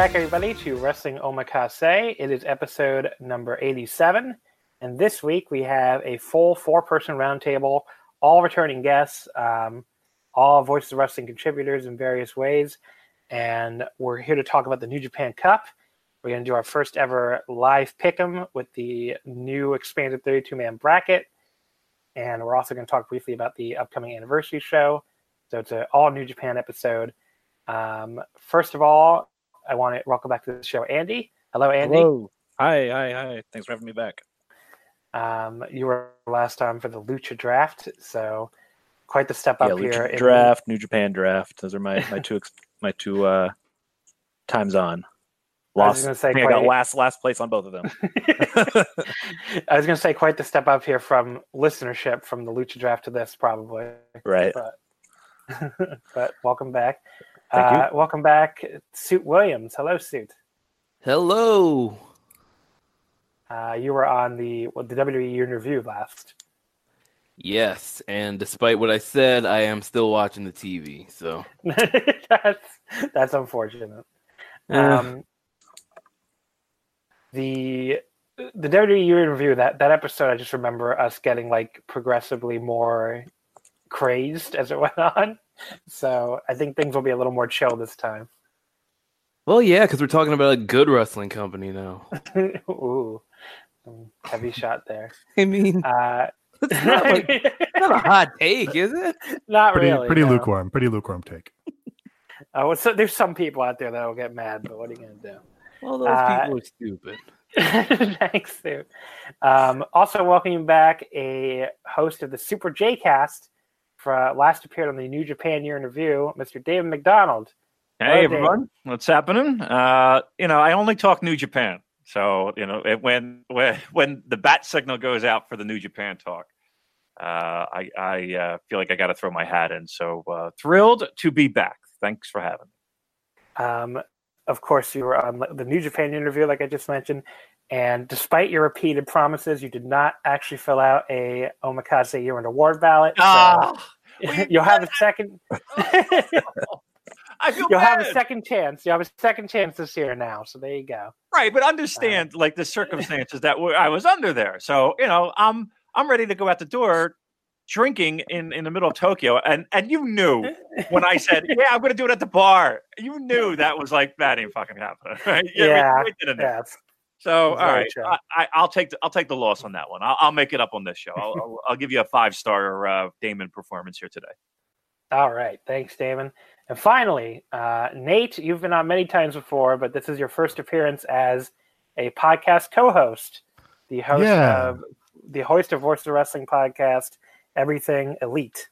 Back, everybody, to Wrestling Omakase. It is episode number 87. And this week we have a full four person roundtable, all returning guests, um, all Voices of Wrestling contributors in various ways. And we're here to talk about the New Japan Cup. We're going to do our first ever live pick 'em with the new expanded 32 man bracket. And we're also going to talk briefly about the upcoming anniversary show. So it's an all New Japan episode. Um, first of all, I want to welcome back to the show, Andy. Hello, Andy. Hello. Hi, hi, hi. Thanks for having me back. Um, you were last time for the Lucha draft, so quite the step up yeah, here. Lucha in draft, New Japan draft. Those are my my two my two uh, times on. I was say I, think I got quite- last last place on both of them. I was going to say quite the step up here from listenership from the Lucha draft to this, probably. right. But, but welcome back. Thank you. uh, Welcome back, Suit Williams. Hello, Suit. Hello. Uh, you were on the well, the WWE interview last. Yes, and despite what I said, I am still watching the TV. So that's that's unfortunate. Yeah. Um, the the WWE year in that that episode, I just remember us getting like progressively more crazed as it went on. So I think things will be a little more chill this time. well, yeah, because we're talking about a good wrestling company now. Ooh, heavy shot there. I mean, Uh, it's not, like, not a hot take, is it? not pretty really. pretty no. lukewarm, pretty lukewarm take. Uh, well, so, there's some people out there that will get mad, but what are you gonna do? Well, those Uh, people are stupid. Thanks, dude. Um, also, welcoming back a host of the Super J Cast for uh, last appeared on the New Japan Year in Review, Mr. David McDonald. Hello, Hey Dave. everyone, what's happening? Uh, you know, I only talk New Japan, so you know it, when when when the bat signal goes out for the New Japan talk, uh, I I uh, feel like I got to throw my hat in. So uh, thrilled to be back. Thanks for having me. Um, of course, you were on the New Japan interview, like I just mentioned. And despite your repeated promises, you did not actually fill out a Omakase Year in Award ballot. so Ah, you'll have a second. I feel You'll have a second chance. You have a second chance this year now. So there you go. right, but understand like the circumstances that were, I was under there. So you know, I'm I'm ready to go out the door drinking in in the middle of Tokyo, and and you knew when I said, "Yeah, I'm going to do it at the bar," you knew that was like that ain't fucking happening. Right? Yeah, right then and there. Yeah, it's So all Very right. I, I, I'll take the, I'll take the loss on that one. I'll, I'll make it up on this show. I'll, I'll, I'll give you a five star uh, Damon performance here today. All right. Thanks, Damon. And finally, uh, Nate, you've been on many times before, but this is your first appearance as a podcast co-host, the host Yeah. of the host of Voice of Wrestling podcast, Everything Elite.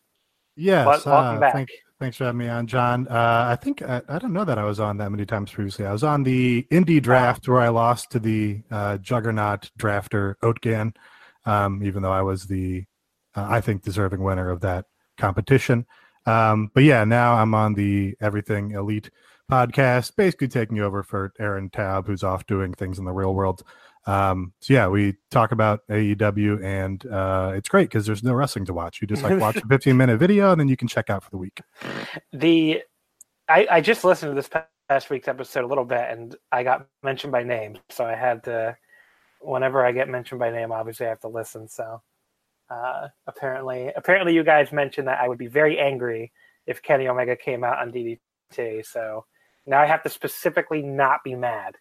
Yes. Wel- welcome uh, back. Thank, thanks for having me on, John. Uh, I think I, I don't know that I was on that many times previously. I was on the indie draft where I lost to the uh, juggernaut drafter Oatgan, um, even though I was the, uh, I think, deserving winner of that competition. Um, but yeah, now I'm on the Everything Elite podcast, basically taking over for Aaron Taub, who's off doing things in the real world. Um, so yeah, we talk about AEW, and uh, it's great because there's no wrestling to watch. You just like watch a 15 minute video, and then you can check out for the week. The I, I just listened to this past week's episode a little bit, and I got mentioned by name, so I had to. Whenever I get mentioned by name, obviously I have to listen. So uh, apparently, apparently you guys mentioned that I would be very angry if Kenny Omega came out on DDT. So now I have to specifically not be mad.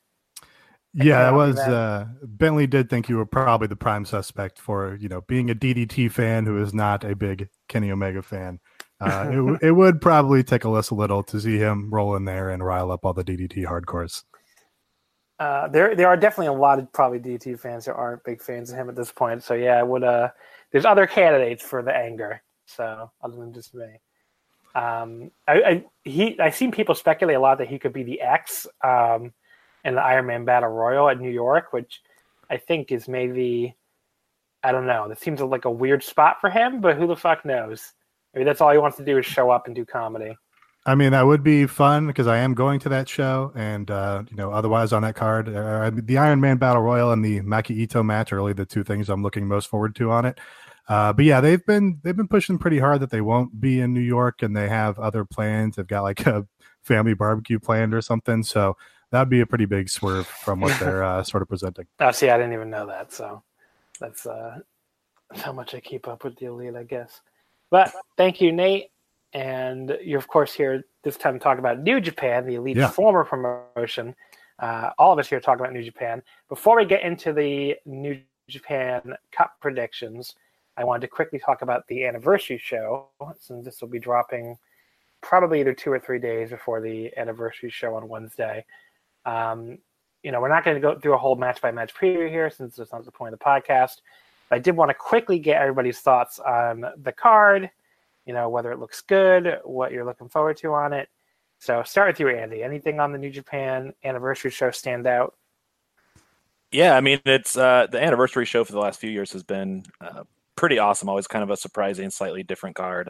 Yeah, that was uh, Bentley did think you were probably the prime suspect for you know being a DDT fan who is not a big Kenny Omega fan. Uh, it, it would probably tickle us a little to see him roll in there and rile up all the DDT hardcores. Uh, there, there are definitely a lot of probably DT fans who aren't big fans of him at this point. So yeah, I would. Uh, there's other candidates for the anger. So other than just me, um, I, I he I've seen people speculate a lot that he could be the X um, in the Iron Man Battle Royal at New York, which I think is maybe I don't know. That seems like a weird spot for him, but who the fuck knows? Maybe that's all he wants to do is show up and do comedy. I mean, that would be fun because I am going to that show, and uh, you know, otherwise on that card, uh, the Iron Man Battle Royal and the Maki Ito match are really the two things I'm looking most forward to on it. Uh, but yeah, they've been they've been pushing pretty hard that they won't be in New York, and they have other plans. They've got like a family barbecue planned or something, so that'd be a pretty big swerve from what they're uh, sort of presenting. Oh, see, I didn't even know that. So that's uh, how much I keep up with the elite, I guess. But thank you, Nate. And you're, of course, here this time to talk about New Japan, the elite Yeah. former promotion. Uh, all of us here talking about New Japan. Before we get into the New Japan Cup predictions, I wanted to quickly talk about the anniversary show, since this will be dropping probably either two or three days before the anniversary show on Wednesday. Um, you know, we're not going to go through a whole match by match preview here since that's not the point of the podcast. But I did want to quickly get everybody's thoughts on the card, you know, whether it looks good, what you're looking forward to on it. So start with you, Andy. Anything on the New Japan anniversary show stand out? Yeah, I mean it's uh, the anniversary show for the last few years has been uh, pretty awesome. Always kind of a surprising, slightly different card.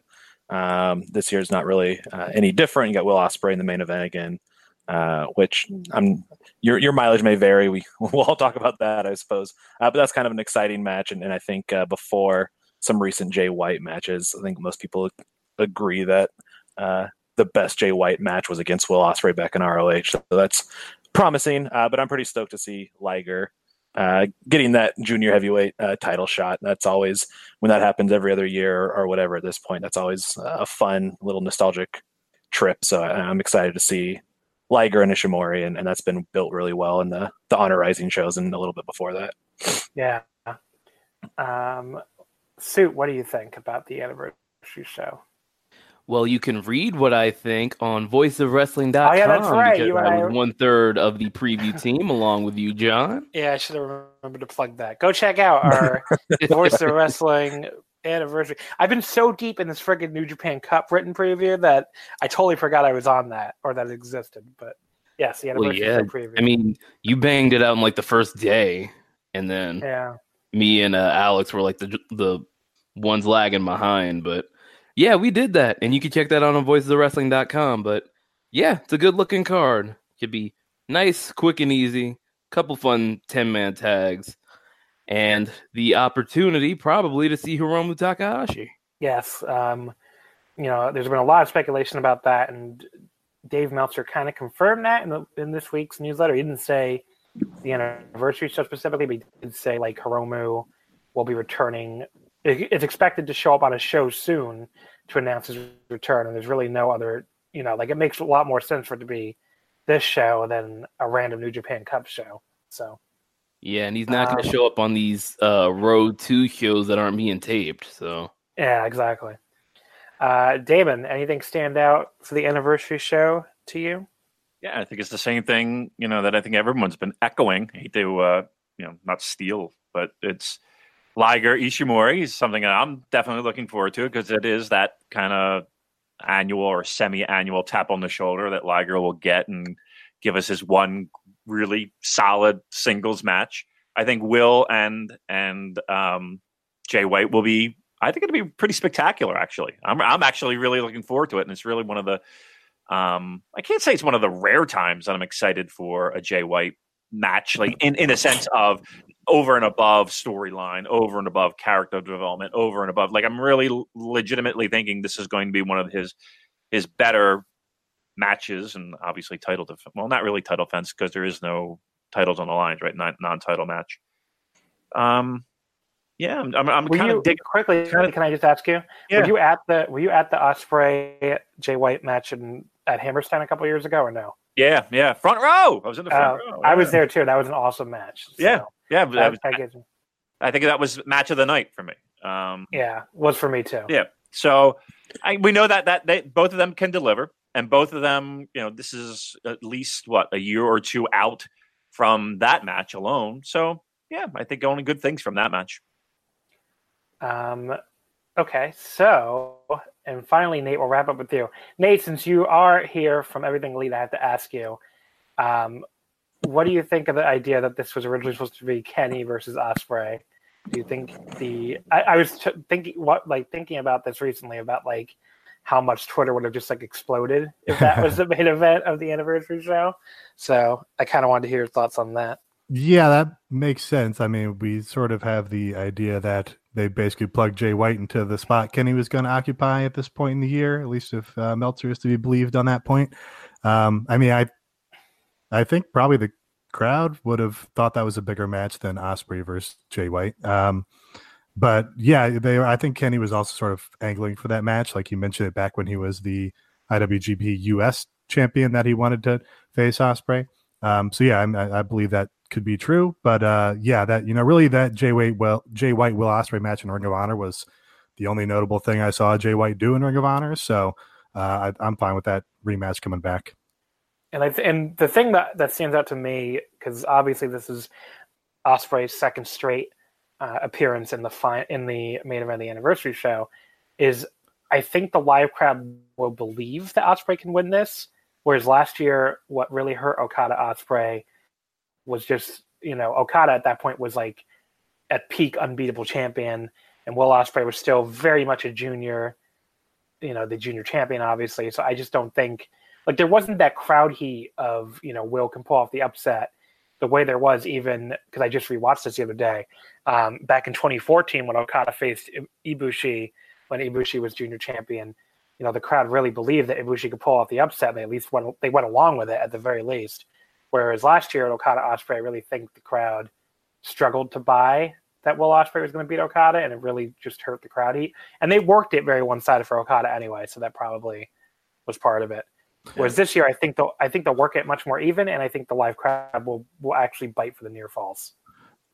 Um, this year's not really uh, any different. You got Will Ospreay in the main event again, uh, which I'm your your mileage may vary. We we'll all talk about that, I suppose. Uh, but that's kind of an exciting match, and, and I think uh, before some recent Jay White matches, I think most people agree that uh, the best Jay White match was against Will Ospreay back in ROH. So that's promising. Uh, but I'm pretty stoked to see Liger uh, getting that junior heavyweight uh, title shot. That's always when that happens every other year or whatever. At this point, that's always a fun little nostalgic trip. So I, I'm excited to see Liger and Ishimori, and, and that's been built really well in the the Honor Rising shows and a little bit before that. Yeah. Um, Suit, what do you think about the anniversary show? Well, you can read what I think on voiceofwrestling.com. Oh, yeah, that's right. You and I I- was one third of the preview team along with you, John. Yeah, I should have remembered to plug that. Go check out our Voice of Wrestling anniversary. I've been so deep in this friggin' New Japan Cup written preview that I totally forgot I was on that or that it existed. But yes, the Well, anniversary yeah. preview. I mean, you banged it out in like the first day, and then yeah. me and uh, Alex were like the the ones lagging behind. But yeah, we did that, and you can check that out on voicesofwrestling.com. But yeah, it's a good looking card. Could be nice, quick, and easy. Couple fun ten man tags, and the opportunity probably to see Hiromu Takahashi. Yes. Um, you know, there's been a lot of speculation about that, and Dave Meltzer kind of confirmed that in, the, in this week's newsletter. He didn't say the anniversary so specifically, but he did say like Hiromu will be returning. It's expected to show up on a show soon to announce his return, and there's really no other. You know, like it makes a lot more sense for it to be this show than a random New Japan Cup show. So Yeah, and he's not going to Um, show up on these uh, Road to shows that aren't being taped. So Yeah, exactly. Uh, Damon, anything stand out for the anniversary show to you? Yeah, I think it's the same thing, you know, that I think everyone's been echoing. I hate to, uh, you know, not steal, but it's Liger Ishimori is something that I'm definitely looking forward to because it is that kind of annual or semi-annual tap on the shoulder that Liger will get and give us his one really solid singles match. I think Will and and um, Jay White will be. I think it'll be pretty spectacular. Actually, I'm I'm actually really looking forward to it, and it's really one of the. Um, I can't say it's one of the rare times that I'm excited for a Jay White match, like in in a sense of over and above storyline, over and above character development, over and above. Like I'm really legitimately thinking this is going to be one of his his better matches, and obviously title defense. Well, not really title defense because there is no titles on the lines, right? Non title match. Um, yeah, I'm I'm, I'm kind you of dig- quickly? kinda- can I just ask you? Yeah. Were you at the Were you at the Ospreay Jay White match in, at Hammerstein a couple years ago, or no? yeah, yeah, front row. I was in the front Uh, row. I was there too. That was an awesome match. So Yeah, yeah, that, that was- that gives me- I think that was match of the night for me. Um, yeah, was for me too. Yeah. So I, we know that that they, both of them can deliver, and both of them, you know, this is at least what a year or two out from that match alone. So yeah, I think only good things from that match. Um, okay, so and finally, Nate, we'll wrap up with you. Nate, since you are here from Everything Elite, I have to ask you, um, what do you think of the idea that this was originally supposed to be Kenny versus Ospreay? Do you think the I, I was t- thinking what like thinking about this recently about like how much Twitter would have just like exploded if that was the main event of the anniversary show. So I kind of wanted to hear your thoughts on that. Yeah, that makes sense. I mean, we sort of have the idea that they basically plugged Jay White into the spot Kenny was going to occupy at this point in the year, at least if uh, Meltzer is to be believed on that point. Um, I mean, I, I think probably the crowd would have thought that was a bigger match than Ospreay versus Jay White. Um, but yeah, they. I think Kenny was also sort of angling for that match, like you mentioned it back when he was the IWGP US champion that he wanted to face Ospreay. Um, so yeah, I, I believe that could be true. But uh, yeah, that you know, really that Jay White, well, Jay White Will Ospreay match in Ring of Honor was the only notable thing I saw Jay White do in Ring of Honor. So uh, I, I'm fine with that rematch coming back. And I th- and the thing that that stands out to me because obviously this is Ospreay's second straight uh, appearance in the fi- in the main event of the anniversary show is I think the live crowd will believe that Ospreay can win this, whereas last year what really hurt Okada Ospreay was just you know Okada at that point was like at peak unbeatable champion, and Will Ospreay was still very much a junior, you know the junior champion obviously. So I just don't think like there wasn't that crowd heat of you know Will can pull off the upset the way there was even because I just rewatched this the other day um, back in 2014 when Okada faced Ibushi when Ibushi was junior champion. You know the crowd really believed that Ibushi could pull off the upset. And they at least went they went along with it at the very least. Whereas last year at Okada Ospreay, I really think the crowd struggled to buy that Will Ospreay was going to beat Okada, and it really just hurt the crowd heat. And they worked it very one sided for Okada anyway, so that probably was part of it. Whereas this year, I think they'll I think they'll work it much more even, and I think the live crowd will will actually bite for the near falls.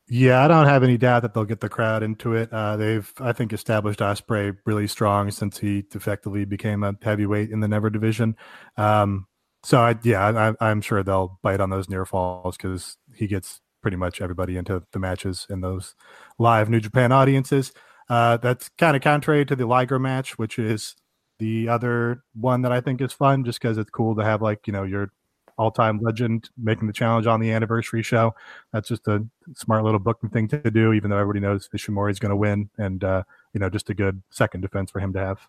Yeah, I don't have any doubt that they'll get the crowd into it. Uh, they've, I think, established Ospreay really strong since he effectively became a heavyweight in the Never division. Um, so, I, yeah, I, I'm sure they'll bite on those near falls because he gets pretty much everybody into the matches in those live New Japan audiences. Uh, that's kind of contrary to the Liger match, which is the other one that I think is fun, just because it's cool to have like you know your all-time legend making the challenge on the anniversary show. That's just a smart little booking thing to do, even though everybody knows Ishimori is going to win, and uh, you know just a good second defense for him to have.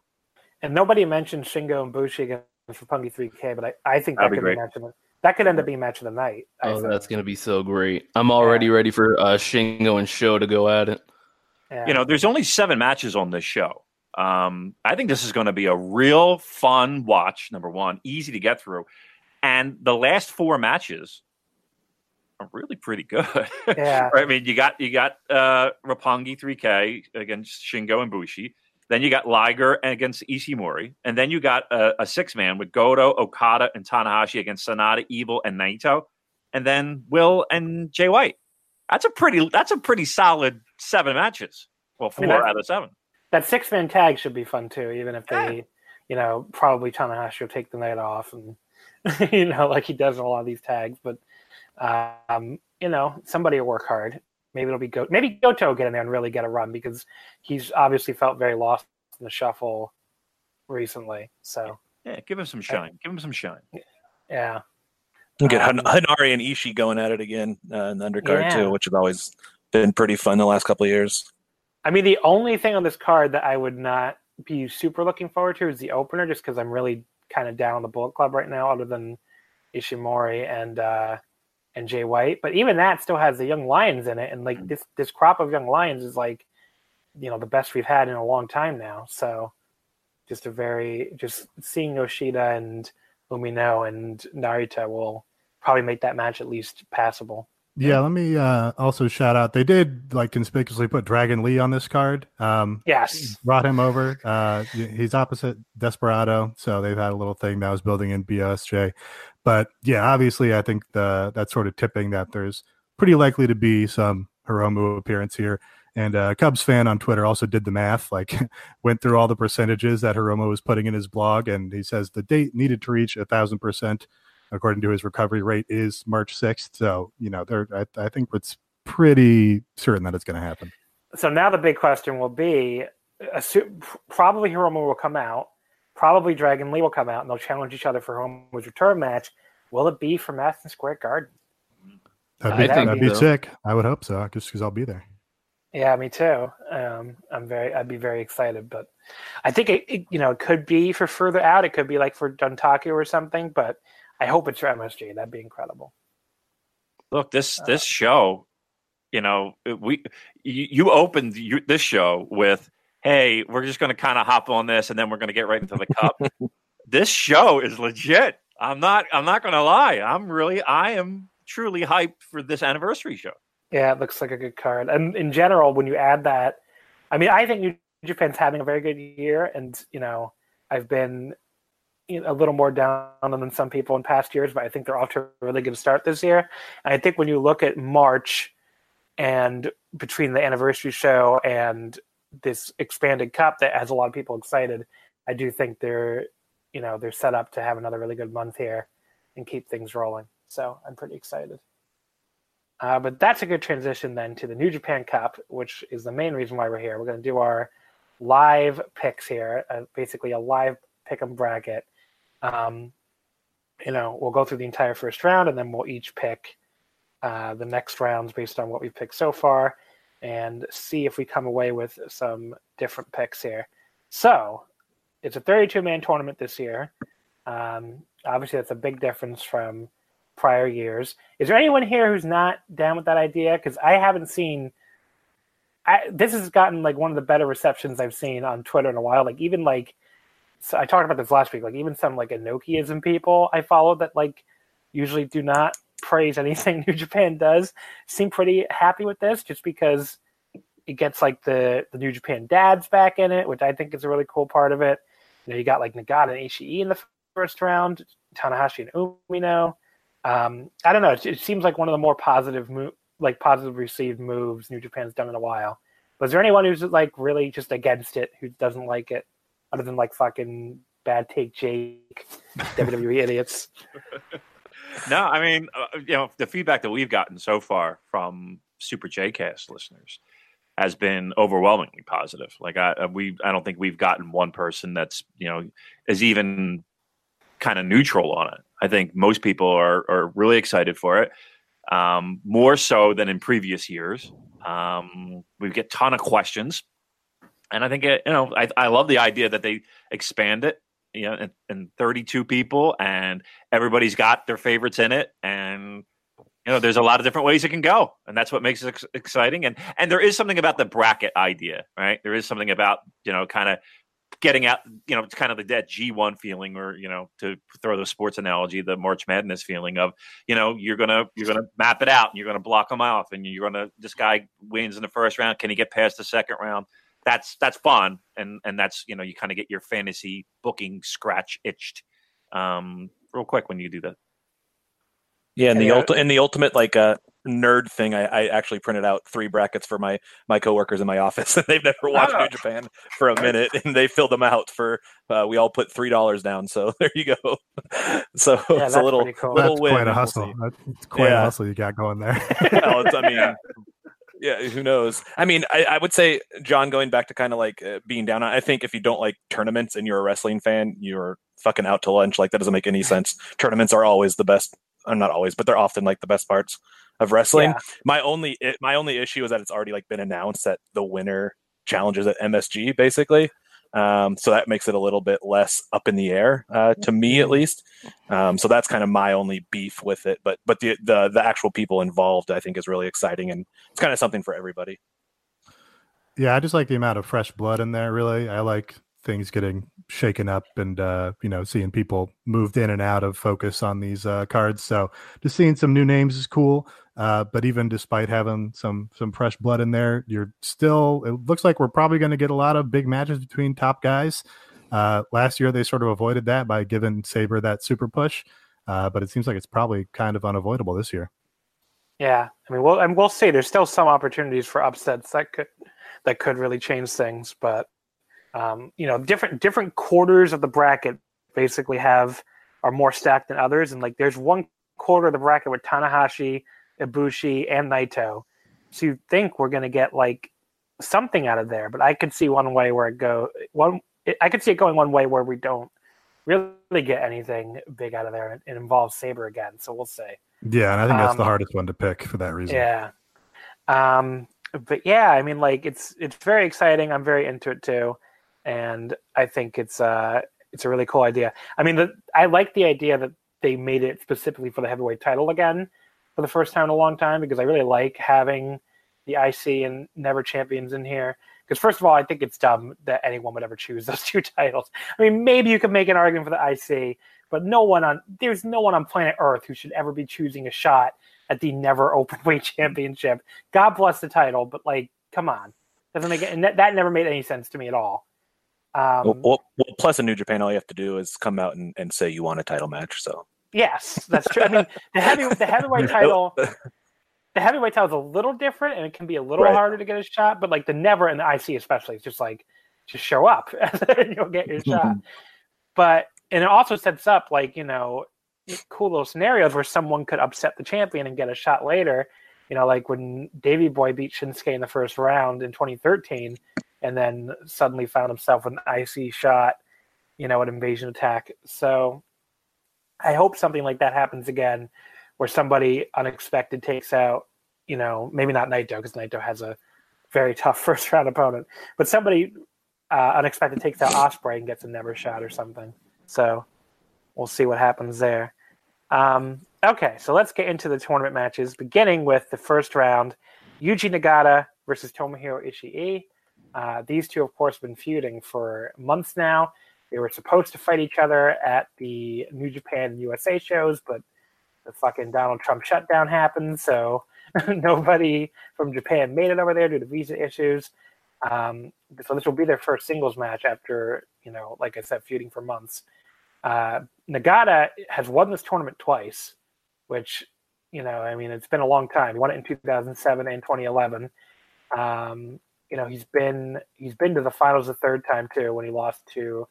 And nobody mentioned Shingo and Bushi against Roppongi 3K, but I, I think that That'd be could great. be match of the, that could end up being match of the night. I Oh, think. that's gonna be so great! I'm already ready for uh, Shingo and Show to go at it. Yeah. You know, there's only seven matches on this show. Um, I think this is going to be a real fun watch. Number one, easy to get through, and the last four matches are really pretty good. Yeah. I mean, you got you got uh, Roppongi 3K against Shingo and Bushi. Then you got Liger against Ishimori, and then you got a, a six man with Goto, Okada, and Tanahashi against Sanada, Evil, and Naito, and then Will and Jay White. That's a pretty. That's a pretty solid seven matches. Well, four I mean, out of seven. That six man tag should be fun too, even if they, you know, probably Tanahashi will take the night off and, you know, like he does in a lot of these tags. But, um, you know, somebody will work hard. Maybe it'll be Go. Maybe Goto will get in there and really get a run because he's obviously felt very lost in the shuffle recently. So Yeah, give him some shine. Give him some shine. yeah, You get Um, Hanari and Ishii going at it again uh, in the undercard Yeah. too, which has always been pretty fun the last couple of years. I mean, the only thing on this card that I would not be super looking forward to is the opener, just because I'm really kind of down on the Bullet Club right now, other than Ishimori and uh, and Jay White. But even that still has the young lions in it, and like this this crop of young lions is like, you know, the best we've had in a long time now. So, just a very just seeing Yoshida and Umino and Narita will probably make that match at least passable. Yeah, let me uh, also shout out. They did like conspicuously put Dragon Lee on this card. Um, Yes. brought him over. Uh, he's opposite Desperado, so they've had a little thing that was building in BSJ. But yeah, obviously, I think the that's sort of tipping that there's pretty likely to be some Hiromu appearance here. And uh, Cubs fan on Twitter also did the math, like went through all the percentages that Hiromu was putting in his blog, and he says the date needed to reach a thousand percent, according to his recovery rate, is March sixth. So you know, there, I, I think it's pretty certain that it's going to happen. so now the big question will be assume, probably Hiromu will come out, probably Dragon Lee will come out, and they'll challenge each other for Hiromu's return match. Will it be for Madison Square Garden? That'd be, I think that'd be so. sick. I would hope so, just because I'll be there. Yeah, me too. Um, I'm very, I'd be very excited, but I think it, it, you know, it could be for further out. It could be like for Dontaku or something, but I hope it's for MSG. That'd be incredible. Look, this uh, this show, you know, we you, you opened you, this show with, "Hey, we're just going to kind of hop on this, and then we're going to get right into the cup." this show is legit. I'm not. I'm not going to lie. I'm really. I am truly hyped for this anniversary show. Yeah, it looks like a good card. And in general, when you add that, I mean, I think New Japan's having a very good year, and you know, I've been you know, a little more down than some people in past years, but I think they're off to a really good start this year. And I think when you look at March and between the anniversary show and this expanded cup that has a lot of people excited, I do think they're you know they're set up to have another really good month here and keep things rolling. So I'm pretty excited. Uh, but that's a good transition then to the New Japan Cup, which is the main reason why we're here. We're going to do our live picks here, uh, basically a live pick 'em bracket. Um, you know, we'll go through the entire first round, and then we'll each pick uh, the next rounds based on what we've picked so far, and see if we come away with some different picks here. So, it's a 32 man tournament this year. Um, obviously, that's a big difference from prior years. Is there anyone here who's not down with that idea? Because I haven't seen. I, this has gotten like one of the better receptions I've seen on Twitter in a while. Like even like, so I talked about this last week. Like even some like Enochiism people I follow that like usually do not praise anything New Japan does seem pretty happy with this, just because it gets like the the New Japan dads back in it, which I think is a really cool part of it. You know, you got like Nagata and Ishii in the first round, Tanahashi and Umino um, I don't know. It, it seems like one of the more positive, mo- like positive received moves New Japan's done in a while. Was there anyone who's like really just against it, who doesn't like it, other than like fucking bad take Jake, WWE idiots? No, I mean, uh, you know, the feedback that we've gotten so far from Super JCast listeners has been overwhelmingly positive. Like I, uh, we, I don't think we've gotten one person that's you know is even kind of neutral on it. I think most people are are really excited for it, um, more so than in previous years. Um, we get ton of questions, and I think it, you know I, I love the idea that they expand it. You know, and, and 32 people, and everybody's got their favorites in it, and you know there's a lot of different ways it can go, and that's what makes it ex- exciting. And and there is something about the bracket idea, right? There is something about you know kind of getting out, you know, it's kind of the dead G1 feeling, or you know, to throw the sports analogy, the March Madness feeling of, you know, you're gonna you're gonna map it out, and you're gonna block them off, and you're gonna this guy wins in the first round, can he get past the second round? That's that's fun, and and that's you know, you kind of get your fantasy booking scratch itched, um, real quick when you do that. Yeah, and the Yeah. ulti- and the ultimate like uh nerd thing, I, I actually printed out three brackets for my my coworkers in my office, and they've never watched Oh. New Japan for a minute, and they filled them out for. Uh, we all put three dollars down, so there you go. So Yeah, it's a little cool. little That's win. quite a We'll hustle. That's quite Yeah. a hustle you got going there. well, it's, I mean, yeah, who knows? I mean, I, I would say, John, going back to kind of like uh, being down, I think if you don't like tournaments and you're a wrestling fan, you're fucking out to lunch. Like, that doesn't make any sense. Tournaments are always the best. I'm not always, but they're often like the best parts of wrestling. Yeah. My only i- my only issue is that it's already like been announced that the winner challenges at MSG, basically. Um, so that makes it a little bit less up in the air, uh, to me at least. Um, so that's kind of my only beef with it. But but the the the actual people involved, I think, is really exciting, and it's kind of something for everybody. Yeah, I just like the amount of fresh blood in there. Really, I like things getting shaken up and uh, you know seeing people moved in and out of focus on these uh, cards. So just seeing some new names is cool. Uh, but even despite having some some fresh blood in there, you're still. It looks like we're probably going to get a lot of big matches between top guys. Uh, last year they sort of avoided that by giving Saber that super push, uh, but it seems like it's probably kind of unavoidable this year. Yeah, I mean, we'll and we'll see. There's still some opportunities for upsets that could that could really change things, but um, you know, different different quarters of the bracket basically have are more stacked than others, and like there's one quarter of the bracket with Tanahashi, Ibushi, and Naito. So you think we're gonna get like something out of there, but I could see one way where it go one. I could see it going one way where we don't really get anything big out of there, and it involves Saber again. So we'll see. Yeah, and I think that's Um, the hardest one to pick for that reason. Yeah. Um, but yeah, I mean, like it's it's very exciting. I'm very into it too, and I think it's uh it's a really cool idea. I mean, the, I like the idea that they made it specifically for the heavyweight title again for the first time in a long time because I really like having the IC and Never champions in here. Because first of all, I think it's dumb that anyone would ever choose those two titles. I mean, maybe you could make an argument for the IC, but no one on there's no one on planet Earth who should ever be choosing a shot at the never openweight championship. God bless the title, but like, come on, doesn't make it. And that, that never made any sense to me at all. Um, well, well, plus in New Japan, all you have to do is come out and, and say you want a title match. So yes, that's true. I mean, the heavy the heavyweight title, the heavyweight title is a little different, and it can be a little Right. harder to get a shot. But like the never and the IC especially, it's just like just show up and you'll get your shot. But and it also sets up like you know cool little scenarios where someone could upset the champion and get a shot later. You know, like when Davy Boy beat Shinsuke in the first round in 2013, and then suddenly found himself an icy shot. You know, an invasion attack. So I hope something like that happens again, where somebody unexpected takes out. You know, maybe not Naito because Naito has a very tough first round opponent, but somebody uh, unexpected takes out Ospreay and gets a never shot or something. So we'll see what happens there. Um, okay, so let's get into the tournament matches, beginning with the first round: Yuji Nagata versus Tomohiro Ishii. Uh, these two, of course, have been feuding for months now. They were supposed to fight each other at the New Japan and USA shows, but the fucking Donald Trump shutdown happened, so nobody from Japan made it over there due to visa issues. Um, so this will be their first singles match after, you know, like I said, feuding for months. Uh, Nagata has won this tournament twice, which, you know, I mean, it's been a long time. He won it in 2007 and 2011. Um, you know, he's been he's been to the finals a third time too when he lost to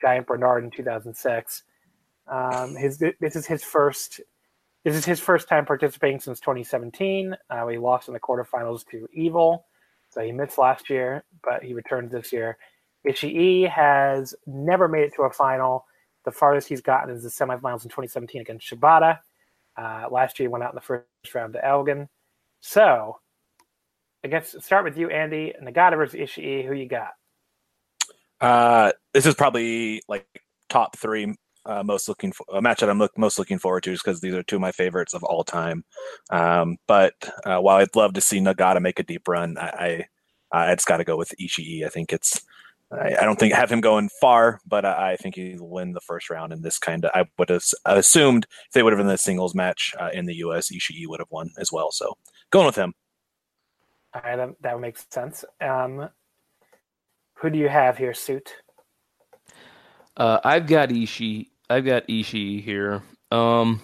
Giant Bernard in 2006. Um, his this is his first this is his first time participating since 2017. Uh, he lost in the quarterfinals to Evil, so he missed last year, but he returns this year. Ishii has never made it to a final. The farthest he's gotten is the semifinals in 2017 against Shibata. Uh, last year, he went out in the first round to Elgin. So, I guess start with you, Andy. Nagata versus Ishii. Who you got? uh, this is probably like top three uh, most looking for a match that I'm look, most looking forward to, just because these are two of my favorites of all time. Um, but uh, while I'd love to see Nagata make a deep run, I I, I just got to go with Ishii. I think it's I, I don't think have him going far, but I, I think he'll win the first round in this kind of. I would have assumed if they would have been the singles match uh, in the U.S., Ishii would have won as well. So going with him. All right, that, that makes sense. Um, who do you have here, Suit? Uh, I've got Ishii. I've got Ishii here. Um,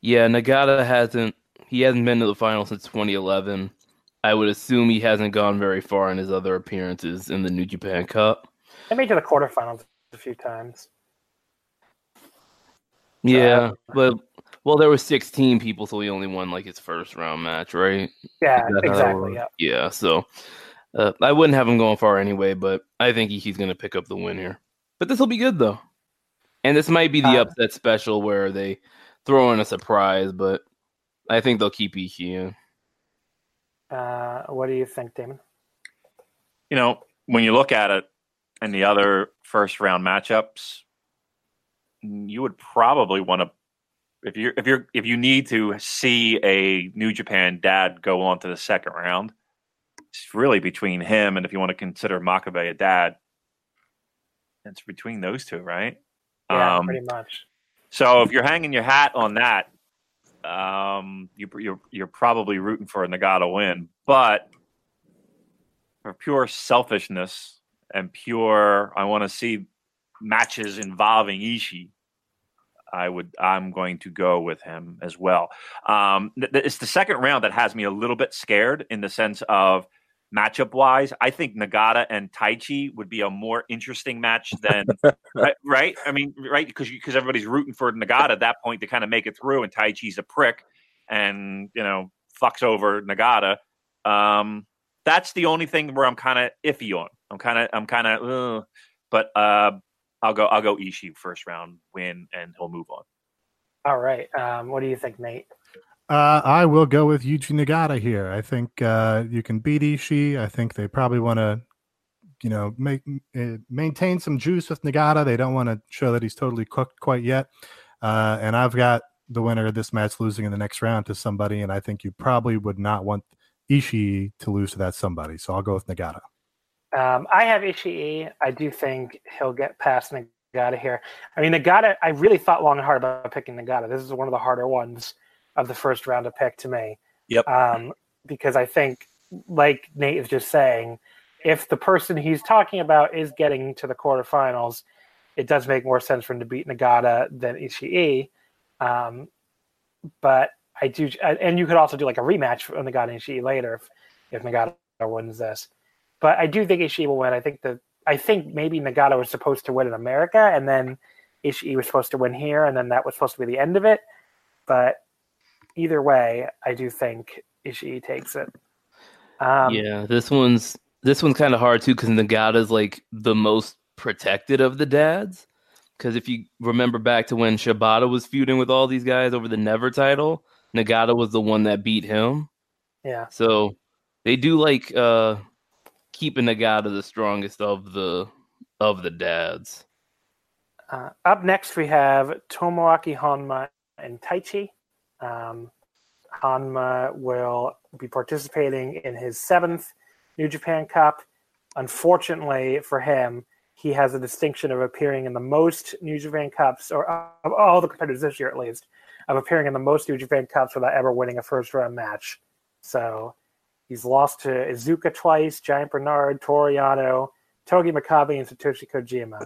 yeah, Nagata hasn't He hasn't been to the final since 2011. I would assume he hasn't gone very far in his other appearances in the New Japan Cup. They made it to the quarterfinals a few times. Yeah, but well, there were 16 people, so he only won like his first round match, right? Yeah, Is that how that exactly. Yeah. Yeah, so uh, I wouldn't have him going far anyway, but I think he's going to pick up the win here. But this will be good though, and this might be the Uh, upset special where they throw in a surprise, but I think they'll keep Ishii in. Uh, what do you think, Damon? You know, when you look at it and the other first round matchups, you would probably want to if you if you're if you need to see a New Japan dad go on to the second round, it's really between him and if you want to consider Makabe a dad, it's between those two, right? Yeah, Um, pretty much. So if you're hanging your hat on that, um, you, you're you're probably rooting for a Nagata win. But for pure selfishness and pure, I want to see matches involving Ishii. I would. I'm going to go with him as well. Um, th- th- it's the second round that has me a little bit scared in the sense of matchup wise. I think Nagata and Taichi would be a more interesting match than right, right? I mean, right? Because because everybody's rooting for Nagata at that point to kind of make it through, and Taichi's a prick, and you know fucks over Nagata. Um, that's the only thing where I'm kind of iffy on. I'm kind of I'm kind of, but uh, I'll go I'll go Ishii first round win, and he'll move on. All right. Um, what do you think, Nate? Uh, I will go with Yuji Nagata here. I think uh, you can beat Ishii. I think they probably want to, you know, make uh, maintain some juice with Nagata. They don't want to show that he's totally cooked quite yet. Uh, and I've got the winner of this match losing in the next round to somebody, and I think you probably would not want Ishii to lose to that somebody. So I'll go with Nagata. Um, I have Ishii. I do think he'll get past Nagata here. I mean, Nagata, I really thought long and hard about picking Nagata. This is one of the harder ones of the first round to pick to me. Yep. Um, because I think, like Nate is just saying, if the person he's talking about is getting to the quarterfinals, it does make more sense for him to beat Nagata than Ishii. Um, but I do, and you could also do like a rematch of Nagata and Ishii later if, if Nagata wins this. But I do think Ishii will win. I think that I think maybe Nagata was supposed to win in America, and then Ishii was supposed to win here, and then that was supposed to be the end of it. But either way, I do think Ishii takes it. Um, yeah, this one's this one's kind of hard too because Nagata's like the most protected of the dads. Because if you remember back to when Shibata was feuding with all these guys over the Never title, Nagata was the one that beat him. yeah. So they do like uh keeping Nagata the strongest of the of the dads. Uh, up next, we have Tomoaki Honma and Taichi. Um, Honma will be participating in his seventh New Japan Cup. Unfortunately for him, he has a distinction of appearing in the most New Japan Cups, or of all the competitors this year at least, of appearing in the most New Japan Cups without ever winning a first round match. So he's lost to Iizuka twice, Giant Bernard, Toru Yano, Togi Makabe, and Satoshi Kojima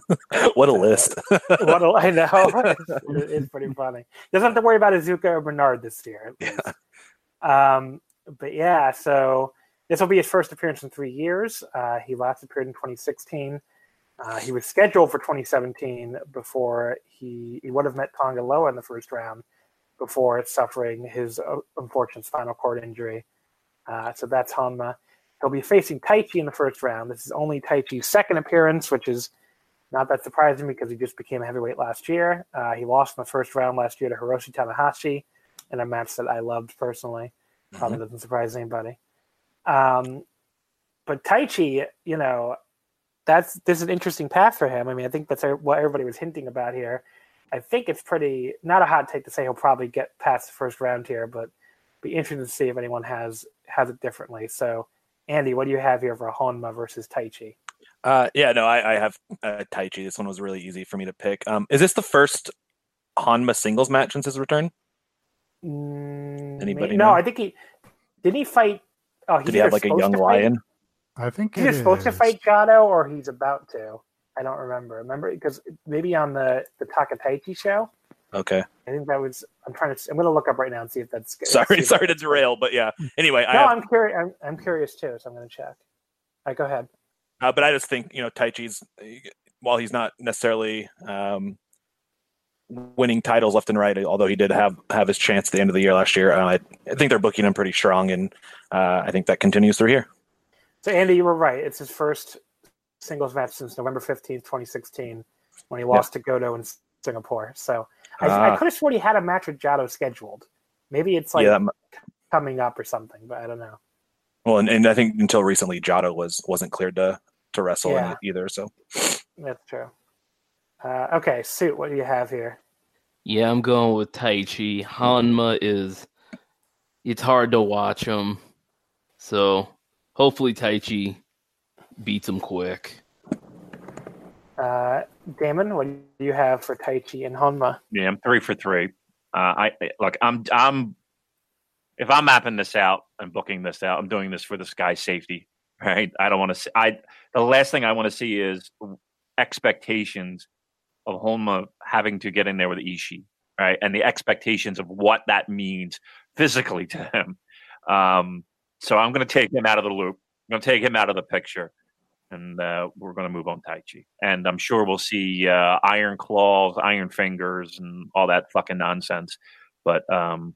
what a list. what a, I know. It's, it's pretty funny. Doesn't have to worry about Iizuka or Bernard this year. Least. Um, but yeah, so this will be his first appearance in three years. Uh, he last appeared in 2016. Uh, he was scheduled for 2017 before he, he would have met Tonga Loa in the first round before suffering his uh, unfortunate spinal cord injury. Uh, so that's Honma. He'll be facing Taichi in the first round. This is only Taichi's second appearance, which is not that surprising because he just became a heavyweight last year. Uh, he lost in the first round last year to Hiroshi Tanahashi in a match that I loved personally. Probably doesn't surprise anybody. Um, but Taichi, you know, that's this is an interesting path for him. I mean, I think that's what everybody was hinting about here. I think it's pretty not a hot take to say he'll probably get past the first round here, but be interesting to see if anyone has has it differently. So, Andy, what do you have here for Honma versus Taichi? Uh, yeah, no, I, I have uh, Taichi. This one was really easy for me to pick. Um, is this the first Honma singles match since his return? Mm, Anybody no, know? I think he didn't he fight. Oh, he's Did he have like a young to fight- lion? I think He's it supposed to fight Goto or he's about to. I don't remember. Remember because maybe on the the Takataichi show, Okay. I think that was. I'm trying to. I'm going to look up right now and see if that's. Sorry, sorry to derail, but yeah. Anyway, I No, have, I'm curious. I'm, I'm curious too, so I'm going to check. All right, go ahead. uh, but I just think you know Taichi's while he's not necessarily um, winning titles left and right, although he did have have his chance at the end of the year last year. Uh, I, I think they're booking him pretty strong, and uh, I think that continues through here. So Andy, you were right. It's his first singles match since November 15th, 2016, when he lost to Goto in Singapore. So I, I Ah. could have sworn he had a match with Jado scheduled. Maybe it's like yeah, m- coming up or something, but I don't know. well, and, and I think until recently, Jado was wasn't cleared to to wrestle in Yeah. it either. So That's true. Uh, okay, suit. What do you have here? Yeah, I'm going with Tai Chi. Honma is it's hard to watch him. So hopefully Taichi beats him quick. Uh, Damon, what do you have for Taichi and Honma? Yeah, I'm three for three. Uh, I look. I'm. I'm. If I'm mapping this out and booking this out, I'm doing this for this guy's safety. Right. I don't want to see. I. The last thing I want to see is expectations of Honma having to get in there with Ishii. Right, and the expectations of what that means physically to him. Um, so I'm going to take him out of the loop. I'm going to take him out of the picture and uh, we're going to move on Taichi. And I'm sure we'll see uh, iron claws, iron fingers, and all that fucking nonsense. But um,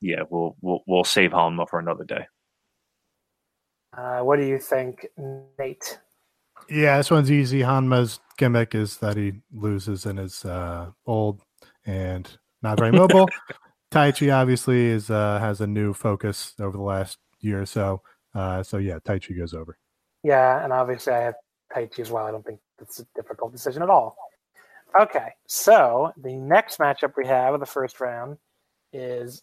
yeah, we'll we'll we'll save Honma for another day. Uh, what do you think, Nate? Yeah, this one's easy. Honma's gimmick is that he loses and is uh, old and not very mobile. Taichi obviously is uh, has a new focus over the last year or so. Uh, so yeah, Taichi goes over. Yeah, and obviously I have Taichi as well. I don't think it's a difficult decision at all. Okay, so the next matchup we have of the first round is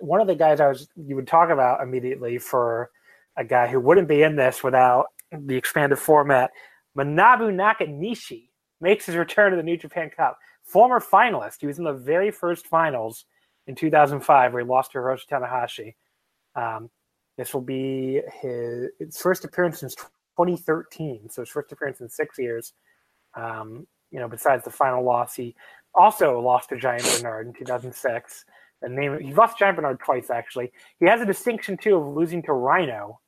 one of the guys I was you would talk about immediately for a guy who wouldn't be in this without the expanded format. Manabu Nakanishi makes his return to the New Japan Cup. Former finalist, he was in the very first finals in 2005 where he lost to Hiroshi Tanahashi. Um, this will be his, his first appearance since 2013, so his first appearance in six years. Um, you know, besides the final loss, he also lost to Giant Bernard in 2006. The name he lost Giant Bernard twice actually. He has a distinction too of losing to Rhino,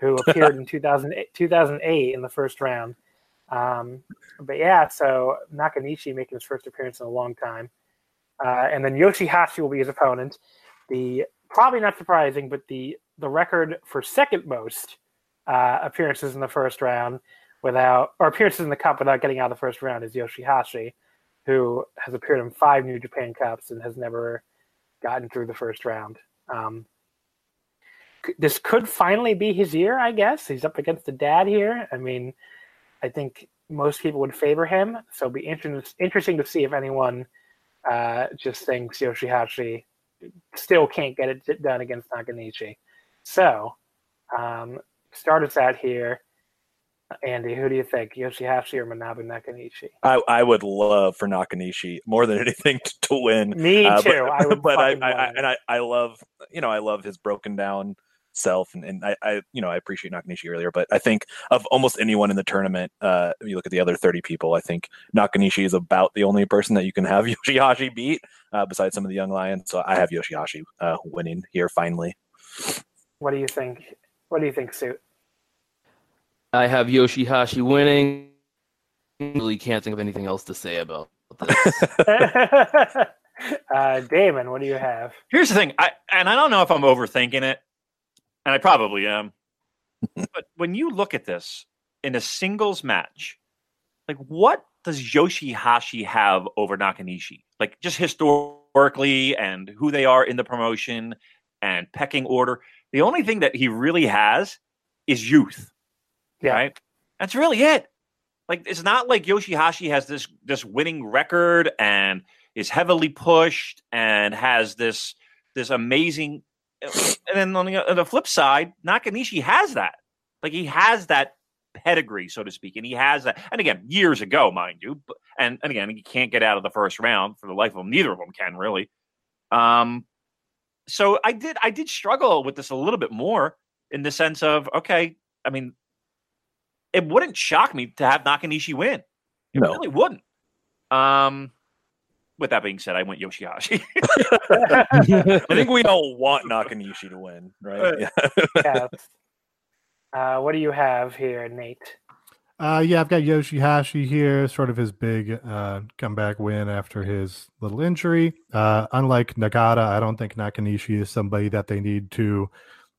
who appeared in 2008, 2008 in the first round. Um, but yeah, so Nakanishi making his first appearance in a long time, uh, and then Yoshihashi will be his opponent. The probably not surprising, but the the record for second most uh, appearances in the first round without or appearances in the cup without getting out of the first round is Yoshihashi, who has appeared in five New Japan Cups and has never gotten through the first round. Um, this could finally be his year, I guess. He's up against the dad here. I mean, I think most people would favor him, so it'll be interesting interesting to see if anyone uh, just thinks Yoshihashi still can't get it done against Nakanishi. So, um, start us out here. Andy, who do you think, Yoshihashi or Manabu Nakanishi? I, I would love for Nakanishi more than anything to, to win. Me Uh, too. but I would but I, I, I and I, I love you know I love his broken down self and, and I, I you know I appreciate Nakanishi earlier, but I think of almost anyone in the tournament, uh, if you look at the other thirty people, I think Nakanishi is about the only person that you can have Yoshihashi beat, uh, besides some of the young lions. So I have Yoshihashi uh, winning here finally. What do you think? What do you think, Suit? I have Yoshihashi winning. Really can't think of anything else to say about this. uh, Damon, what do you have? Here's the thing, I and I don't know if I'm overthinking it, and I probably am. but when you look at this in a singles match, like what does Yoshihashi have over Nakanishi? Like just historically and who they are in the promotion and pecking order. The only thing that he really has is youth. Yeah. Right? That's really it. Like it's not like Yoshihashi has this this winning record and is heavily pushed and has this this amazing and then on the, on the flip side, Nakanishi has that. Like he has that pedigree, so to speak, and he has that. And again, years ago, mind you, but, and and again, he can't get out of the first round for the life of him. Neither of them can really. Um, so I did I did struggle with this a little bit more in the sense of okay, I mean, it wouldn't shock me to have Nakanishi win. It No. really wouldn't. Um, with that being said, I went Yoshihashi. I think we all want Nakanishi to win, right? Yeah. yes. Uh, what do you have here, Nate? Uh, yeah, I've got Yoshihashi here, sort of his big uh, comeback win after his little injury. Uh, unlike Nagata, I don't think Nakanishi is somebody that they need to,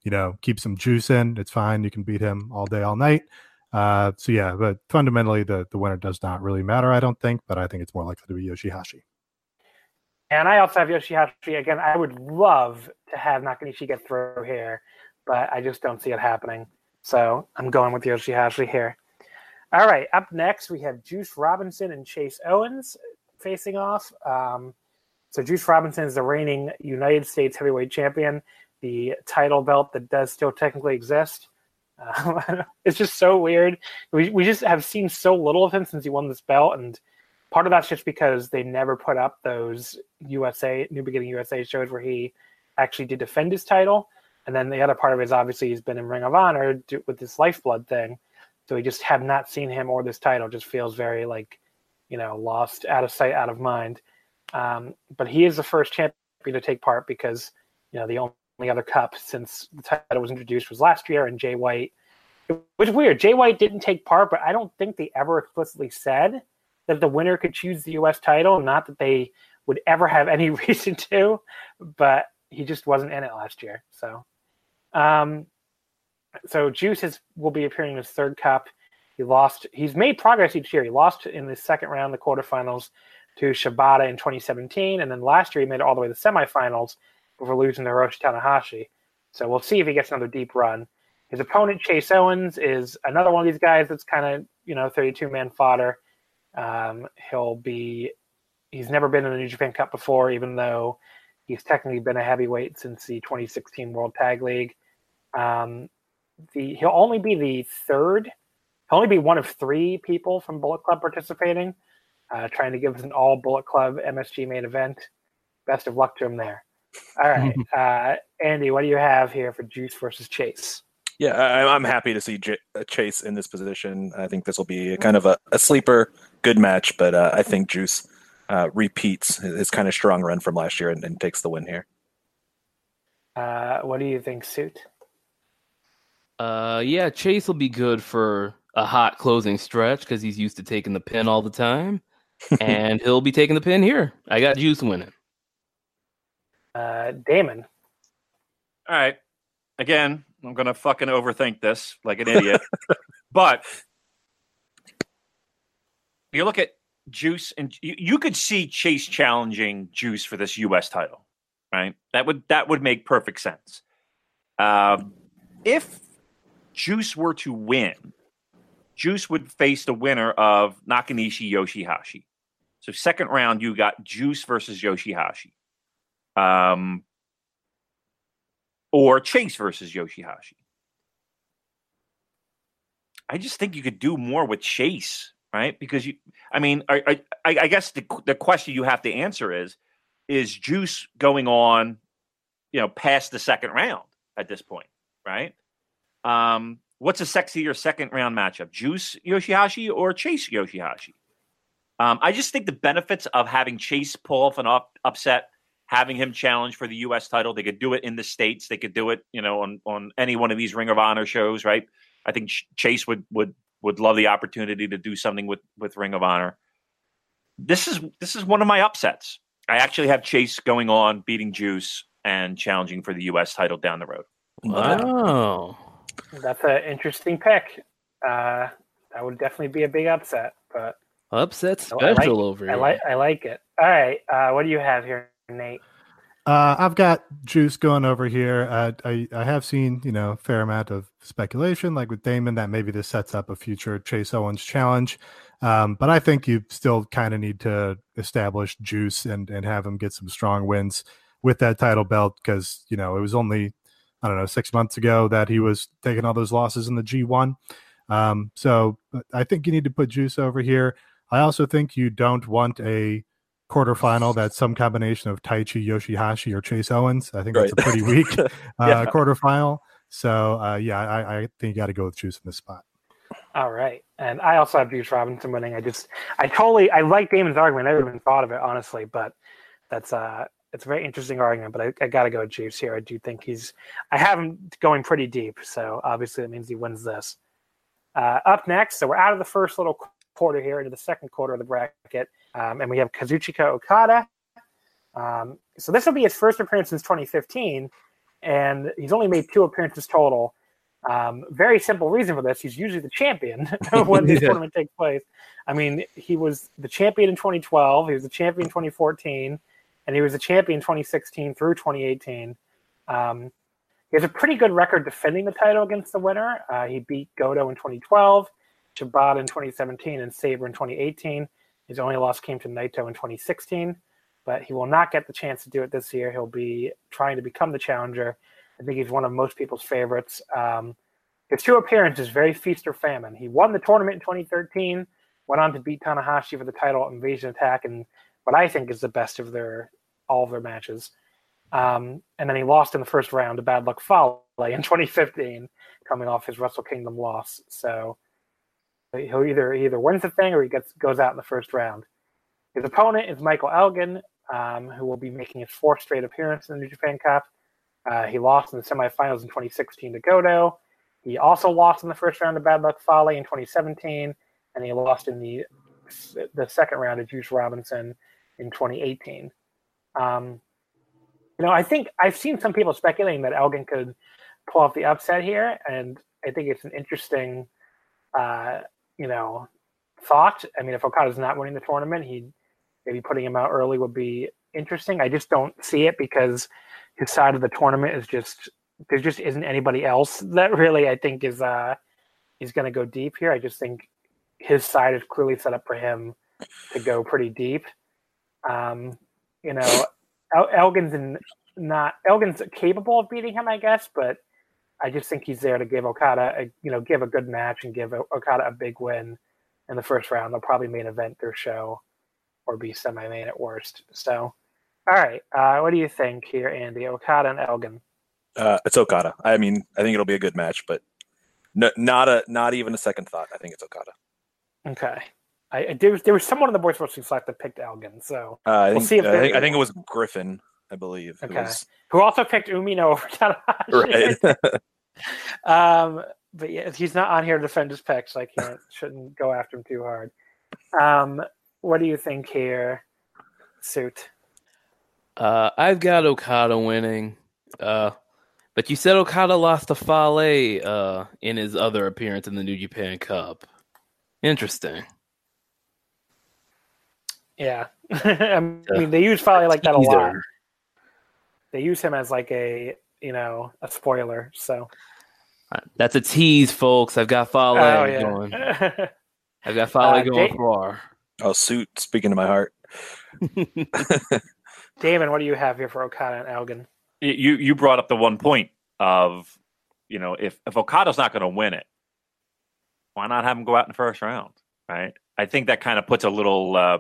you know, keep some juice in. It's fine. You can beat him all day, all night. Uh, so yeah, but fundamentally, the the winner does not really matter. I don't think, but I think it's more likely to be Yoshihashi. And I also have Yoshihashi again. I would love to have Nakanishi get through here, but I just don't see it happening. So I'm going with Yoshihashi here. All right, up next we have Juice Robinson and Chase Owens facing off. Um, so Juice Robinson is the reigning United States heavyweight champion, the title belt that does still technically exist. Uh, it's just so weird. We we just have seen so little of him since he won this belt, and part of that's just because they never put up those USA New Beginning USA shows where he actually did defend his title. And then the other part of it is obviously he's been in Ring of Honor with this lifeblood thing. So we just have not seen him or this title. Just feels very like, you know, lost, out of sight, out of mind. Um, but he is the first champion to take part because, you know, the only other cup since the title was introduced was last year, and Jay White. Which is weird. Jay White didn't take part, but I don't think they ever explicitly said that the winner could choose the U.S. title. Not that they would ever have any reason to, but he just wasn't in it last year. So, um, so Juice is, will be appearing in his third cup. He lost. He's made progress each year. He lost in the second round, the quarterfinals, to Shibata in 2017, and then last year he made it all the way to the semifinals before losing to Hiroshi Tanahashi. So we'll see if he gets another deep run. His opponent Chase Owens is another one of these guys that's kind of you know 32 man fodder. Um, he'll be. He's never been in the New Japan Cup before, even though he's technically been a heavyweight since the 2016 World Tag League. Um, the he'll only be the third. He'll only be one of three people from Bullet Club participating, uh, trying to give us an all Bullet Club MSG main event. Best of luck to him there. All right, uh, Andy, what do you have here for Juice versus Chase? Yeah, I, I'm happy to see J- Chase in this position. I think this will be kind of a, a sleeper, good match, but uh, I think Juice uh, repeats his kind of strong run from last year and, and takes the win here. Uh, what do you think, Suit? Uh, yeah, Chase will be good for a hot closing stretch because he's used to taking the pin all the time, and he'll be taking the pin here. I got Juice winning. Uh, Damon. All right. Again, I'm gonna fucking overthink this like an idiot. but you look at Juice, and you, you could see Chase challenging Juice for this U.S. title, right? That would that would make perfect sense. Um, if Juice were to win, Juice would face the winner of Nakanishi Yoshihashi. So second round, you got Juice versus Yoshihashi, um, or Chase versus Yoshihashi. I just think you could do more with Chase, right? Because you, I mean, I, I, I guess the the question you have to answer is, is Juice going on, you know, past the second round at this point, right? Um, what's a sexier second round matchup, Juice Yoshihashi or Chase Yoshihashi? Um, I just think the benefits of having Chase pull off an up, upset, having him challenge for the U.S. title, they could do it in the states. They could do it, you know, on on any one of these Ring of Honor shows, right? I think Ch- Chase would would would love the opportunity to do something with with Ring of Honor. This is this is one of my upsets. I actually have Chase going on, beating Juice, and challenging for the U.S. title down the road. Wow. That's an interesting pick. Uh, that would definitely be a big upset, but Upset I like- special over I here. like I like it. All right, uh, what do you have here, Nate? Uh, I've got Juice going over here. Uh, I I have seen you know a fair amount of speculation, like with Damon, that maybe this sets up a future Chase Owens challenge. Um, but I think you still kind of need to establish Juice and and have him get some strong wins with that title belt because you know it was only I don't know six months ago that he was taking all those losses in the G one. Um, so I think you need to put Juice over here. I also think you don't want a quarterfinal that's some combination of Taichi Yoshihashi or Chase Owens. I think that's a pretty weak uh, Yeah. quarterfinal. So uh, yeah, I, I think you got to go with Juice in this spot. All right, and I also have Juice Robinson winning. I just, I totally, I like Damon's argument. I never even thought of it honestly, but that's uh, it's a very interesting argument. But I, I got to go with Juice here. I do think he's, I have him going pretty deep, so obviously that means he wins this. Uh, up next, so we're out of the first little quarter here into the second quarter of the bracket, um, and we have Kazuchika Okada. Um, so this will be his first appearance since 2015, and he's only made two appearances total. Um, very simple reason for this: he's usually the champion when this Yeah. tournament takes place. I mean, he was the champion in 2012, he was the champion in 2014, and he was a champion 2016 through 2018. Um, he has a pretty good record defending the title against the winner. Uh, he beat Goto in 2012, Shibata in 2017, and Sabre in 2018. His only loss came to Naito in 2016, but he will not get the chance to do it this year. He'll be trying to become the challenger. I think he's one of most people's favorites. Um, his two appearances, very feast or famine. He won the tournament in 2013, went on to beat Tanahashi for the title at Invasion Attack, and what I think is the best of their all of their matches. Um, and then he lost in the first round to Bad Luck Fale in 2015, coming off his Wrestle Kingdom loss. So he'll either he either wins the thing or he gets goes out in the first round. His opponent is Michael Elgin, um, who will be making his fourth straight appearance in the New Japan Cup. Uh, he lost in the semifinals in 2016 to Goto. He also lost in the first round to Bad Luck Fale in 2017, and he lost in the the second round to Juice Robinson in 2018. Um, you know, I think I've seen some people speculating that Elgin could pull off the upset here, and I think it's an interesting, uh, you know, thought. I mean, if Okada's not winning the tournament, he maybe putting him out early would be interesting. I just don't see it because his side of the tournament is just there just isn't anybody else that really I think is uh is going to go deep here. I just think his side is clearly set up for him to go pretty deep. Um, you know, El- Elgin's in, not Elgin's capable of beating him, I guess, but I just think he's there to give Okada, a, you know, give a good match and give Okada a big win in the first round. They'll probably main event their show or be semi-main at worst. So, all right, uh, what do you think here, Andy? Okada and Elgin. Uh, it's Okada. I mean, I think it'll be a good match, but no, not a not even a second thought. I think it's Okada. Okay. I, I there was there was someone on the Boys Wrestling Slack that picked Elgin, so Uh, I We'll think see if I think, I think it was Griffin. I believe. It Okay. was- who also picked Umino over Tanahashi. right. Um, but yeah, he's not on here to defend his pick, so I can't shouldn't go after him too hard. Um, what do you think here, Suit? Uh, I've got Okada winning. Uh, but you said Okada lost to Fale uh, in his other appearance in the New Japan Cup. Interesting. Yeah, I mean they use Fale like that a lot. They use him as like a you know a spoiler. So That's a tease, folks. I've got Fale oh going. yeah. I've got Fale Uh, going Jay- far. oh, suit. Speaking to my heart. Damon, what do you have here for Okada and Elgin? you you brought up the one point of you know if if Okada's not going to win it, why not have him go out in the first round, right? I think that kind of puts a little uh,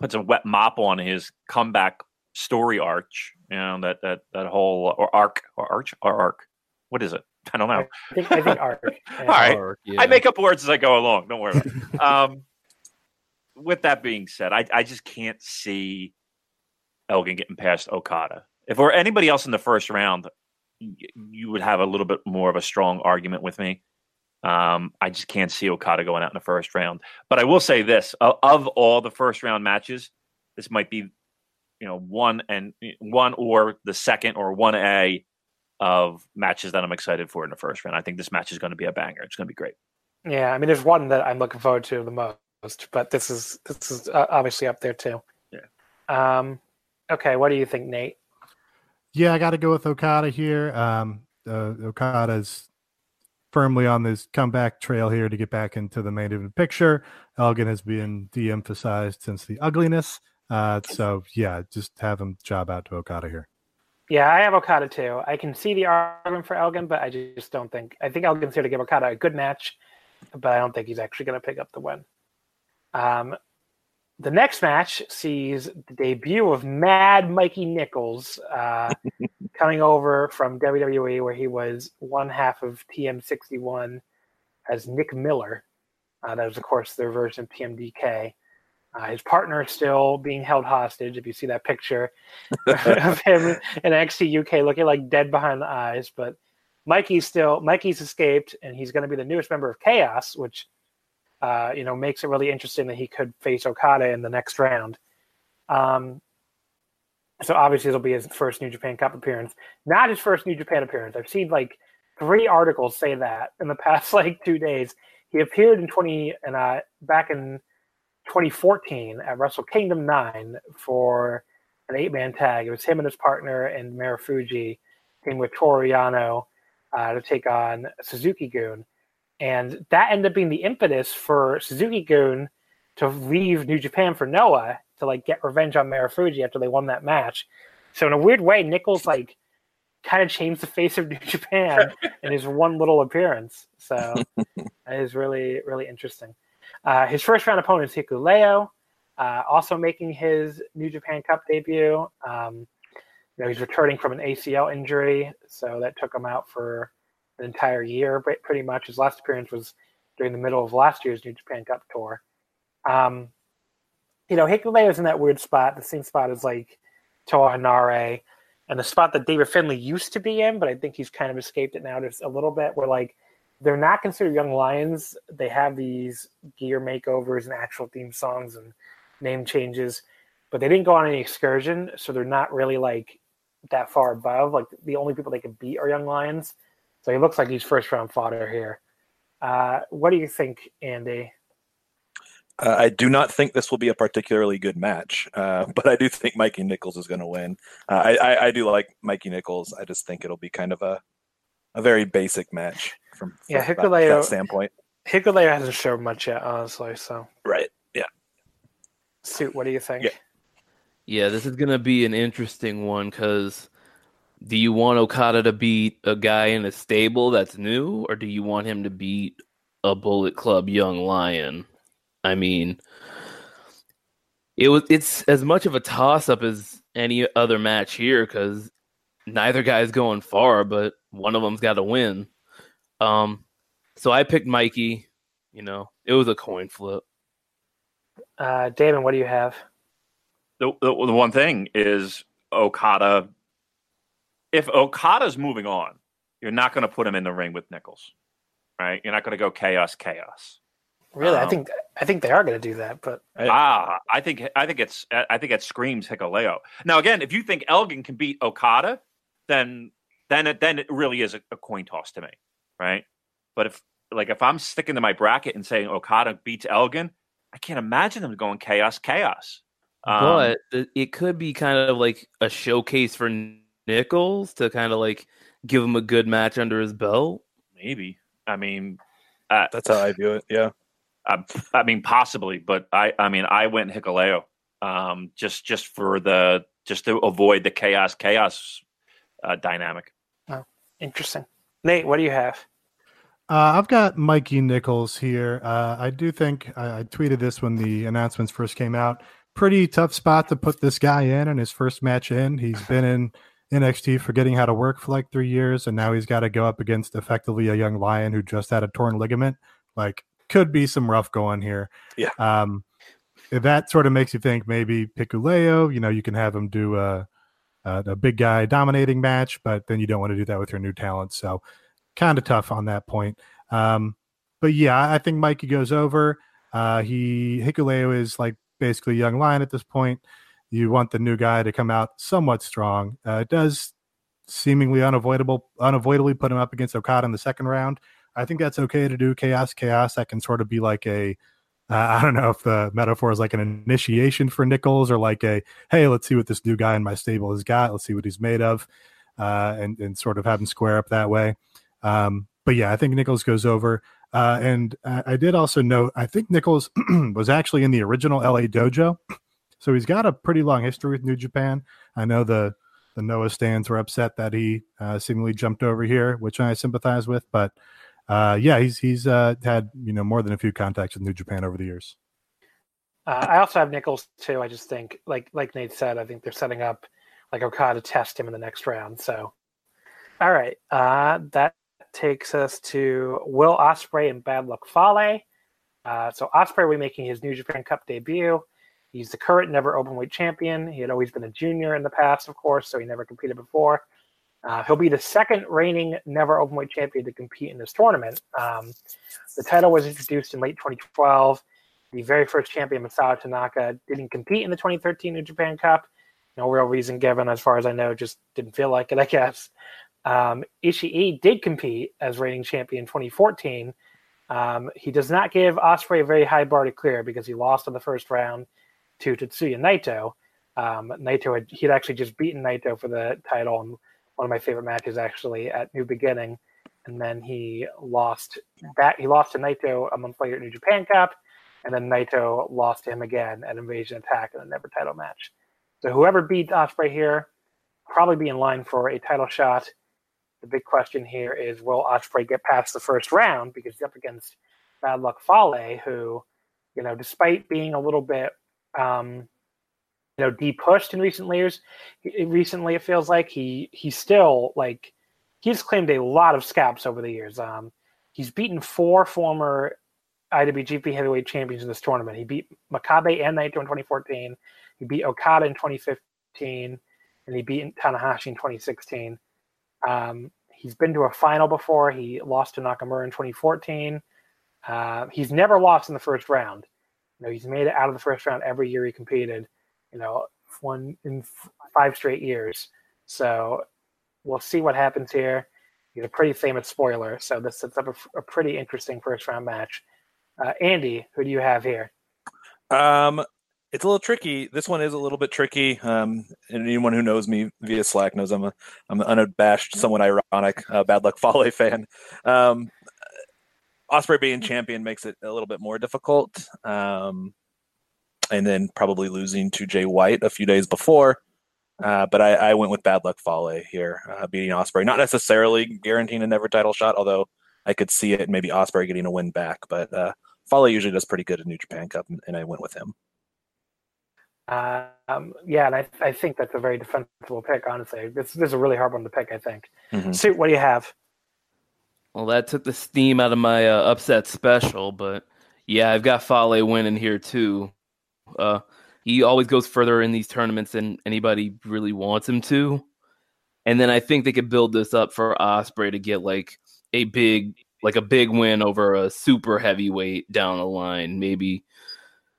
puts a wet mop on his comeback story arch. You know that that that whole or arc or arch or arc. What is it? I don't know. I think I think Arc. All right. Or, yeah. I make up words as I go along. Don't worry. About it. um, with that being said, I, I just can't see Elgin getting past Okada. If it were anybody else in the first round, y- you would have a little bit more of a strong argument with me. Um, I just can't see Okada going out in the first round. But I will say this: of, of all the first round matches, this might be, you know, one and one or the second or one A of matches that I'm excited for in the first round. I think this match is going to be a banger. It's going to be great. Yeah, I mean, there's one that I'm looking forward to the most, but this is this is uh, obviously up there too. Yeah. Um. Okay, what do you think, Nate? Yeah, I got to go with Okada here. Um, uh, Okada's firmly on this comeback trail here to get back into the main event picture. Elgin has been de-emphasized since the ugliness. Uh, so yeah, just have him job out to Okada here. Yeah, I have Okada too. I can see the argument for Elgin, but I just don't think. I think Elgin's here to give Okada a good match, but I don't think he's actually going to pick up the win. Um, the next match sees the debut of Mad Mikey Nichols uh, coming over from WWE, where he was one half of TM61 as Nick Miller. Uh, that was, of course, their version of TMDK. Uh, his partner is still being held hostage. If you see that picture of him in NXT UK looking like dead behind the eyes, but Mikey's still Mikey's escaped, and he's going to be the newest member of Chaos, which uh, you know makes it really interesting that he could face Okada in the next round. Um, so obviously it'll be his first New Japan Cup appearance, not his first New Japan appearance. I've seen like three articles say that in the past like two days. He appeared in twenty and uh, back in 2014 at Wrestle Kingdom 9 for an eight man tag. It was him and his partner and Marufuji came with Toru Yano uh, to take on Suzuki-gun. And that ended up being the impetus for Suzuki-gun to leave New Japan for Noah to like get revenge on Marufuji after they won that match. So in a weird way, Nichols like kind of changed the face of New Japan in his one little appearance. So it is really, really interesting. Uh, his first round opponent is Hikuleo, uh, also making his New Japan Cup debut. Um, you know, he's returning from an ACL injury, so that took him out for an entire year, pretty much. His last appearance was during the middle of last year's New Japan Cup tour. Um, you know, is in that weird spot, the same spot as like Toa Henare, and the spot that David Finlay used to be in, but I think he's kind of escaped it now just a little bit, where like they're not considered young lions. They have these gear makeovers and actual theme songs and name changes, but they didn't go on any excursion, so they're not really like that far above. Like the only people they can beat are young lions. So he looks like he's first round fodder here. Uh, what do you think, Andy? Uh, I do not think this will be a particularly good match, uh, but I do think Mikey Nichols is going to win. Uh, I, I, I, do like Mikey Nichols. I just think it'll be kind of a a very basic match from, yeah Hikuleo, that standpoint. Hikuleo hasn't shown much yet, honestly. So right, yeah. Suit, what do you think? Yeah, yeah this is gonna be an interesting one because do you want Okada to beat a guy in a stable that's new, or do you want him to beat a Bullet Club young lion? I mean, it was it's as much of a toss up as any other match here because neither guy's going far, but one of them's got to win. Um, so I picked Mikey. You know, it was a coin flip. Uh, Damon, what do you have? The, the, the one thing is Okada. If Okada's moving on, you're not going to put him in the ring with Nichols, right? You're not going to go chaos, chaos. Really, um, I think I think they are going to do that, but ah, I think I think it's I think it screams Hikuleo. Now, again, if you think Elgin can beat Okada, then then it then it really is a, a coin toss to me, right? But if like if I'm sticking to my bracket and saying Okada beats Elgin, I can't imagine them going chaos, chaos. Um, but it could be kind of like a showcase for Nichols to kind of like give him a good match under his belt. Maybe. I mean, uh, that's how I view it. Yeah. I, I mean, possibly, but I, I mean, I went Hikuleo, um, just, just for the, just to avoid the chaos, chaos uh, dynamic. Oh, interesting. Nate, what do you have? Uh, I've got Mikey Nichols here. Uh, I do think I, I, tweeted this when the announcements first came out. Pretty tough spot to put this guy in in his first match in. He's been in NXT forgetting how to work for like three years, and now he's got to go up against effectively a young lion who just had a torn ligament. Like, could be some rough going here. Yeah. Um, that sort of makes you think maybe Hikuleo, You know, you can have him do a uh, a big guy dominating match, but then you don't want to do that with your new talent. So kind of tough on that point. Um, but yeah, I think Mikey goes over. Uh, he Hikuleo is like basically a young lion at this point. You want the new guy to come out somewhat strong. Uh, it does seemingly unavoidable, unavoidably put him up against Okada in the second round. I think that's okay to do chaos. Chaos that can sort of be like a uh, I don't know if the metaphor is like an initiation for Nichols or like a hey, let's see what this new guy in my stable has got. Let's see what he's made of, uh, and and sort of have him square up that way. Um, but yeah, I think Nichols goes over. Uh, and I, I did also note I think Nichols was actually in the original LA Dojo, so he's got a pretty long history with New Japan. I know the the Noah stands were upset that he uh, seemingly jumped over here, which I sympathize with, but uh, yeah, he's he's uh, had you know more than a few contacts with New Japan over the years. Uh, I also have Nichols too. I just think, like like Nate said, I think they're setting up like Okada to test him in the next round. So, all right, uh, that takes us to Will Ospreay and Bad Luck Fale. Uh, so Ospreay will be making his New Japan Cup debut. He's the current never open weight champion. He had always been a junior in the past, of course, so he never competed before. Uh, he'll be the second reigning never open weight champion to compete in this tournament. Um, the title was introduced in late 2012. The very first champion, Masato Tanaka, didn't compete in the 2013 New Japan Cup. No real reason given, as far as I know, just didn't feel like it, I guess. Um, Ishii did compete as reigning champion in 2014. Um, he does not give Ospreay a very high bar to clear because he lost in the first round to Tetsuya Naito. Um, Naito had he'd actually just beaten Naito for the title in one of my favorite matches actually at New Beginning, and then he lost that He lost to Naito a month later at New Japan Cup, and then Naito lost to him again at Invasion Attack in a never title match. So whoever beats Ospreay here probably be in line for a title shot. The big question here is will Ospreay get past the first round because he's up against Bad Luck Fale, who, you know, despite being a little bit um, you know, de-pushed in recent years. Recently, it feels like he he's still like he's claimed a lot of scalps over the years. Um, he's beaten four former IWGP Heavyweight Champions in this tournament. He beat Makabe and Naito in 2014. He beat Okada in 2015, and he beat Tanahashi in 2016. Um, he's been to a final before. He lost to Nakamura in 2014. Uh, he's never lost in the first round. Know, he's made it out of the first round every year he competed. You know, one in five straight years. So we'll see what happens here. He's a pretty famous spoiler, so this sets up a, a pretty interesting first round match. Uh, Andy, who do you have here? Um, it's a little tricky. This one is a little bit tricky. Um, and anyone who knows me via Slack knows I'm a I'm an unabashed, somewhat ironic, uh, bad luck Fale fan. Um, Ospreay being champion makes it a little bit more difficult. Um, and then probably losing to Jay White a few days before. Uh, but I, I, went with bad luck Fale here, uh, beating Ospreay. Not necessarily guaranteeing a never title shot, although I could see it maybe Ospreay getting a win back. But uh, Fale usually does pretty good in New Japan Cup, and, and I went with him. Um, yeah, and I, I think that's a very defensible pick. Honestly, this, this is a really hard one to pick. I think. Mm-hmm. Suit, what do you have? Well, that took the steam out of my uh, upset special, but yeah, I've got Fale winning here too. Uh, he always goes further in these tournaments than anybody really wants him to. And then I think they could build this up for Ospreay to get like a big, like a big win over a super heavyweight down the line. Maybe,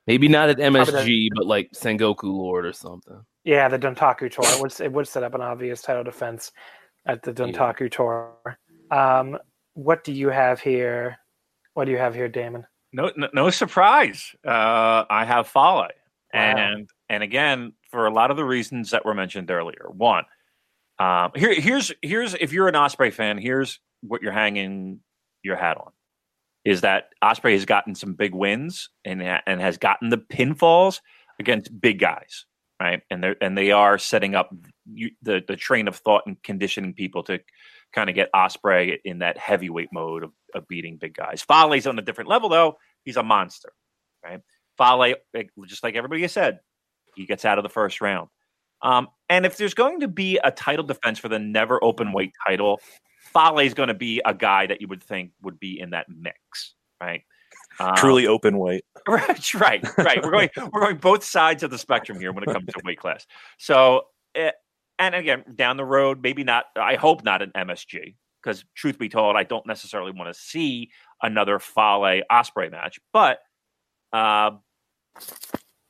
maybe not at MSG, but like Sengoku Lord or something. Yeah, the Dontaku tour. It would, it would set up an obvious title defense at the Dontaku yeah. tour. Um, what do you have here? What do you have here, Damon? No, no, no surprise. Uh, I have Fale, wow. and and again for a lot of the reasons that were mentioned earlier. One, um, here, here's here's if you're an Ospreay fan, here's what you're hanging your hat on. Is that Ospreay has gotten some big wins and and has gotten the pinfalls against big guys, right? And they and they are setting up the the train of thought and conditioning people to kind of get Ospreay in that heavyweight mode of, of beating big guys. Fale's on a different level though. He's a monster, right? Fale, just like everybody has said, he gets out of the first round. Um, and if there's going to be a title defense for the never open weight title, Fale is going to be a guy that you would think would be in that mix, right? Um, Truly open weight. Right, right, right. We're going we're going both sides of the spectrum here when it comes to weight class. So eh, and again, down the road, maybe not. I hope not an MSG because, truth be told, I don't necessarily want to see another Fale Ospreay match. But uh,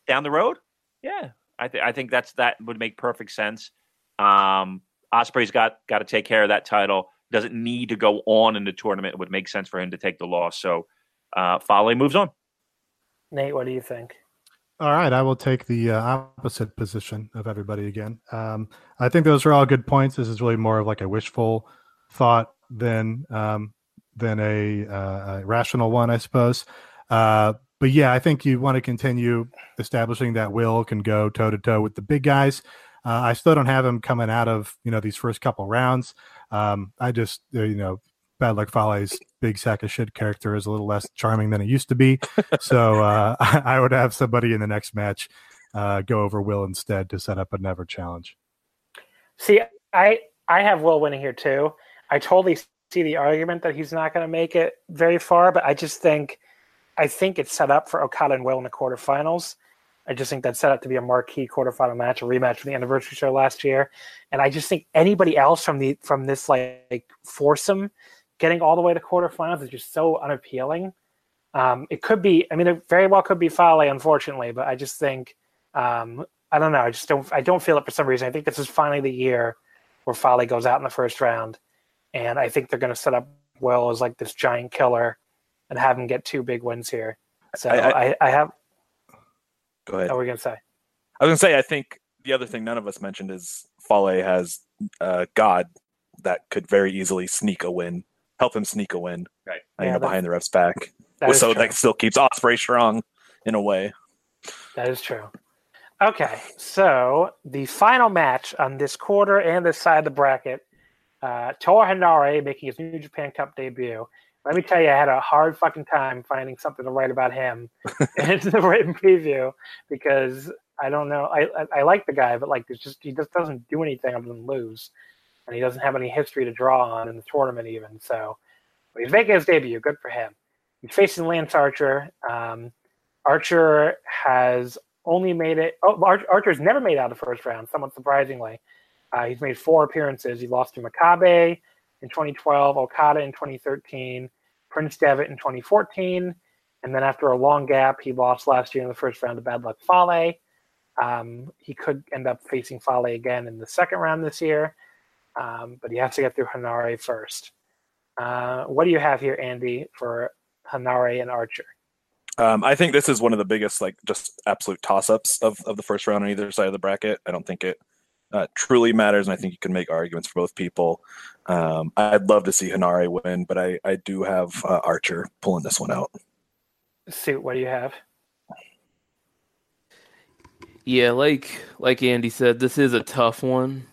down the road, yeah, I, th- I think that's that would make perfect sense. Um, Ospreay's got got to take care of that title. Doesn't need to go on in the tournament. It would make sense for him to take the loss. So uh, Fale moves on. Nate, what do you think? All right, I will take the uh, opposite position of everybody again. Um, I think those are all good points. This is really more of like a wishful thought than um, than a, uh, a, rational one, I suppose. Uh, but yeah, I think you want to continue establishing that Will can go toe to toe with the big guys. Uh, I still don't have him coming out of you know these first couple rounds. Um, I just uh, you know Bad Luck Fale's big sack of shit character is a little less charming than it used to be. so uh, I, would have somebody in the next match uh, go over Will instead to set up a never challenge. See, I I have Will winning here too. I totally see the argument that he's not going to make it very far, but I just think I think it's set up for Okada and Will in the quarterfinals. I just think that's set up to be a marquee quarterfinal match, a rematch from the anniversary show last year. And I just think anybody else from the from this like foursome getting all the way to quarterfinals is just so unappealing. Um, it could be, I mean, it very Will could be Fale, unfortunately, but I just think, um, I don't know. I just don't, I don't feel it for some reason. I think this is finally the year where Fale goes out in the first round, and I think they're going to set up well as like this giant killer and have him get two big wins here. So I- I, I- have. Go ahead. What are we going to say? I was gonna say I think the other thing none of us mentioned is Fale has uh, GoD that could very easily sneak a win, help him sneak a win. Right. uh, You know, behind the ref's back. That is so true. that still keeps Ospreay strong in a way. That is true. Okay, so the final match on this quarter and this side of the bracket, uh, Toa Henare making his New Japan Cup debut. Let me tell you, I had a hard fucking time finding something to write about him in the written preview because I don't know. I, I I like the guy, but like, it's just he just doesn't do anything other than lose, and he doesn't have any history to draw on in the tournament even. So, he's making his debut. Good for him. He's facing Lance Archer. Um, Archer has only made it. Oh, Ar- Archer's never made out of the first round, somewhat surprisingly. Uh, he's made four appearances. He lost to Makabe in 2012, Okada in 2013, Prince Devitt in 2014, and then after a long gap, he lost last year in the first round to Bad Luck Fale. Um, he could end up facing Fale again in the second round this year, um, but you have to get through Henare first. Uh, what do you have here, Andy, for Henare and Archer? Um, I think this is one of the biggest, like, just absolute toss-ups of, of the first round on either side of the bracket. I don't think it uh, truly matters, and I think you can make arguments for both people. Um, I'd love to see Henare win, but I, I do have uh, Archer pulling this one out. Suit, what do you have? Yeah, like like Andy said, this is a tough one.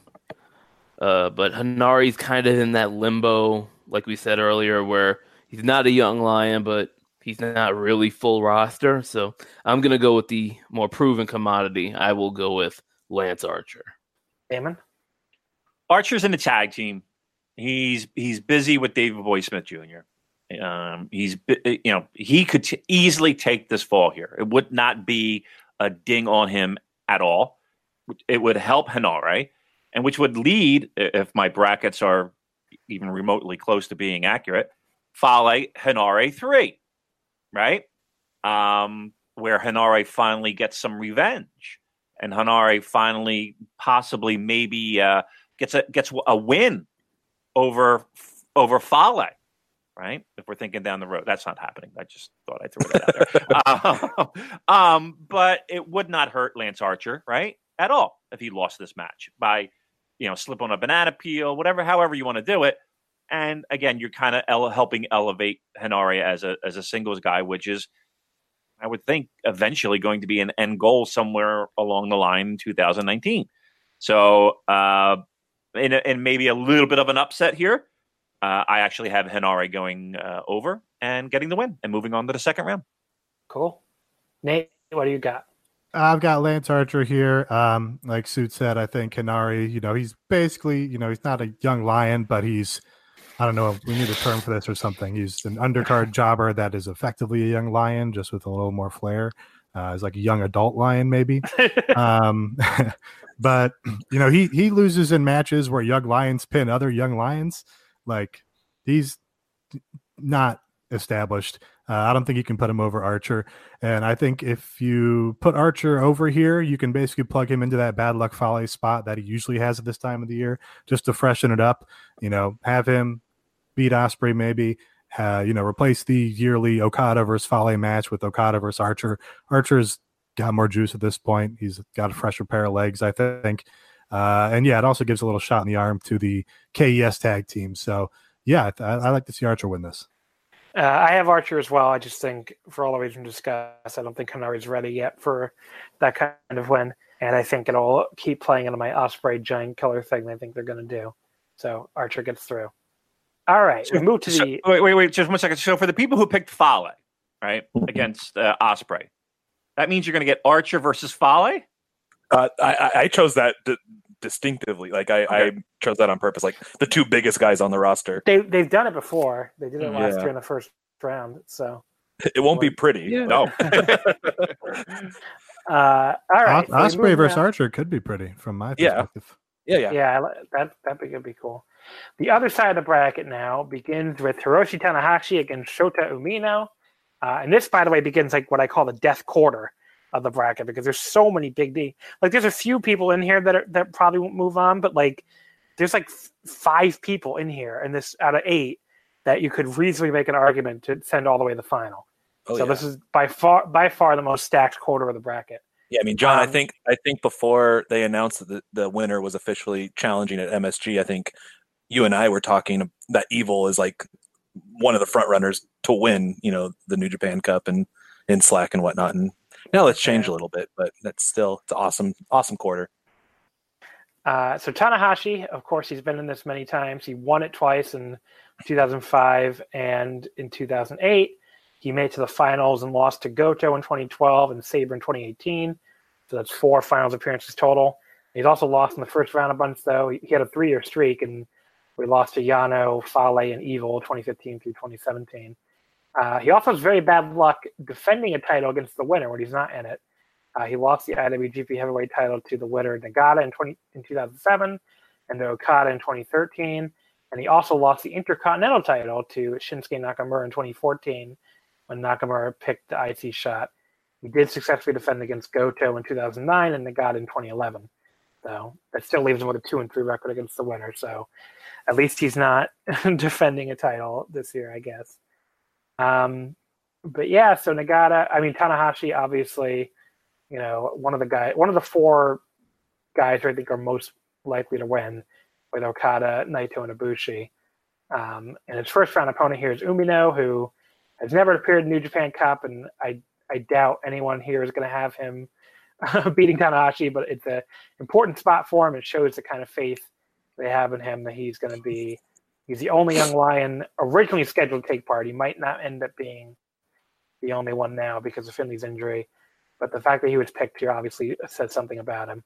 Uh, but Henare's kind of in that limbo, like we said earlier, where he's not a young lion, but he's not really full roster. So I'm gonna go with the more proven commodity. I will go with Lance Archer. Damon? Archer's in the tag team. He's he's busy with Davey Boy Smith Jr. Um, he's you know he could t- easily take this fall here. It would not be a ding on him at all. It would help Henare, and which would lead, if my brackets are even remotely close to being accurate, Fale Henare three, right? Um, where Henare finally gets some revenge, and Henare finally, possibly, maybe uh, gets a gets a win over over Fale, right? If we're thinking down the road, that's not happening. I just thought I threw it out there. um, um, but it would not hurt Lance Archer, right, at all if he lost this match by you know slip on a banana peel, whatever, however you want to do it. And again, you're kind of ele- helping elevate Henare as a as a singles guy, which is, I would think, eventually going to be an end goal somewhere along the line in 2019. So, uh, and, and maybe a little bit of an upset here. Uh, I actually have Henare going uh, over and getting the win and moving on to the second round. Cool. Nate, what do you got? I've got Lance Archer here. Um, like Suit said, I think Henare, you know, he's basically, you know, he's not a young lion, but he's, I don't know, if we need a term for this or something. He's an undercard jobber that is effectively a young lion, just with a little more flair. Uh, he's like a young adult lion, maybe. um, but you know, he he loses in matches where young lions pin other young lions. Like he's not established. Uh, I don't think you can put him over Archer. And I think if you put Archer over here, you can basically plug him into that bad luck Fale spot that he usually has at this time of the year, just to freshen it up. You know, have him beat Ospreay maybe. Uh, you know, replace the yearly Okada versus Fale match with Okada versus Archer. Archer's got more juice at this point. He's got a fresher pair of legs, I think. Uh, and yeah, it also gives a little shot in the arm to the KES tag team. So yeah, I, I like to see Archer win this. Uh, I have Archer as well. I just think, for all the reasons discussed, I don't think Henare's ready yet for that kind of win. And I think it'll keep playing into my Ospreay giant killer thing I think they're going to do. So Archer gets through. All right, we move to So- the. wait, wait, wait, just one second. So for the people who picked Fale, right, against uh, Ospreay, that means you're going to get Archer versus Fale. Uh, I, I- I chose that d- distinctively. Like I, I chose that on purpose. Like the two biggest guys on the roster. They, they've done it before. They did it last Yeah. year in the first round. So It won't be pretty. Yeah. No. Uh, all right. Os- Ospreay versus now- Archer could be pretty from my Yeah. perspective. Yeah, yeah. Yeah, I li- that that be could be cool. The other side of the bracket now begins with Hiroshi Tanahashi against Shota Umino, uh, and this, by the way, begins like what I call the death quarter of the bracket because there's so many big D. Like, there's a few people in here that are, that probably won't move on, but like, there's like f- five people in here, and this out of eight that you could reasonably make an argument to send all the way to the final. Oh, so yeah. this is by far by far the most stacked quarter of the bracket. Yeah, I mean, John, I Um, think I think before they announced that the, the winner was officially challenging at MSG, I think you and I were talking that Evil is like one of the front runners to win, you know, the New Japan Cup and in Slack and whatnot. And now it's changed a little bit, but that's still it's awesome, awesome quarter. Uh, so Tanahashi, of course, he's been in this many times. He won it twice in 2005 and in 2008. He made it to the finals and lost to Goto in 2012 and Sabre in 2018. So that's four finals appearances total. He's also lost in the first round a bunch, though. He he had a three-year streak, and we lost to Yano, Fale, and Evil 2015 through 2017. Uh, he also has very bad luck defending a title against the winner when he's not in it. Uh, he lost the IWGP Heavyweight title to the winner Nagata in 20 in 2007 and to Okada in 2013, and he also lost the Intercontinental title to Shinsuke Nakamura in 2014 when Nakamura picked the IC shot. He did successfully defend against Goto in 2009 and Nagata in 2011. So that still leaves him with a two and three record against the winner. So at least he's not defending a title this year, I guess. Um, but yeah, so Nagata, I mean Tanahashi, obviously, you know, one of the guy, one of the four guys who I think are most likely to win with Okada, Naito, and Ibushi. Um, and his first round opponent here is Umino, who has never appeared in New Japan Cup, and I I doubt anyone here is going to have him beating Tanahashi, but it's an important spot for him. It shows the kind of faith they have in him that he's going to be. He's the only young lion originally scheduled to take part. He might not end up being the only one now because of Finley's injury, but the fact that he was picked here obviously says something about him.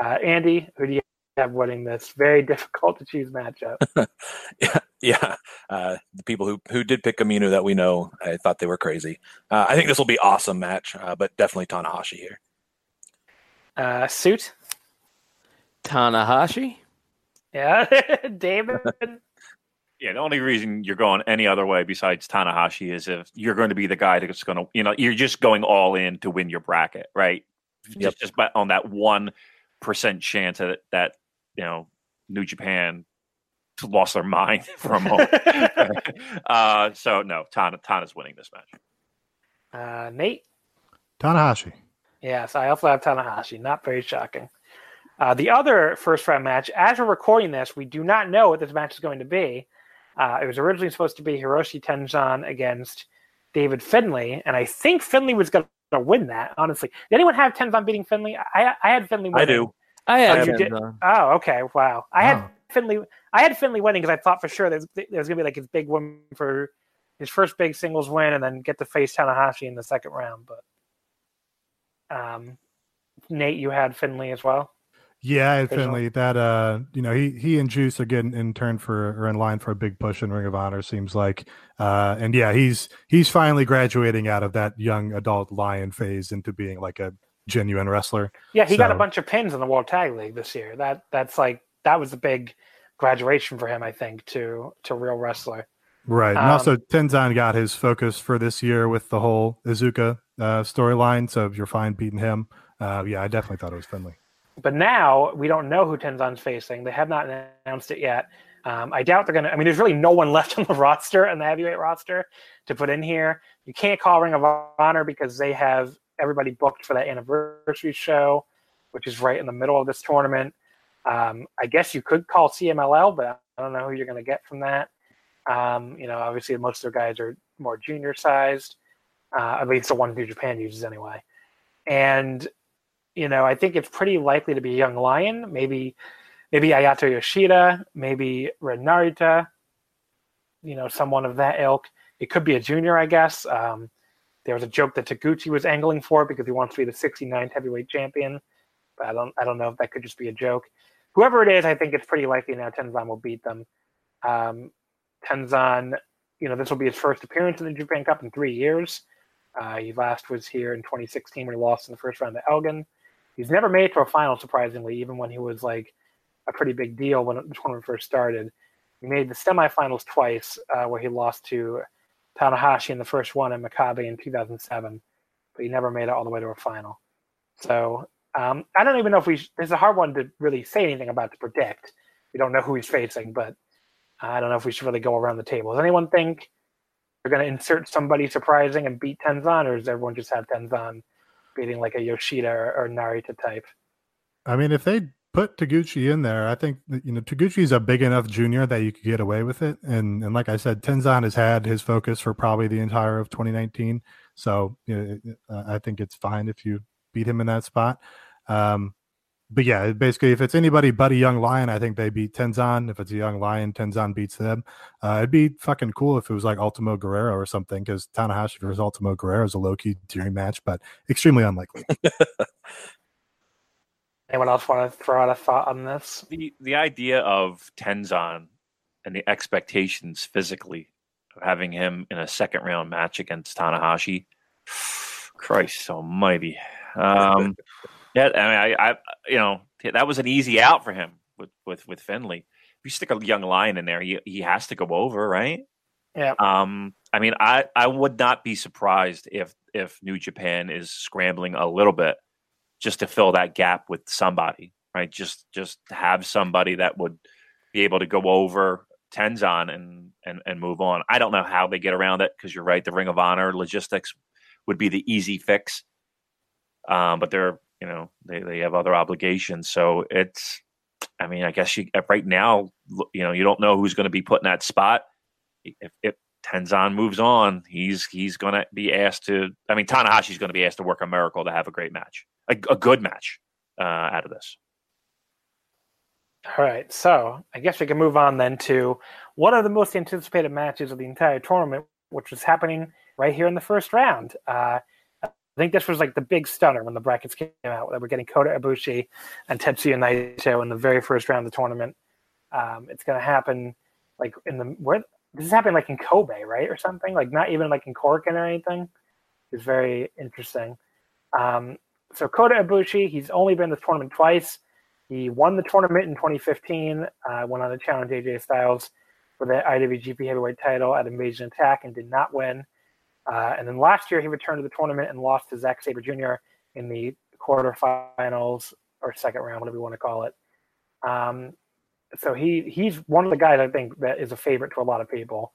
Uh, Andy, who do you have winning this very difficult to choose matchup? yeah, yeah. Uh, the people who who did pick Umino that we know, I thought they were crazy. Uh, I think this will be awesome match, uh, but definitely Tanahashi here. Uh, suit, Tanahashi. yeah, David. Yeah, the only reason you're going any other way besides Tanahashi is if you're going to be the guy that's going to, you know, you're just going all in to win your bracket, right? Yep. Just, just bet on that one percent chance that that you know New Japan lost their mind for a moment. uh, so no, Tana Tana's winning this match. Uh, Nate. Tanahashi. Yes, I also have Tanahashi. Not very shocking. Uh, the other first round match, as we're recording this, we do not know what this match is going to be. Uh, it was originally supposed to be Hiroshi Tenzan against David Finley, and I think Finley was going to win that. Honestly, did anyone have Tenzan beating Finley? I I had Finley. I Winning. do. I Oh, have did? Oh, okay. Wow. I had Wow. Finley. I had Finley winning because I thought for sure there's there's gonna be like his big win for his first big singles win, and then get to face Tanahashi in the second round. But um, Nate, you had Finley as well. Yeah, I had Official. Finley. That uh, you know, he he and Juice are getting in turn for or in line for a big push in Ring of Honor. Seems like, uh, and yeah, he's he's finally graduating out of that young adult lion phase into being like a genuine wrestler. Yeah, he got a bunch of pins in the World Tag League this year. That that's like that was a big graduation for him, I think, to to real wrestler. Right. And Um, also Tenzan got his focus for this year with the whole Iizuka uh, storyline. So you're fine beating him. Uh, yeah, I definitely thought it was Finley. But now we don't know who Tenzan's facing. They have not announced it yet. Um, I doubt they're going to. I mean, there's really no one left on the roster, on the heavyweight roster, to put in here. You can't call Ring of Honor because they have everybody booked for that anniversary show, which is right in the middle of this tournament. Um, I guess you could call CMLL, but I don't know who you're going to get from that. Um, you know, obviously, most of their guys are more junior sized, uh, at least the one New Japan uses anyway. And you know, I think it's pretty likely to be Young Lion, maybe maybe Ayato Yoshida, maybe Ren Narita, you know, someone of that ilk. It could be a junior, I guess. Um, there was a joke that Taguchi was angling for because he wants to be the 69th heavyweight champion, but I don't I don't know if that could just be a joke. Whoever it is, I think it's pretty likely now Tenzan will beat them. Um, Tenzan you know, this will be his first appearance in the Japan Cup in three years. Uh, he last was here in 2016 when he lost in the first round to Elgin. He's never made it to a final, surprisingly, even when he was like a pretty big deal when the tournament first started. He made the semifinals twice, uh, where he lost to Tanahashi in the first one and Makabe in 2007, but he never made it all the way to a final. So um, I don't even know if we. Sh- it's a hard one to really say anything about to predict. We don't know who he's facing, but I don't know if we should really go around the table. Does anyone think they're going to insert somebody surprising and beat Tenzan, or does everyone just have Tenzan beating like a Yoshida or, or Narita type? I mean, if they put Taguchi in there, I think you know Taguchi's a big enough junior that you could get away with it. And and like I said, Tenzan has had his focus for probably the entire of 2019. So you know, I think it's fine if you beat him in that spot. Um, but yeah, basically, if it's anybody but a young lion, I think they beat Tenzan. If it's a young lion, Tenzan beats them. Uh, it'd be fucking cool if it was like Ultimo Guerrero or something, because Tanahashi versus Ultimo Guerrero is a low key dream match, but extremely unlikely. Anyone else want to throw out a thought on this? The the idea of Tenzan and the expectations physically of having him in a second round match against Tanahashi, Christ Almighty. Um, yeah, I mean, I, I, you know, that was an easy out for him with with with Finley. If you stick a young lion in there, he he has to go over, right? Yeah. Um, I mean, I I would not be surprised if if New Japan is scrambling a little bit just to fill that gap with somebody, right? Just just have somebody that would be able to go over Tenzan and and and move on. I don't know how they get around it because you're right. The Ring of Honor logistics would be the easy fix, um, but they're you know they they have other obligations. So it's, I mean, I guess you right now, you know, you don't know who's going to be put in that spot. If, if Tenzan moves on, he's he's going to be asked to. I mean, Tanahashi's going to be asked to work a miracle to have a great match, a, a good match uh, out of this. All right, so I guess we can move on then to one of the most anticipated matches of the entire tournament, which was happening right here in the first round. Uh, I think this was like the big stunner when the brackets came out. That we're getting Kota Ibushi and Tetsuya Naito in the very first round of the tournament. Um, it's going to happen like in the where this is happening like in Kobe, right, or something like not even like in Korakuen or anything. It's very interesting. Um, so Kota Ibushi, he's only been this tournament twice. He won the tournament in 2015, uh, went on to challenge AJ Styles for the IWGP Heavyweight title at Invasion Attack and did not win. Uh, and then last year, he returned to the tournament and lost to Zack Sabre Jr. in the quarterfinals or second round, whatever you want to call it. Um, so he he's one of the guys I think that is a favorite to a lot of people.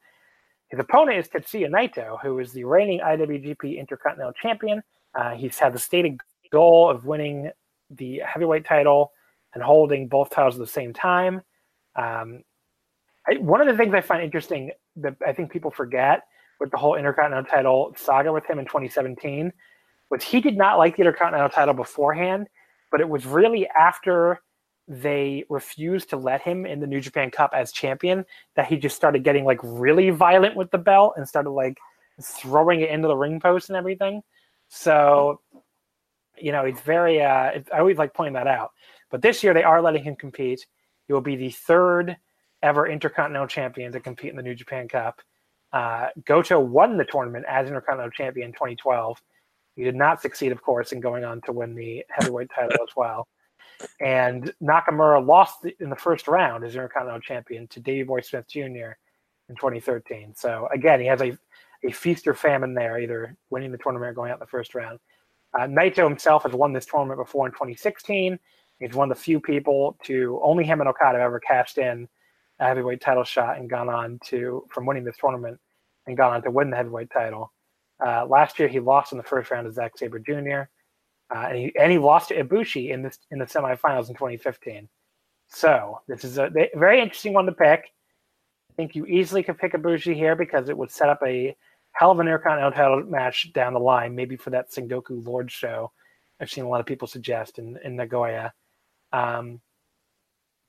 His opponent is Tetsuya Naito, who is the reigning IWGP Intercontinental Champion. Uh, he's had the stated goal of winning the heavyweight title and holding both titles at the same time. Um, I, one of the things I find interesting that I think people forget with the whole Intercontinental title saga with him in 2017 was he did not like the Intercontinental title beforehand, but it was really after they refused to let him in the New Japan Cup as champion that he just started getting like really violent with the belt and started like throwing it into the ring post and everything. So, you know, it's very, uh, I always like pointing that out. But this year they are letting him compete. He will be the third ever Intercontinental Champion to compete in the New Japan Cup. Uh, Goto won the tournament as Intercontinental Champion in 2012. He did not succeed, of course, in going on to win the heavyweight title as well. And Nakamura lost in the first round as Intercontinental Champion to Davey Boy Smith Jr. in 2013. So again, he has a, a feast or famine there, either winning the tournament or going out in the first round. Uh, Naito himself has won this tournament before in 2016. He's one of the few people to only him and Okada have ever cashed in a heavyweight title shot and gone on to from winning this tournament and gone on to win the heavyweight title. Uh, last year, he lost in the first round to Zack Sabre Jr. Uh, and he and he lost to Ibushi in this in the semifinals in 2015. So this is a very interesting one to pick. I think you easily could pick Ibushi here because it would set up a hell of an Intercontinental title match down the line, maybe for that Sengoku Lord show. I've seen a lot of people suggest in in Nagoya. Um,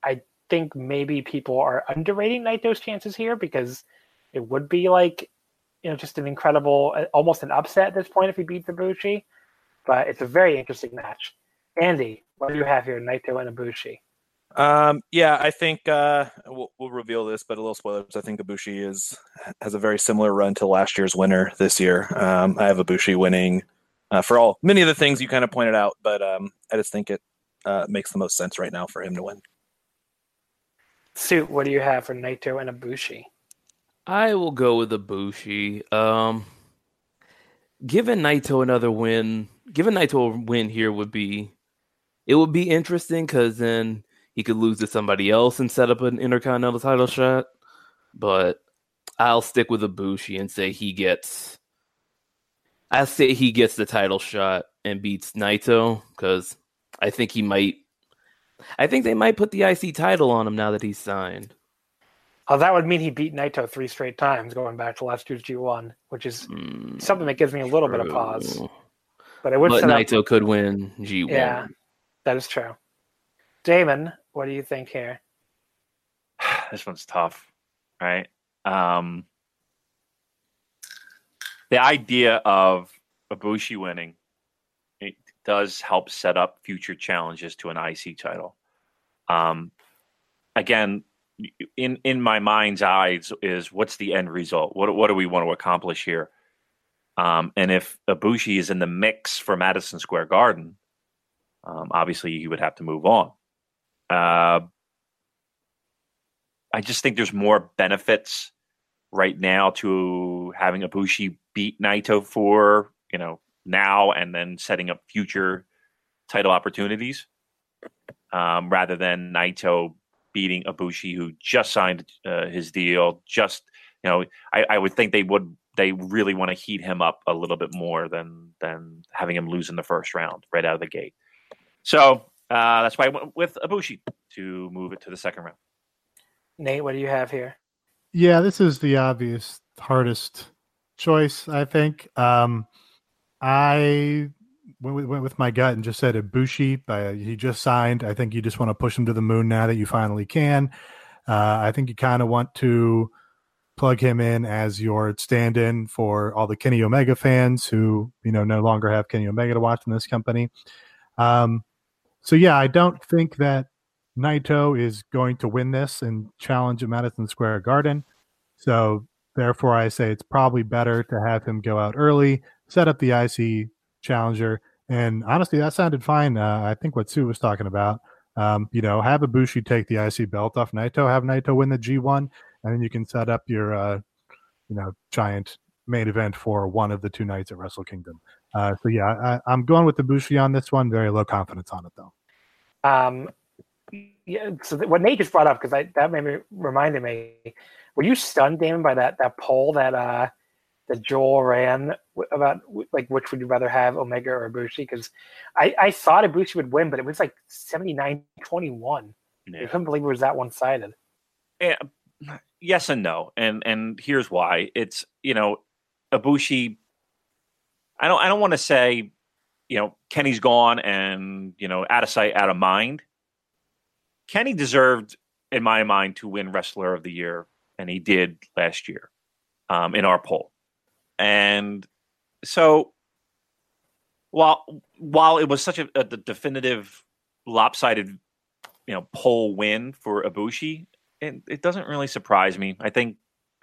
I think maybe people are underrating Naito's chances here because it would be like, you know, just an incredible, almost an upset at this point if he beats Ibushi. But it's a very interesting match. Andy, what do you have here, Naito and Ibushi? Um, yeah, I think uh, we'll, we'll reveal this, but a little spoilers. I think Ibushi is has a very similar run to last year's winner this year. Um, I have Ibushi winning uh, for all many of the things you kind of pointed out, but um, I just think it uh, makes the most sense right now for him to win. Suit, what do you have for Naito and Ibushi? I will go with Ibushi. Um, given Naito another win, given Naito a win here would be, it would be interesting because then he could lose to somebody else and set up an Intercontinental title shot. But I'll stick with Ibushi and say he gets. I say he gets the title shot and beats Naito because I think he might. I think they might put the IC title on him now that he's signed. Oh, that would mean he beat Naito three straight times going back to last year's G1, which is Mm, something that gives me a little bit of pause. But it would But set up- Naito could win G1. Yeah, that is true. Damon, what do you think here? this one's tough, right? Um, the idea of Ibushi winning it does help set up future challenges to an IC title. Um, again, in in my mind's eyes, is what's the end result? What what do we want to accomplish here? Um, and if Ibushi is in the mix for Madison Square Garden, um, obviously he would have to move on. Uh, I just think there's more benefits right now to having Ibushi beat Naito for you know now and then setting up future title opportunities, um, rather than Naito beating Ibushi, who just signed uh, his deal. Just you know, I, I would think they would they really want to heat him up a little bit more than than having him lose in the first round right out of the gate. So uh, that's why I went with Ibushi to move it to the second round. Nate, what do you have here? Yeah, this is the obvious hardest choice, I think. Um, I went with, went with my gut and just said Ibushi. Uh, he just signed. I think you just want to push him to the moon now that you finally can. Uh, I think you kind of want to plug him in as your stand-in for all the Kenny Omega fans who you know no longer have Kenny Omega to watch in this company. Um, so yeah, I don't think that Naito is going to win this and challenge at Madison Square Garden. So therefore, I say it's probably better to have him go out early, set up the IC challenger, and honestly, that sounded fine. Uh, I think what Sue was talking about. Um, you know, have Ibushi take the IC belt off Naito, have Naito win the G1, and then you can set up your, uh, you know, giant main event for one of the two nights at Wrestle Kingdom. Uh, so yeah, I, I'm going with Ibushi on this one. Very low confidence on it though. Um, yeah, so th- what Nate just brought up because that made me reminded me. Were you stunned, Damon, by that that poll that uh that Joel ran about like which would you rather have, Omega or Ibushi? Because I I thought Ibushi would win, but it was like 79-21. I couldn't believe it was that one sided. Yeah, yes and no, and and here's why. It's you know, Ibushi. I don't I don't want to say, you know, Kenny's gone and you know out of sight, out of mind. Kenny deserved, in my mind, to win Wrestler of the Year, and he did last year, um, in our poll, and so while while it was such a, a definitive lopsided you know poll win for Ibushi, it, it doesn't really surprise me. I think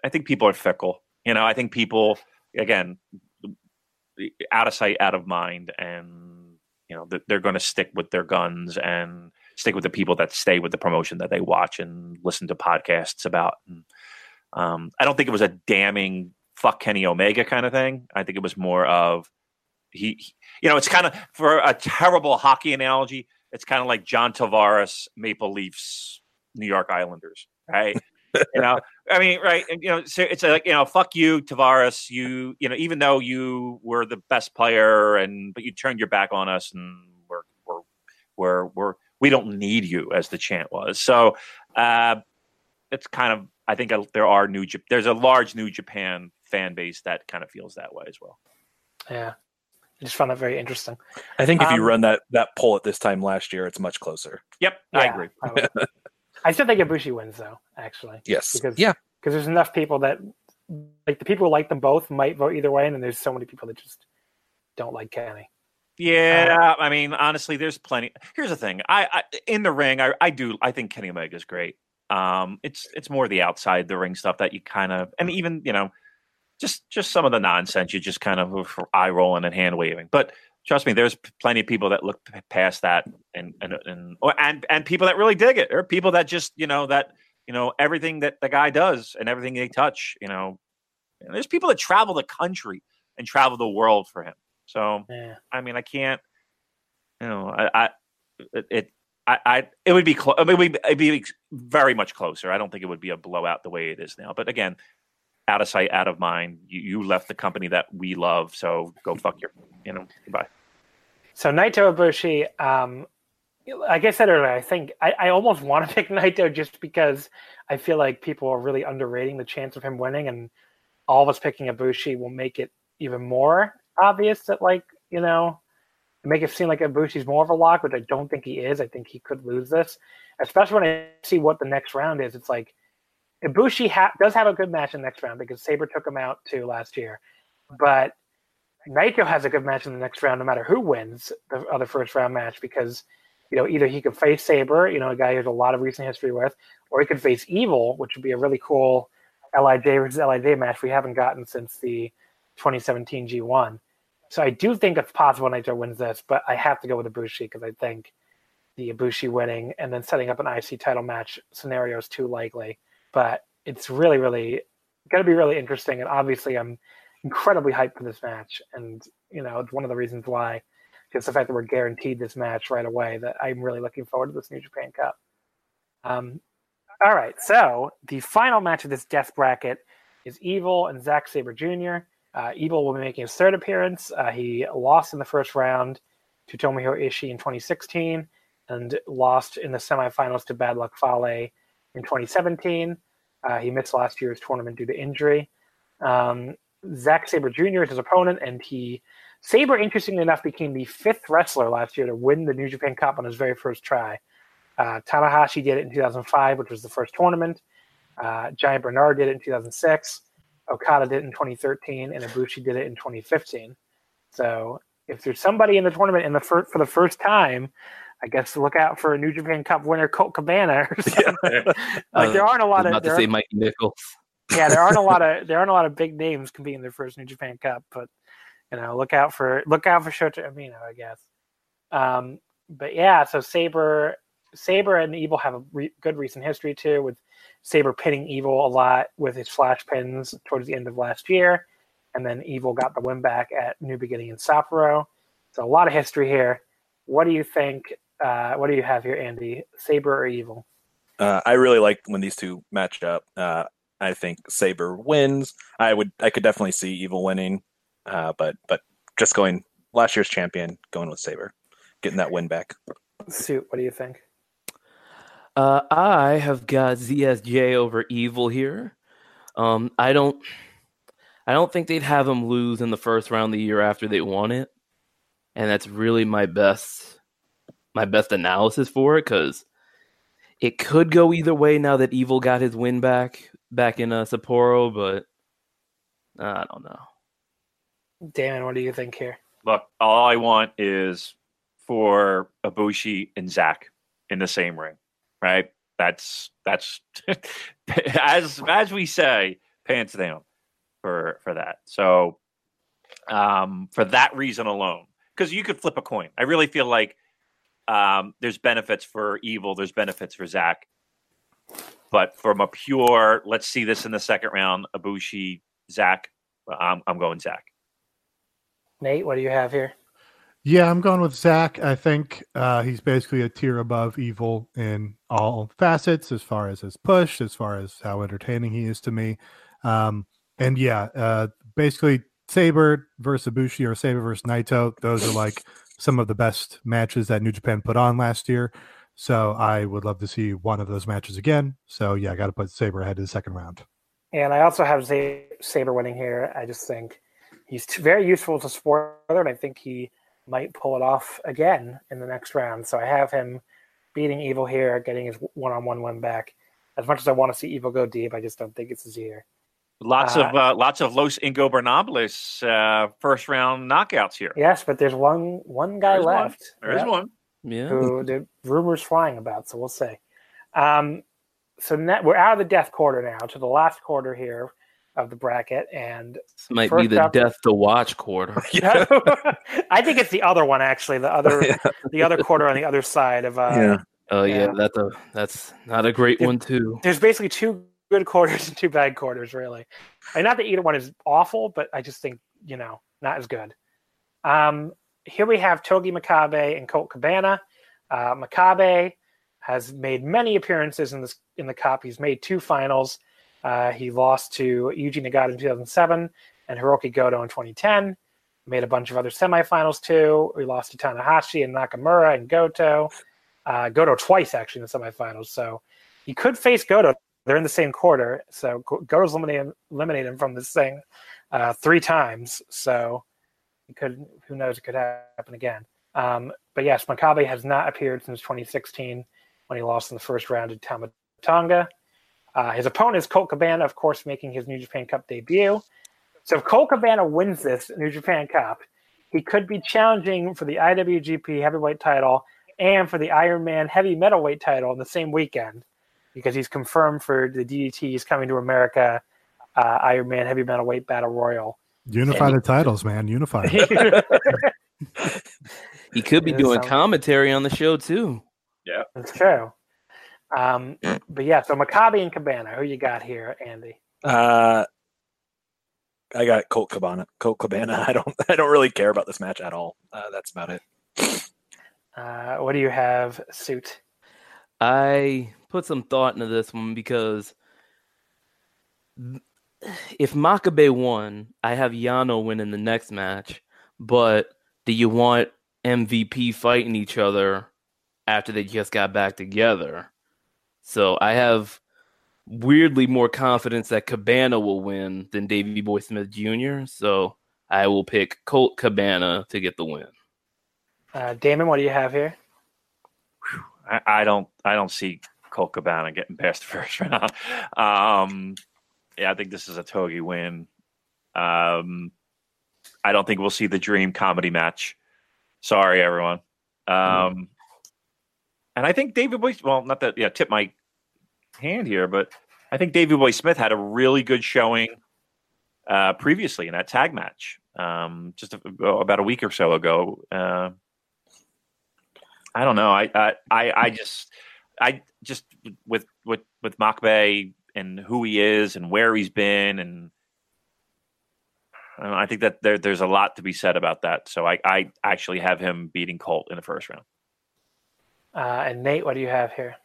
I think people are fickle. You know, I think people again out of sight, out of mind, and you know they're going to stick with their guns and stick with the people that stay with the promotion that they watch and listen to podcasts about. And, um, I don't think it was a damning fuck Kenny Omega kind of thing. I think it was more of he, he you know, it's kind of for a terrible hockey analogy. It's kind of like John Tavares, Maple Leafs, New York Islanders, right? you know, I mean, right? And, you know, so it's like you know, fuck you, Tavares. You, you know, even though you were the best player, and but you turned your back on us, and we're we're we're we're we don't need you, as the chant was. So uh, it's kind of I think there are new there's a large New Japan fan base that kind of feels that way as well. Yeah, I just found that very interesting. I think if you Um, run that that poll at this time last year, it's much closer. Yep, I Yeah, agree. I, would- I still think Ibushi wins though, actually. Yes. Because yeah. because there's enough people that like the people who like them both might vote either way, and then there's so many people that just don't like Kenny. Yeah, I mean, honestly, there's plenty. Here's the thing: I, I in the ring, I, I do, I think Kenny Omega is great. Um, it's it's more the outside the ring stuff that you kind of, and even you know, just just some of the nonsense you just kind of eye rolling and hand waving. But trust me, there's plenty of people that look past that, and and and or, and and people that really dig it, or people that just you know that you know everything that the guy does and everything they touch. You know, and there's people that travel the country and travel the world for him. So Yeah. I mean, I can't. You know, I, I it, it I, I it would be close. I mean, it would be, it'd be very much closer. I don't think it would be a blowout the way it is now. But again, out of sight, out of mind. You, you left the company that we love, so go fuck your, you know, goodbye. So Naito Ibushi, um, like I said earlier, I think I, I almost want to pick Naito just because I feel like people are really underrating the chance of him winning, and all of us picking Ibushi will make it even more obvious that, like, you know, make it seem like Ibushi's more of a lock, which I don't think he is. I think he could lose this, especially when I see what the next round is. It's like Ibushi ha- does have a good match in the next round because Sabre took him out too last year, but Naito has a good match in the next round, no matter who wins the other first round match, because you know either he could face Sabre, you know, a guy he has a lot of recent history with, or he could face Evil, which would be a really cool Lij versus Lij match we haven't gotten since the 2017 G1. So I do think it's possible Naito wins this, but I have to go with Ibushi because I think the Ibushi winning and then setting up an IC title match scenario is too likely. But it's really, really going to be really interesting, and obviously I'm incredibly hyped for this match. And, you know, it's one of the reasons why, just the fact that we're guaranteed this match right away, that I'm really looking forward to this New Japan Cup. Um, all right. So the final match of this death bracket is Evil and Zack Sabre Jr. Uh, Evil will be making his third appearance. Uh, he lost in the first round to Tomohiro Ishii in 2016 and lost in the semifinals to Bad Luck Fale in 2017. Uh, he missed last year's tournament due to injury. Um, Zack Sabre Jr. is his opponent, and he Sabre, interestingly enough, became the fifth wrestler last year to win the New Japan Cup on his very first try. Uh, Tanahashi did it in 2005, which was the first tournament. Uh, Giant Bernard did it in 2006. Okada did it in 2013, and Ibushi did it in 2015. So, if there's somebody in the tournament in the fir- for the first time, I guess look out for a New Japan Cup winner, Colt Cabana. Or something. like there aren't a lot of there to say Mike Nichols. yeah, there aren't a lot of there aren't a lot of big names competing in their first New Japan Cup, but you know, look out for look out for Shota Umino, I guess. Um, but yeah, so Sabre, Sabre and Evil have a re- good recent history too, with Sabre pinning Evil a lot with his flash pins towards the end of last year, and then Evil got the win back at New Beginning in Sapporo. So a lot of history here. What do you think? Uh, what do you have here, Andy? Sabre or Evil? Uh, I really like when these two match up. Uh, I think Sabre wins. I would, I could definitely see Evil winning, uh, but but just going last year's champion, going with Sabre, getting that win back. Suit. What do you think? Uh, I have got ZSJ over Evil here. Um, I don't, I don't think they'd have him lose in the first round the year after they won it, and that's really my best, my best analysis for it because it could go either way now that Evil got his win back back in uh, Sapporo, but I don't know. Damon, what do you think here? Look, all I want is for Ibushi and Zack in the same ring, right? That's that's as as we say, pants down for for that. So, um, for that reason alone, because you could flip a coin. I really feel like um, there's benefits for Evil, there's benefits for Zack, but from a pure, let's see this in the second round, Ibushi, Zack, I'm I'm going Zack. Nate, what do you have here? Yeah, I'm going with Zack. I think uh, he's basically a tier above Evil in all facets, as far as his push, as far as how entertaining he is to me. Um, and yeah, uh, basically Sabre versus Ibushi or Sabre versus Naito. Those are like some of the best matches that New Japan put on last year. So I would love to see one of those matches again. So yeah, I got to put Sabre ahead of the second round. And I also have Sabre winning here. I just think he's very useful to support, and I think he might pull it off again in the next round. So I have him beating Evil here, getting his one-on-one win back. As much as I want to see Evil go deep, I just don't think it's his year. Lots Uh, of uh, lots of Los Ingobernables uh, first round knockouts here. Yes, but there's one one guy There's one. left. There is Yep. one. Yeah. who the rumors flying about. So we'll see. Um, so net, we're out of the death quarter now to the last quarter here of the bracket, and This might be the up- death to watch quarter. I think it's the other one actually. The other Yeah. the other quarter on the other side of. Uh, Yeah. Oh yeah, Yeah. that's a that's not a great If- one too. There's basically two good quarters and two bad quarters, really. And not that either one is awful, but I just think you know not as good. Um, here we have Togi Makabe and Colt Cabana. Uh, Makabe has made many appearances in this in the cup. He's made two finals. Uh, he lost to Yuji Nagata in 2007 and Hiroki Goto in 2010. Made a bunch of other semifinals too. We lost to Tanahashi and Nakamura and Goto. Uh, Goto twice actually in the semifinals. So he could face Goto. They're in the same quarter. So Go- Goto's eliminated, eliminated him from this thing uh, three times. So it could. Who knows? It could happen again. Um, but yes, Makabe has not appeared since 2016 when he lost in the first round to Tama Tonga. Uh, his opponent is Colt Cabana, of course, making his New Japan Cup debut. So if Colt Cabana wins this New Japan Cup, he could be challenging for the IWGP Heavyweight title and for the Iron Man Heavy Metalweight title in the same weekend because he's confirmed for the DDT. He's coming to America uh, Iron Man Heavy Metalweight Battle Royal. Unify the titles, man. Unify. He could be Yeah, doing commentary on the show too. Yeah, that's true. Um, but yeah, so Makabe and Cabana, who you got here, Andy? Uh, I got Colt Cabana. Colt Cabana. I don't. I don't really care about this match at all. Uh, that's about it. Uh, what do you have, Suit? I put some thought into this one because if Makabe won, I have Yano winning the next match. But do you want MVP fighting each other after they just got back together? So I have weirdly more confidence that Cabana will win than Davey Boy Smith Jr. So I will pick Colt Cabana to get the win. Uh, Damon, what do you have here? I, I don't. I don't see Colt Cabana getting past the first round. Um, yeah, I think this is a Togi win. Um, I don't think we'll see the dream comedy match. Sorry, everyone. Um, and I think Davey Boy. Well, not that. Yeah, tip my hand here, but I think Davey Boy Smith had a really good showing uh, previously in that tag match, um, just a, about a week or so ago. Uh, I don't know. I, I, I, I just, I just with with with Makabe and who he is and where he's been, and I, know, I think that there, there's a lot to be said about that. So I, I actually have him beating Colt in the first round. Uh, and Nate, what do you have here?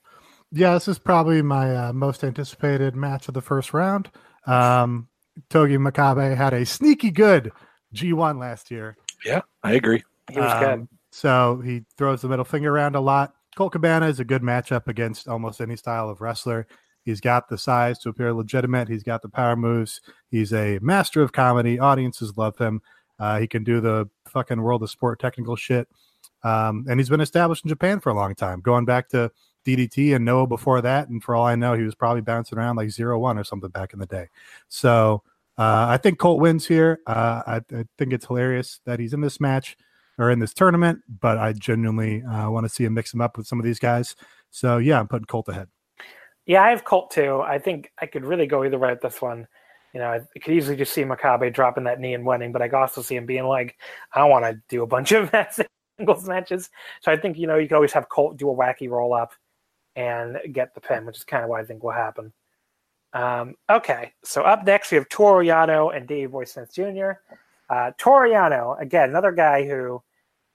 Yeah, this is probably my uh, most anticipated match of the first round. Um, Togi Makabe had a sneaky good G1 last year. Yeah, I agree. He was Um, good. So he throws the middle finger around a lot. Colt Cabana is a good matchup against almost any style of wrestler. He's got the size to appear legitimate. He's got the power moves. He's a master of comedy. Audiences love him. Uh, he can do the fucking world of sport technical shit. Um, and he's been established in Japan for a long time, going back to DDT and Noah before that. And for all I know, he was probably bouncing around like zero one or something back in the day. So uh, I think Colt wins here. Uh, I, I think it's hilarious that he's in this match or in this tournament, but I genuinely uh, want to see him mix him up with some of these guys. So yeah, I'm putting Colt ahead. Yeah, I have Colt too. I think I could really go either way with this one. You know, I could easily just see Makabe dropping that knee and winning, but I could also see him being like, I want to do a bunch of singles matches. So I think, you know, you can always have Colt do a wacky roll up and get the pin, which is kind of what I think will happen. Um, okay, so up next we have Toru Yano and Davey Boy Smith Jr. Uh, Toru Yano, again, another guy who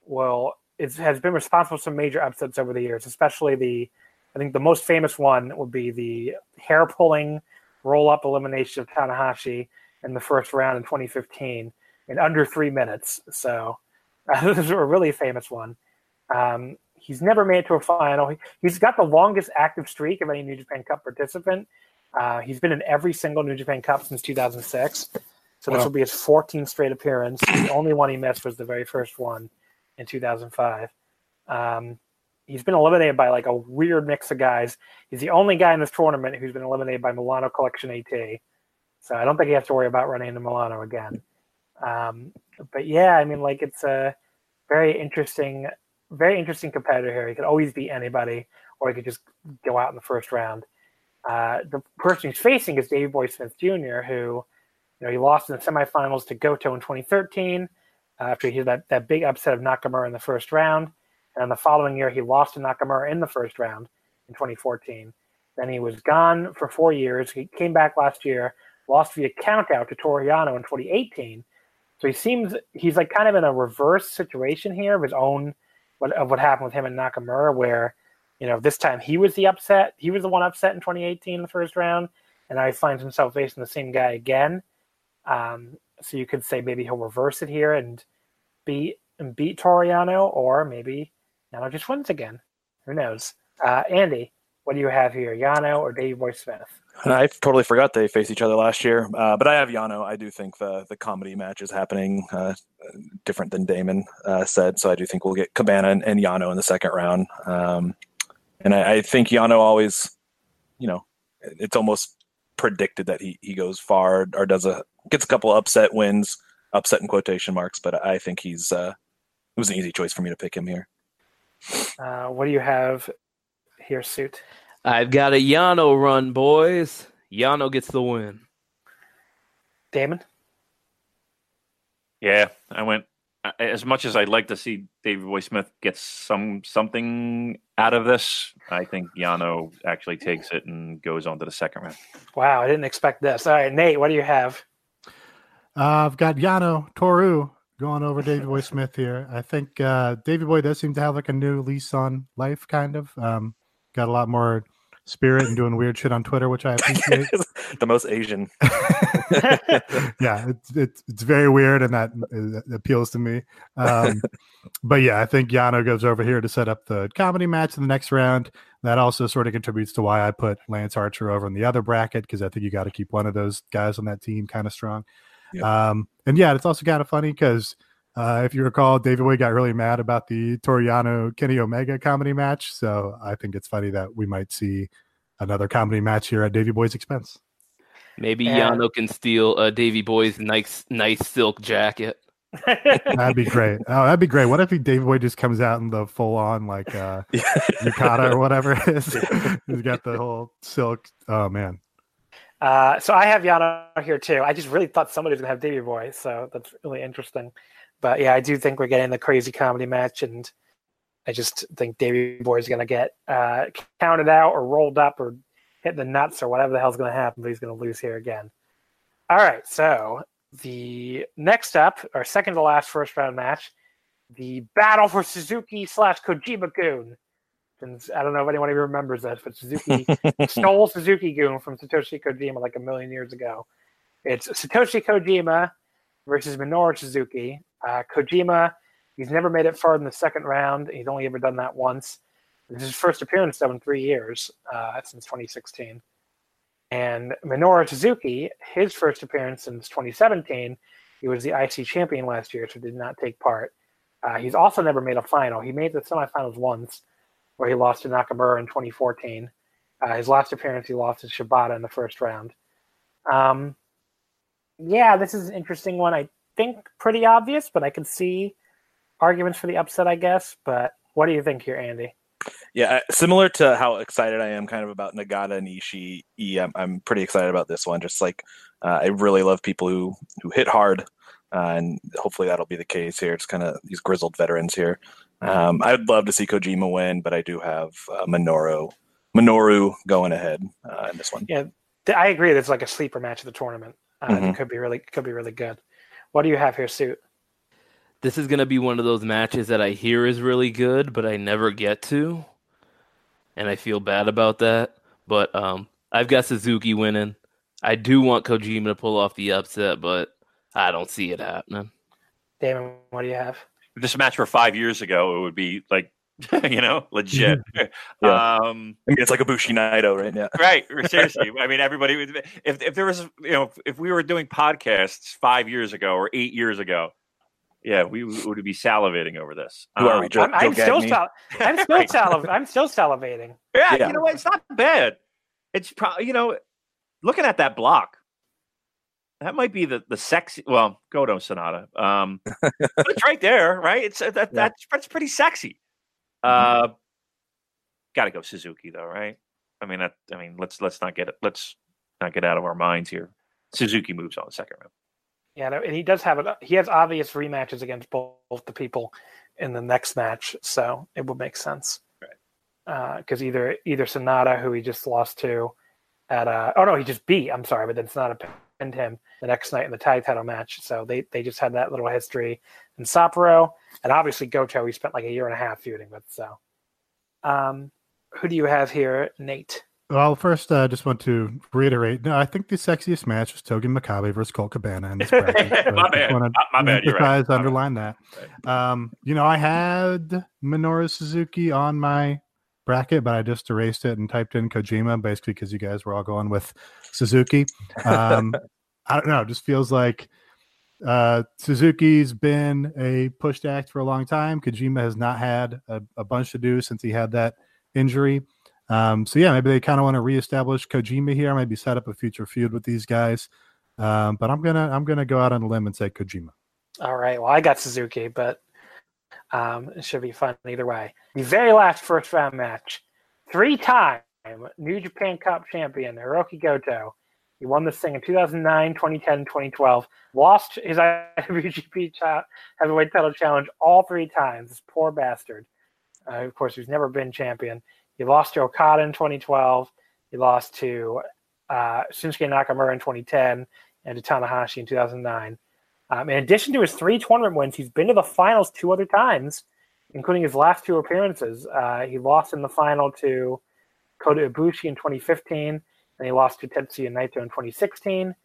will is, has been responsible for some major upsets over the years, especially the I think the most famous one would be the hair pulling roll up elimination of Tanahashi in the first round in 2015 in under three minutes. So uh, this is a really famous one. Um, he's never made it to a final. He, he's got the longest active streak of any New Japan Cup participant. Uh, he's been in every single New Japan Cup since 2006. So this will be his 14th straight appearance. The only one he missed was the very first one in 2005. Um, he's been eliminated by like a weird mix of guys. He's the only guy in this tournament who's been eliminated by Milano Collection AT. So I don't think he has to worry about running into Milano again. Um, but yeah, I mean, like it's a very interesting, very interesting competitor here. He could always beat anybody, or he could just go out in the first round. Uh, the person he's facing is Davey Boy Smith Jr., who, you know, he lost in the semifinals to Goto in 2013 uh, after he had that, that big upset of Nakamura in the first round. And the following year, he lost to Nakamura in the first round in 2014. Then he was gone for four years. He came back last year, lost via countout to Toru Yano in 2018. So he seems he's like kind of in a reverse situation here of his own what of what happened with him and Nakamura, where you know this time he was the upset, he was the one upset in 2018 in the first round, and now he finds himself facing the same guy again. Um, so you could say maybe he'll reverse it here and beat and beat Toru Yano, or maybe Yano just wins again. Who knows? Uh, Andy, what do you have here, Yano or Davey Boy Smith? I totally forgot they faced each other last year, uh, but I have Yano. I do think the the comedy match is happening uh, different than Damon uh, said, so I do think we'll get Cabana and, and Yano in the second round. Um, and I, I, think Yano always, you know, it's almost predicted that he he goes far or does a gets a couple upset wins, upset in quotation marks, but I think he's uh, it was an easy choice for me to pick him here. Uh, what do you have here, suit? I've got a Yano run, boys. Yano gets the win. Damon? Yeah, I went as much as I'd like to see Davey Boy Smith get some something out of this. I think Yano actually takes it and goes on to the second round. Wow, I didn't expect this. All right, Nate, what do you have? Uh, I've got Yano Toru going over Davey Boy Smith here. I think uh, Davey Boy does seem to have like a new lease on life, kind of. Um, got a lot more spirit and doing weird shit on Twitter, which I appreciate. the most Asian. yeah, it's, it's it's very weird, and that uh, appeals to me. Um, but yeah, I think Yano goes over here to set up the comedy match in the next round. That also sort of contributes to why I put Lance Archer over in the other bracket because I think you got to keep one of those guys on that team kind of strong. Yep. Um, and yeah, it's also kind of funny because uh, if you recall, Davey Boy got really mad about the Toru Yano Kenny Omega comedy match. So I think it's funny that we might see another comedy match here at Davey Boy's expense. Maybe and... Yano can steal uh, Davey Boy's nice, nice silk jacket. that'd be great. Oh, that'd be great. What if he Davey Boy just comes out in the full on like uh yukata or whatever it is? He's got the whole silk. Oh man. Uh, so I have Yano here too. I just really thought somebody was gonna have Davey Boy, so that's really interesting. But yeah, I do think we're getting the crazy comedy match, and I just think Davey Boy is to get uh, counted out or rolled up or hit the nuts or whatever the hell's to happen, but he's to lose here again. All right, so the next up, our second to last first round match, the battle for Suzuki slash Kojima-gun. And I don't know if anyone even remembers this, but Suzuki stole Suzuki-gun from Satoshi Kojima like a million years ago. It's Satoshi Kojima versus Minoru Suzuki. Uh, Kojima, he's never made it far in the second round. He's only ever done that once. This is his first appearance though in three years uh, since 2016. And Minoru Suzuki, his first appearance since 2017, he was the IC champion last year, so did not take part. Uh, he's also never made a final. He made the semifinals once, where he lost to Nakamura in 2014. Uh, his last appearance, he lost to Shibata in the first round. Um, yeah, this is an interesting one. I think pretty obvious, but I can see arguments for the upset, I guess. But what do you think here, Andy? Yeah, similar to how excited I am kind of about Nagata and Ishii, I'm, I'm pretty excited about this one. Just like uh, I really love people who who hit hard, uh, and hopefully that'll be the case here. It's kind of these grizzled veterans here. Um, I'd love to see Kojima win, but I do have uh, Minoru Minoru going ahead uh, in this one. Yeah, I agree. It's like a sleeper match of the tournament. Uh, mm-hmm. It could be really could be really good. What do you have here, Suit? This is going to be one of those matches that I hear is really good, but I never get to. And I feel bad about that. But um, I've got Suzuki winning. I do want Kojima to pull off the upset, but I don't see it happening. Damon, what do you have? If this match were five years ago, it would be like you know, legit. yeah. Um, I mean, it's like a Bushi Naito right now. right. Seriously. I mean, everybody would, if, if there was, you know, if we were doing podcasts five years ago or eight years ago, yeah, we would be salivating over this. Who are we? Um, Joe, I'm, I'm, still sal- I'm, still right. saliv- I'm still salivating. Yeah, yeah, you know what? It's not bad. It's probably, you know, looking at that block, that might be the the sexy. Well, Goto Sanada. Um, but it's right there, right? It's uh, that that's that's pretty sexy. Uh, got to go Suzuki though, right? I mean, that, I mean, let's let's not get it. Let's not get out of our minds here. Suzuki moves on the second round. Yeah, and he does have it. He has obvious rematches against both, both the people in the next match, so it would make sense. Right. Because either either Sanada, who he just lost to, at uh, oh no, he just beat. I'm sorry, but then Sanada pinned him the next night in the tag title match. So they they just had that little history. And Sapporo, and obviously Goto, he spent like a year and a half feuding with. So, um, who do you have here, Nate? Well, first, I uh, just want to reiterate. No, I think the sexiest match was Togi Makabe versus Colt Cabana in this bracket. My bad. Want my bad, you're right. emphasize, My bad. underline that. Um, you know, I had Minoru Suzuki on my bracket, but I just erased it and typed in Kojima, basically because you guys were all going with Suzuki. Um, I don't know. It just feels like uh, Suzuki's been a pushed act for a long time. Kojima has not had a, a bunch to do since he had that injury. Um, so yeah, maybe they kind of want to reestablish Kojima here, maybe set up a future feud with these guys. Um, but I'm gonna I'm gonna go out on a limb and say Kojima. All right. Well, I got Suzuki, but um, it should be fun either way. The very last first round match, three time New Japan Cup champion Hiroki Goto. He won this thing in 2009, 2010, 2012. Lost his IWGP Heavyweight Title Challenge all three times. This poor bastard. Uh, of course, he's never been champion. He lost to Okada in 2012. He lost to uh, Shinsuke Nakamura in 2010 and to Tanahashi in 2009. Um, in addition to his three tournament wins, he's been to the finals two other times, including his last two appearances. Uh, he lost in the final to Kota Ibushi in 2015, and he lost to Tetsuya Naito in 2016.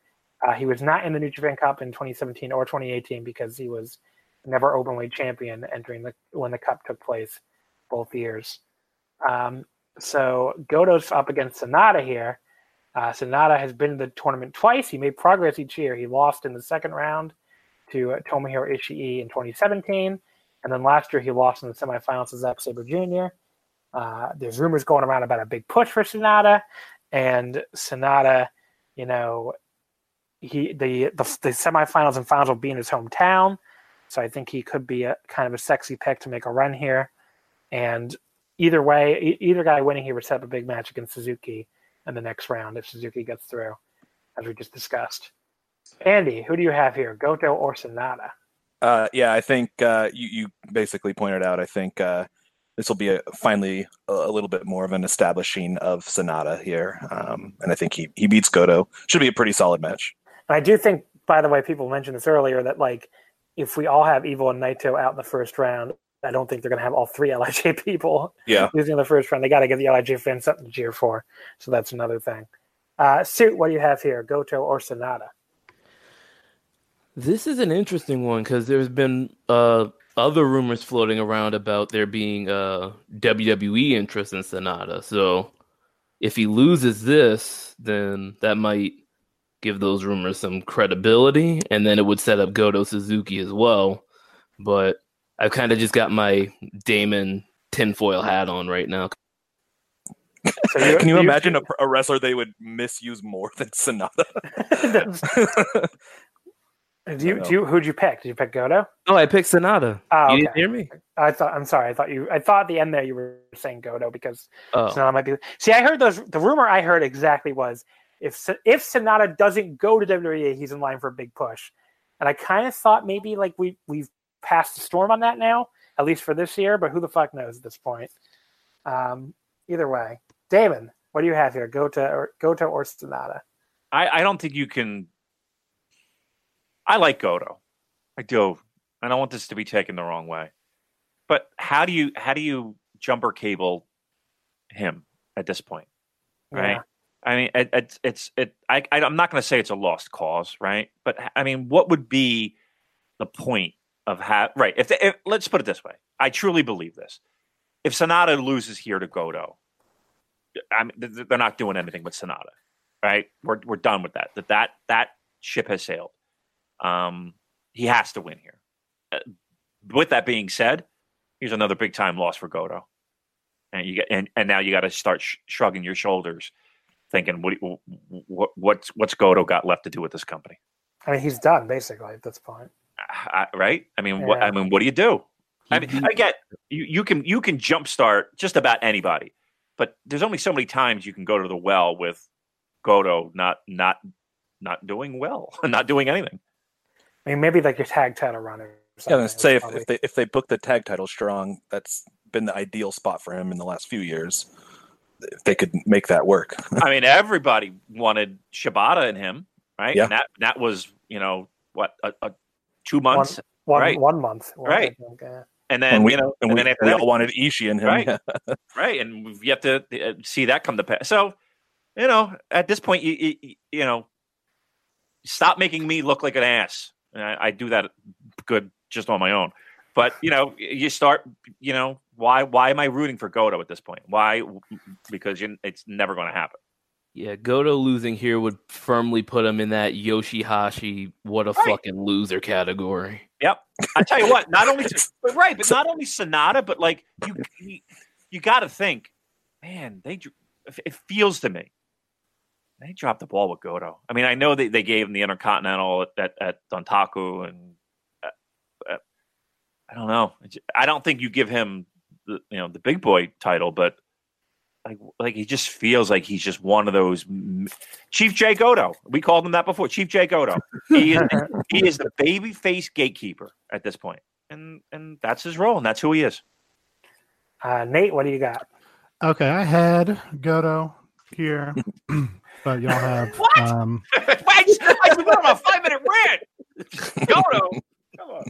Uh, he was not in the New Japan Cup in 2017 or 2018 because he was never openweight champion entering the when the cup took place both years. Um, so Goto's up against Sanada here. Uh, Sanada has been to the tournament twice. He made progress each year. He lost in the second round to uh, Tomohiro Ishii in 2017, and then last year he lost in the semifinals to Zack Sabre Jr. Uh, there's rumors going around about a big push for Sanada, and Sanada, you know, he the the, the semifinals and finals will be in his hometown, so I think he could be a kind of a sexy pick to make a run here. And either way, either guy winning here would set up a big match against Suzuki in the next round if Suzuki gets through, as we just discussed. Andy, who do you have here, Goto or Sanada? Uh, yeah, I think uh, you you basically pointed out. I think uh, this will be a, finally a, a little bit more of an establishing of Sanada here, um, and I think he he beats Goto. Should be a pretty solid match. And I do think, by the way, people mentioned this earlier that like if we all have Evil and Naito out in the first round, I don't think they're going to have all three Lij people Yeah, losing the first round. They got to give the Lij fans something to cheer for. So that's another thing. Uh, Suit, what do you have here, Goto or Sonata? This is an interesting one because there's been uh, other rumors floating around about there being uh, WWE interest in Sanada. So if he loses this, then that might give those rumors some credibility, and then it would set up Goto Suzuki as well. But I've kind of just got my Damon tinfoil hat on right now. So you- can you you- imagine a, a wrestler they would misuse more than Sanada? do you, do you, who'd you pick? Did you pick Goto? Oh, I picked Sanada. Oh, You didn't hear me? I thought. I'm sorry. I thought you. I thought at the end there you were saying Goto because Oh, Sanada might be. See, I heard those. The rumor I heard exactly was if if Sanada doesn't go to WWE, he's in line for a big push. And I kind of thought maybe like we we've passed the storm on that now, at least for this year. But who the fuck knows at this point? Um, either way, Damon, what do you have here? Goto or Goto or Sanada? I, I don't think you can. I like Goto. I do. I don't want this to be taken the wrong way. But how do you how do you jumper cable him at this point? Right. Yeah. I mean, it, it's it's it. I, I I'm not going to say it's a lost cause, right? But I mean, what would be the point of have right? If, if let's put it this way, I truly believe this. If Sanada loses here to Goto, I mean, they're not doing anything with Sanada, right? We're we're done with that. That that that ship has sailed. Um, he has to win here. Uh, with that being said, here's another big time loss for Goto, and you get and, and now you got to start sh- shrugging your shoulders, thinking what what what's what's Goto got left to do with this company? I mean, he's done basically at this point. I, right? I mean, what? I mean, what do you do? I mean, beat- I get you. You can you can jumpstart just about anybody, but there's only so many times you can go to the well with Goto not not not doing well, not doing anything. I mean, maybe like your tag title run or Yeah, something. was gonna say if, Probably- if they if they book the tag title strong, that's been the ideal spot for him in the last few years. If they could make that work, I mean, everybody wanted Shibata in him, right? Yeah. And that that was you know what a, a two months, one right. one month, one, Right. think, yeah. and then and we you know, and and we, then after we that, all wanted Ishii in him. Right. Yeah. right? And we've yet to uh, see that come to pass. So, you know, at this point, you you, you know, stop making me look like an ass. And I, I do that good just on my own. But you know, you start. You know, why why am I rooting for Goto at this point? Why? Because you, it's never going to happen. Yeah, Goto losing here would firmly put him in that Yoshihashi what a Right. fucking loser category. Yep. I tell you what, not only but right, but not only Sanada, but like you you, you got to think, man, they it feels to me they dropped the ball with Goto. I mean, I know they, they gave him the Intercontinental at at, at Dontaku, and uh, uh, I don't know. I don't think you give him the you know the big boy title, but like like he just feels like he's just one of those m- Chief J Goto. We called him that before, Chief J Goto. He is he is the baby face gatekeeper at this point, and and that's his role, and that's who he is. Uh, Nate, what do you got? Okay, I had Goto here, but y'all have What? um, I just, I just went on a five minute rant. Goto, come on.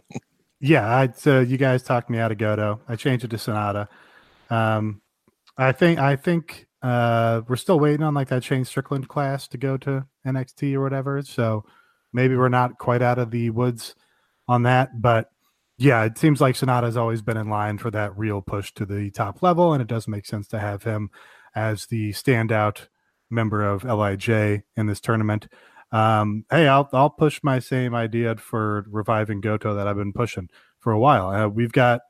Yeah, I, so you guys talked me out of Goto. I changed it to Sanada. Um, I think I think uh, we're still waiting on like that Shane Strickland class to go to NXT or whatever. So maybe we're not quite out of the woods on that, but yeah, it seems like Sanada's always been in line for that real push to the top level, and it does make sense to have him as the standout member of Lij in this tournament. Um, hey, I'll I'll push my same idea for reviving Goto that I've been pushing for a while. Uh, we've got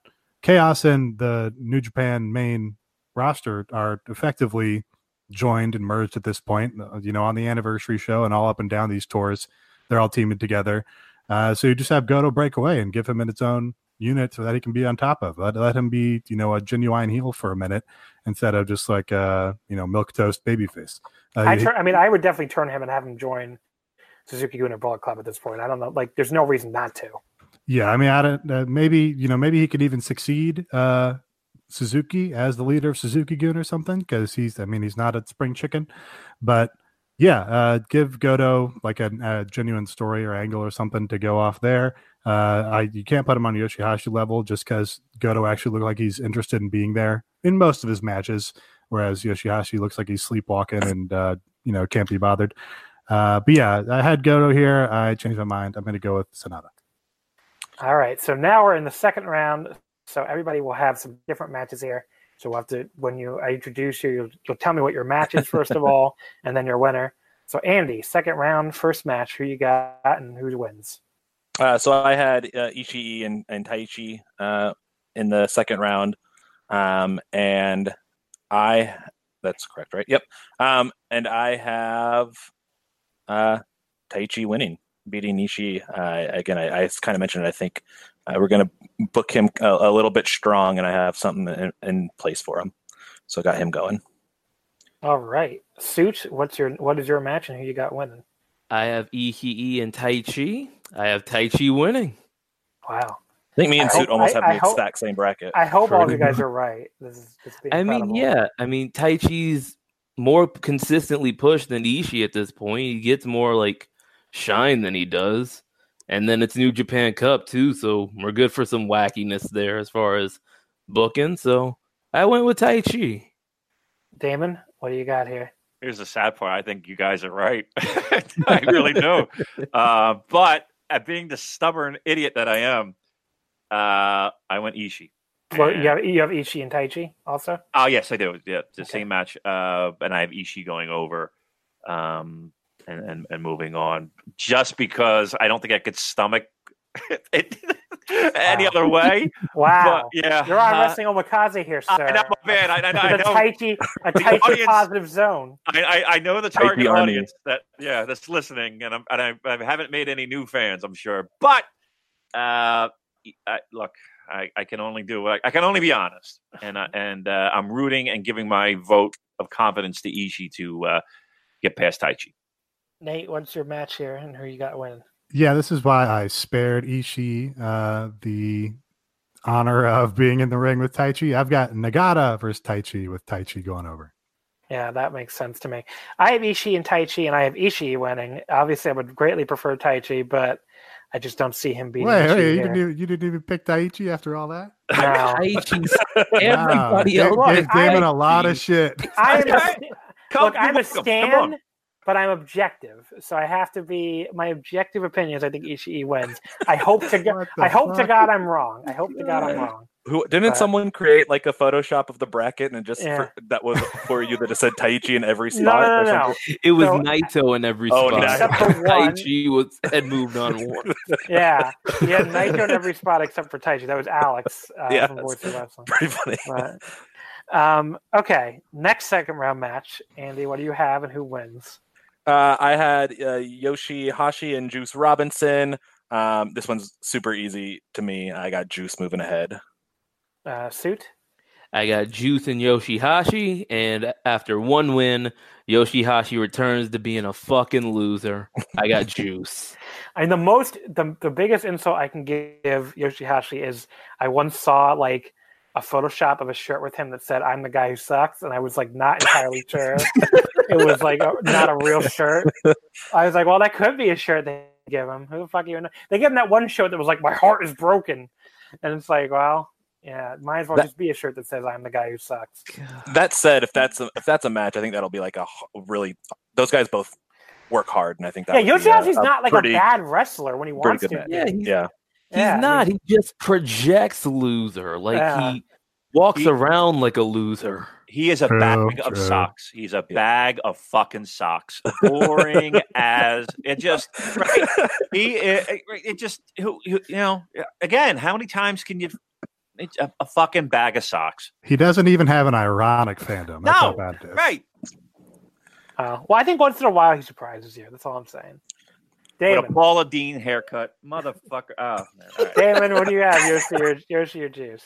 Chaos and the New Japan main roster are effectively joined and merged at this point. uh, You know, on the anniversary show and all up and down these tours, they're all teaming together. Uh, so you just have Goto break away and give him in its own unit so that he can be on top of. Let, let him be, you know, a genuine heel for a minute instead of just like a, you know, milk toast babyface. Uh, I, I mean, I would definitely turn him and have him join Suzuki-gun Bullet Club at this point. I don't know, like, there's no reason not to. Yeah, I mean, I don't. Uh, maybe you know, maybe he could even succeed uh, Suzuki as the leader of Suzuki-gun or something because he's. I mean, he's not a spring chicken, but yeah, uh, give Goto like a, a genuine story or angle or something to go off there. Uh, I you can't put him on Yoshihashi level just because Goto actually looked like he's interested in being there in most of his matches, whereas Yoshihashi looks like he's sleepwalking and uh, you know can't be bothered. Uh, but yeah, I had Goto here. I changed my mind. I'm going to go with Sanada. All right, so now we're in the second round. So everybody will have some different matches here. So we'll have to, when you I introduce you, you'll, you'll tell me what your match is first of all, and then your winner. So Andy, second round, first match. Who you got and who wins? Uh, so I had uh, Ishii and, and Taichi uh, in the second round, um, and I that's correct, right? Yep. Um, and I have uh, Taichi winning, beating Ishii. Uh, again, I, I kind of mentioned it. I think uh, we're going to book him a, a little bit strong, and I have something in, in place for him. So I got him going. All right, suit. What's your what is your match and who you got winning? I have Ishii and Taichi. I have Taichi winning. Wow. I think me and I Suit hope- almost I- have I the hope- exact same bracket. I hope all you guys are right. This is this be I mean, yeah. I mean, Taichi's more consistently pushed than Ishii at this point. He gets more like shine than he does. And then it's New Japan Cup too, so we're good for some wackiness there as far as booking. So I went with Taichi. Damon, what do you got here? Here's the sad part. I think you guys are right. I really do. Uh, but at being the stubborn idiot that I am, uh, I went Ishii. Well, you have you have Ishii and Taichi also. Oh yes, I do. Yeah, the Okay. same match. Uh, and I have Ishii going over, um, and, and and moving on. Just because I don't think I could stomach it. Any Wow. other way. Wow. But, yeah, You're on uh, wrking Omakase here, sir. I know, man. I, I, know- I With a know. Taichi, a The Taichi audience- positive zone. I, I, I know the Like target the army. audience that yeah that's listening, and I'm and I, I haven't made any new fans, I'm sure. But uh, I, look, I, I can only do I, I can only be honest, and uh, and uh, I'm rooting and giving my vote of confidence to Ishii to uh, get past Taichi. Nate, what's your match here, and who you got winning? Yeah, this is why I spared Ishii uh, the honor of being in the ring with Taichi. I've got Nagata versus Taichi with Taichi going over. Yeah, that makes sense to me. I have Ishii and Taichi, and I have Ishii winning. Obviously, I would greatly prefer Taichi, but I just don't see him beating Wait, Ishii wait, you didn't, even, you didn't even pick Taichi after all that? No. Taichi's Wow, everybody gave- else. gave I- Damon a lot of shit. I am a, Right. Look, I'm a welcome. Come stan, on. But I'm objective. So I have to be my objective opinions. I think Ishii wins. I hope to God. I hope to God, I'm wrong. I hope to God I'm wrong. Who didn't Uh, someone create like a Photoshop of the bracket and just Yeah. for, that was for you that just said Taichi in every No, spot? no, or no, no. It was So- Naito in every Oh, spot. Except for one. Taichi was had moved on one. Yeah, he had Naito in every spot except for Taichi. That was Alex uh, Yeah, from that's- Voice of Wrestling. Pretty funny. But, um, okay, next second round match. Andy, what do you have and who wins? Uh, I had uh, Yoshi Hashi and Juice Robinson. Um, this one's super easy to me. I got Juice moving ahead. Uh, suit. I got Juice and Yoshihashi, and after one win, Yoshihashi returns to being a fucking loser. I got Juice. I mean, the most, the, the biggest insult I can give Yoshihashi is I once saw like a Photoshop of a shirt with him that said "I'm the guy who sucks," and I was like not entirely sure it was like a, not a real shirt. I was like, well, that could be a shirt they give him. Who the fuck even? know? They give him that one shirt that was like, "My heart is broken," and it's like, well, yeah, might as well That- just be a shirt that says "I'm the guy who sucks." That said, if that's a, if that's a match, I think that'll be like a really. Those guys both work hard, and I think that yeah, would be Yoshihashi's not like pretty, a bad wrestler when he pretty wants to. Yeah, he's, Yeah, he's Yeah, I not. mean- he just projects loser. Like Yeah. he walks He- around like a loser. He is a True, bag of true. socks. He's a bag of fucking socks. Boring as it just. Right? He it, it- it just who who- you know again. How many times can you? It's a, a fucking bag of socks. He doesn't even have an ironic fandom. That's how No, bad it is. Right. Uh, well, I think once in a while he surprises you. That's all I'm saying. With a Paula Deen haircut, motherfucker. Oh, man. All right. Damon, what do you have? Yoshi or, Yoshi or Juice?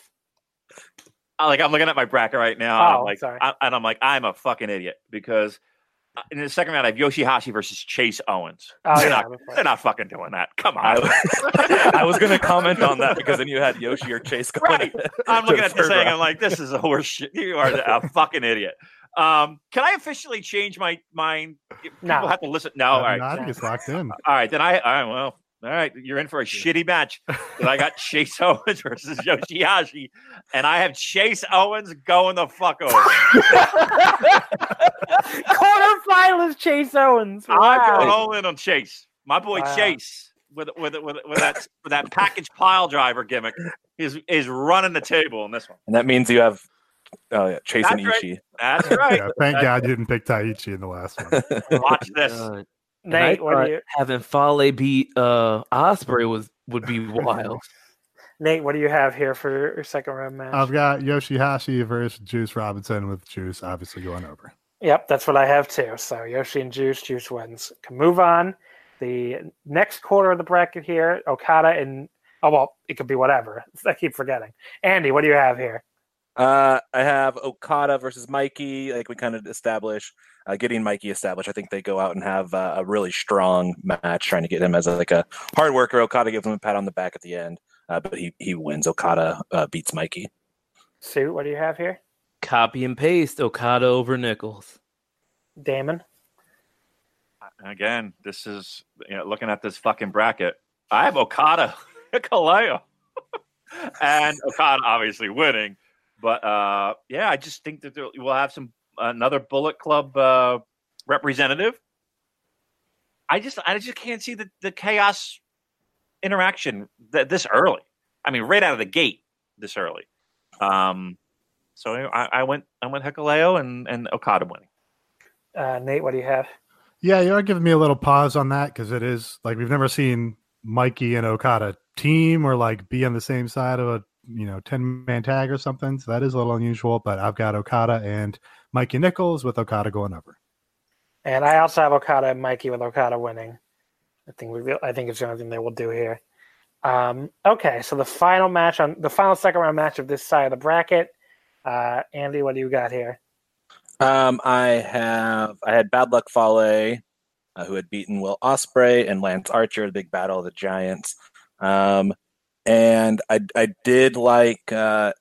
I- like I'm looking at my bracket right now, and Oh, I'm like, sorry. I, and I'm like, I'm a fucking idiot because uh, in the second round I have Yoshihashi versus Chase Owens. Oh they're yeah, not, they're not fucking doing that. Come I, on. I was going to comment on that because then you had Yoshi or Chase going. Right. I'm looking at this third thing. I'm like, this is a horse shit. You are a fucking idiot. Um, can I officially change my mind? People No. have to listen. No, Uh, all right. no, I think it's locked in. All right, then I. All right, well, all right. You're in for a shitty match. 'Cause I got Chase Owens versus Yoshihashi, and I have Chase Owens going the fuck over. Quarterfinalist Chase Owens. I'm going all in on Chase. My boy Wow. Chase with with with, with that with that package pile driver gimmick is is running the table in this one. and that means you have oh yeah, Chase and That's right. That's right. Yeah, thank God you didn't pick Taichi in the last one. Watch this. God. And I Nate, what thought do you? having Fale beat uh Ospreay was would be wild. Nate, what do you have here for your second round match? I've got Yoshihashi versus Juice Robinson with Juice obviously going over. Yep, that's what I have too. So Yoshi and Juice, Juice wins. Can move on. The next quarter of the bracket here, Okada and oh well, it could be whatever. I keep forgetting. Andy, what do you have here? Uh, I have Okada versus Mikey. Like we kind of established, uh, getting Mikey established. I think they go out and have uh, a really strong match, trying to get him as a, like a hard worker. Okada gives him a pat on the back at the end, uh, but he he wins. Okada uh, beats Mikey. Sue, what do you have here? Copy and paste Okada over Nichols. Damon. Again, this is you know, looking at this fucking bracket. I have Okada, Kaleo, and Okada obviously winning. But uh, yeah, I just think that there, we'll have some another Bullet Club uh, representative. I just I just can't see the, the chaos interaction th- this early. I mean, right out of the gate this early. Um, so I, I went I went Hikuleo and and Okada winning. Uh, Nate, what do you have? Yeah, you are giving me a little pause on that because it is like we've never seen Mikey and Okada team or like be on the same side of a you know 10 man tag or something. So that is a little unusual, but I've got Okada and Mikey Nichols with Okada going over. And I also have Okada and Mikey with Okada winning. I think we. I think it's the only thing they will do here. Um, okay, so the final match on the final second round match of this side of the bracket. Uh, Andy, what do you got here? Um, I have I had Bad Luck Fale, uh, who had beaten Will Ospreay and Lance Archer, the big battle of the Giants. Um, and I I did like uh,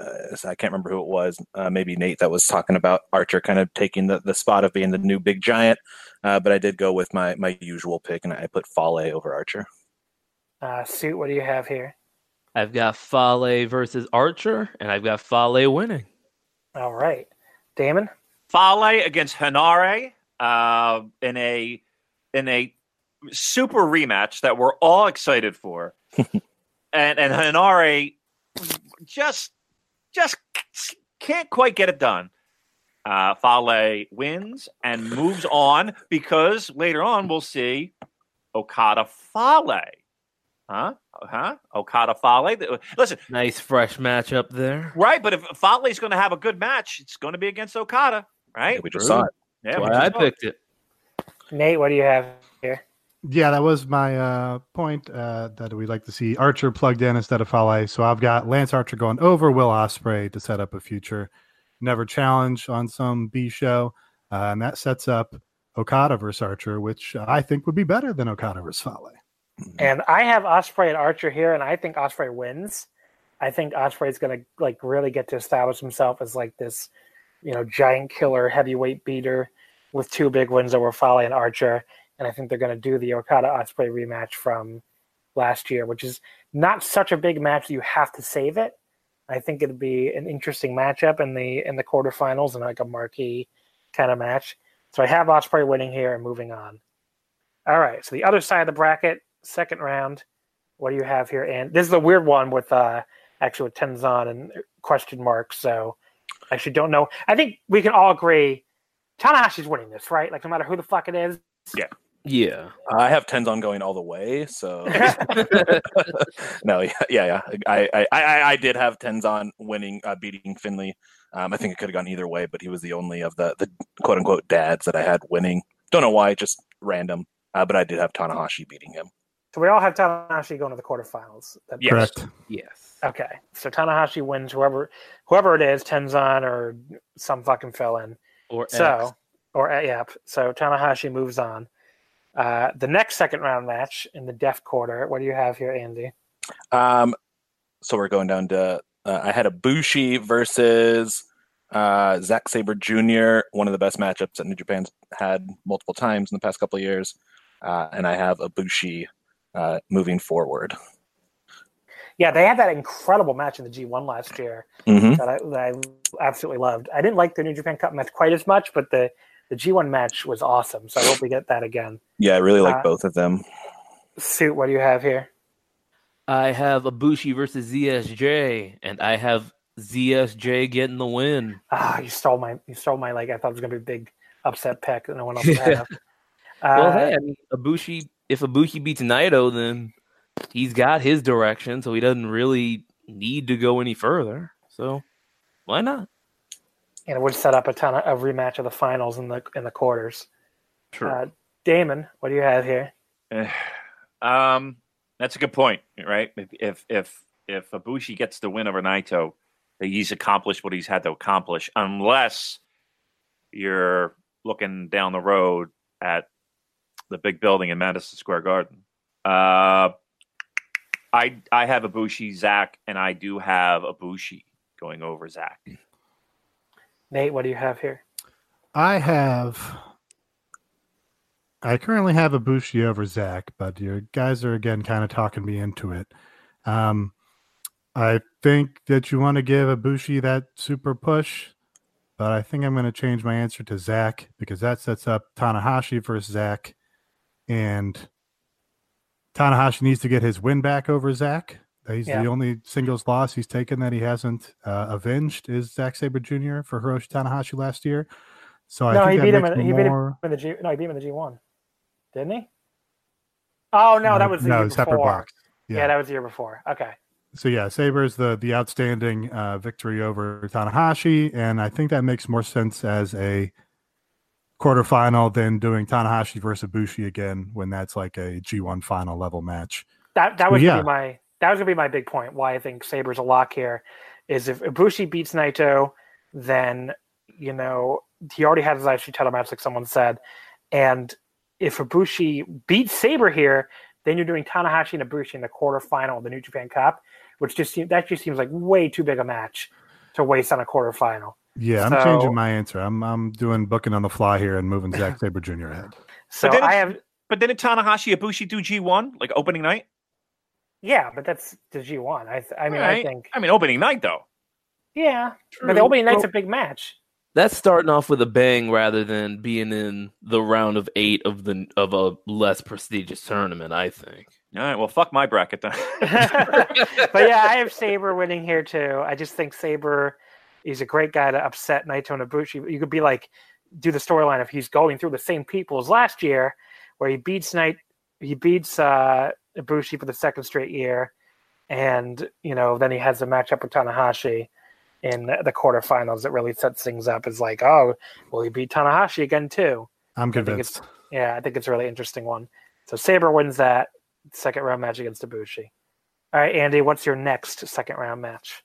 uh, I can't remember who it was, uh, maybe Nate that was talking about Archer kind of taking the, the spot of being the new big giant. Uh, but I did go with my my usual pick, and I put Fale over Archer. Uh, Suit, what do you have here? I've got Fale versus Archer, and I've got Fale winning. All right, Damon. Fale against Henare uh, in a in a super rematch that we're all excited for, and and Henare just just can't quite get it done. Uh, Fale wins and moves on because later on we'll see Okada Fale. Huh? Huh? Okada Fale. Listen, Nice fresh matchup there. right? But if Fale's going to have a good match, it's going to be against Okada, right? We just True. saw it. Yeah, That's why I just it. picked it. Nate, what do you have here? Yeah, that was my uh, point uh, that we'd like to see Archer plugged in instead of Fale. So I've got Lance Archer going over Will Ospreay to set up a future Never Challenge on some B show, uh, and that sets up Okada versus Archer, which I think would be better than Okada versus Fale. And I have Ospreay and Archer here, and I think Ospreay wins. I think Ospreay is going to like really get to establish himself as like this, you know, giant killer heavyweight beater with two big wins over Fale and Archer. And I think they're going to do the Okada Ospreay rematch from last year, which is not such a big match that you have to save it. I think it'd be an interesting matchup in the in the quarterfinals and like a marquee kind of match. So I have Ospreay winning here and moving on. All right, so the other side of the bracket, second round. What do you have here? And this is a weird one with uh actually with Tenzan and question marks. So I actually don't know. I think we can all agree Tanahashi's winning this, right? Like no matter who the fuck it is. Yeah. I have Tenzan going all the way, so no, yeah, yeah, yeah. I, I, I, I did have Tenzan winning, uh, beating Finley. Um, I think it could have gone either way, but he was the only of the the quote unquote dads that I had winning. Don't know why, just random. Uh, but I did have Tanahashi beating him. So we all have Tanahashi going to the quarterfinals. That- Yes. Correct. Yes. Okay. So Tanahashi wins whoever whoever it is, Tenzan or some fucking fill in. Or So, X. or uh, yeah, so Tanahashi moves on. Uh, the next second round match in the Def Quarter. What do you have here, Andy? Um, so we're going down to. Uh, I had Ibushi versus uh, Zack Sabre Jr. One of the best matchups that New Japan's had multiple times in the past couple of years, uh, and I have Ibushi uh, moving forward. Yeah, they had that incredible match in the G1 last year hmm that I, that I absolutely loved. I didn't like the New Japan Cup match quite as much, but the the G1 match was awesome. So I hope we get that again. Yeah, I really like Uh, both of them. Suit, what do you have here? I have Ibushi versus ZSJ, and I have ZSJ getting the win. Ah, you stole my you stole my like I thought it was gonna be a big upset pick that no one else would Yeah. have. well, Uh, hey, I mean, Ibushi. If Ibushi beats Naito, then he's got his direction, so he doesn't really need to go any further. So why not? And it would set up a ton of a rematch of the finals in the in the quarters. True. Uh, Damon, what do you have here? Um, that's a good point, right? If if if if Ibushi gets the win over Naito, he's accomplished what he's had to accomplish, unless you're looking down the road at the big building in Madison Square Garden. Uh, I I have Ibushi, Zack, and I do have Ibushi going over Zack. Nate, what do you have here? I have. I currently have Ibushi over Zack, but your guys are again kind of talking me into it. Um, I think that you want to give Ibushi that super push, but I think I'm going to change my answer to Zack because that sets up Tanahashi versus Zack, and Tanahashi needs to get his win back over Zack. He's Yeah. the only singles loss he's taken that he hasn't uh, avenged is Zack Sabre Jr. for Hiroshi Tanahashi last year. So I No, think he beat in- he beat him. In the G, no, he beat him in the G one, didn't he? Oh no, that was the no year separate before. box. Yeah, that was the year before. Okay. So yeah, Sabre's the the outstanding uh, victory over Tanahashi, and I think that makes more sense as a quarterfinal than doing Tanahashi versus Ibushi again when that's like a G1 final level match. That that was yeah. be my that was gonna be my big point. Why I think Sabre's a lock here is if Ibushi beats Naito, then you know he already had his IC title match, like someone said, and if Ibushi beats Sabre here, then you're doing Tanahashi and Ibushi in the quarterfinal of the New Japan Cup, which just seems that just seems like way too big a match to waste on a quarterfinal. Yeah, I'm changing my answer. I'm I'm doing booking on the fly here and moving Zack Sabre Jr. ahead. So then I have But didn't Tanahashi Ibushi do G1 like opening night? Yeah, but that's the G one. I th- I mean I think I mean, opening night though. yeah, but the opening night's a big match. That's starting off with a bang rather than being in the round of eight of the of a less prestigious tournament. I think. All right. Well, fuck my bracket then. but yeah, I have Sabre winning here too. I just think Sabre is a great guy to upset Naito and Ibushi. You could be like, do the storyline if he's going through the same people as last year, where he beats Naito, he beats uh, Ibushi for the second straight year, and you know then he has a matchup with Tanahashi in the quarterfinals that really sets things up. Is like, oh, will he beat Tanahashi again too? I'm I think convinced. it's yeah, I think it's a really interesting one. So Sabre wins that second round match against Ibushi. All right, Andy, what's your next second round match?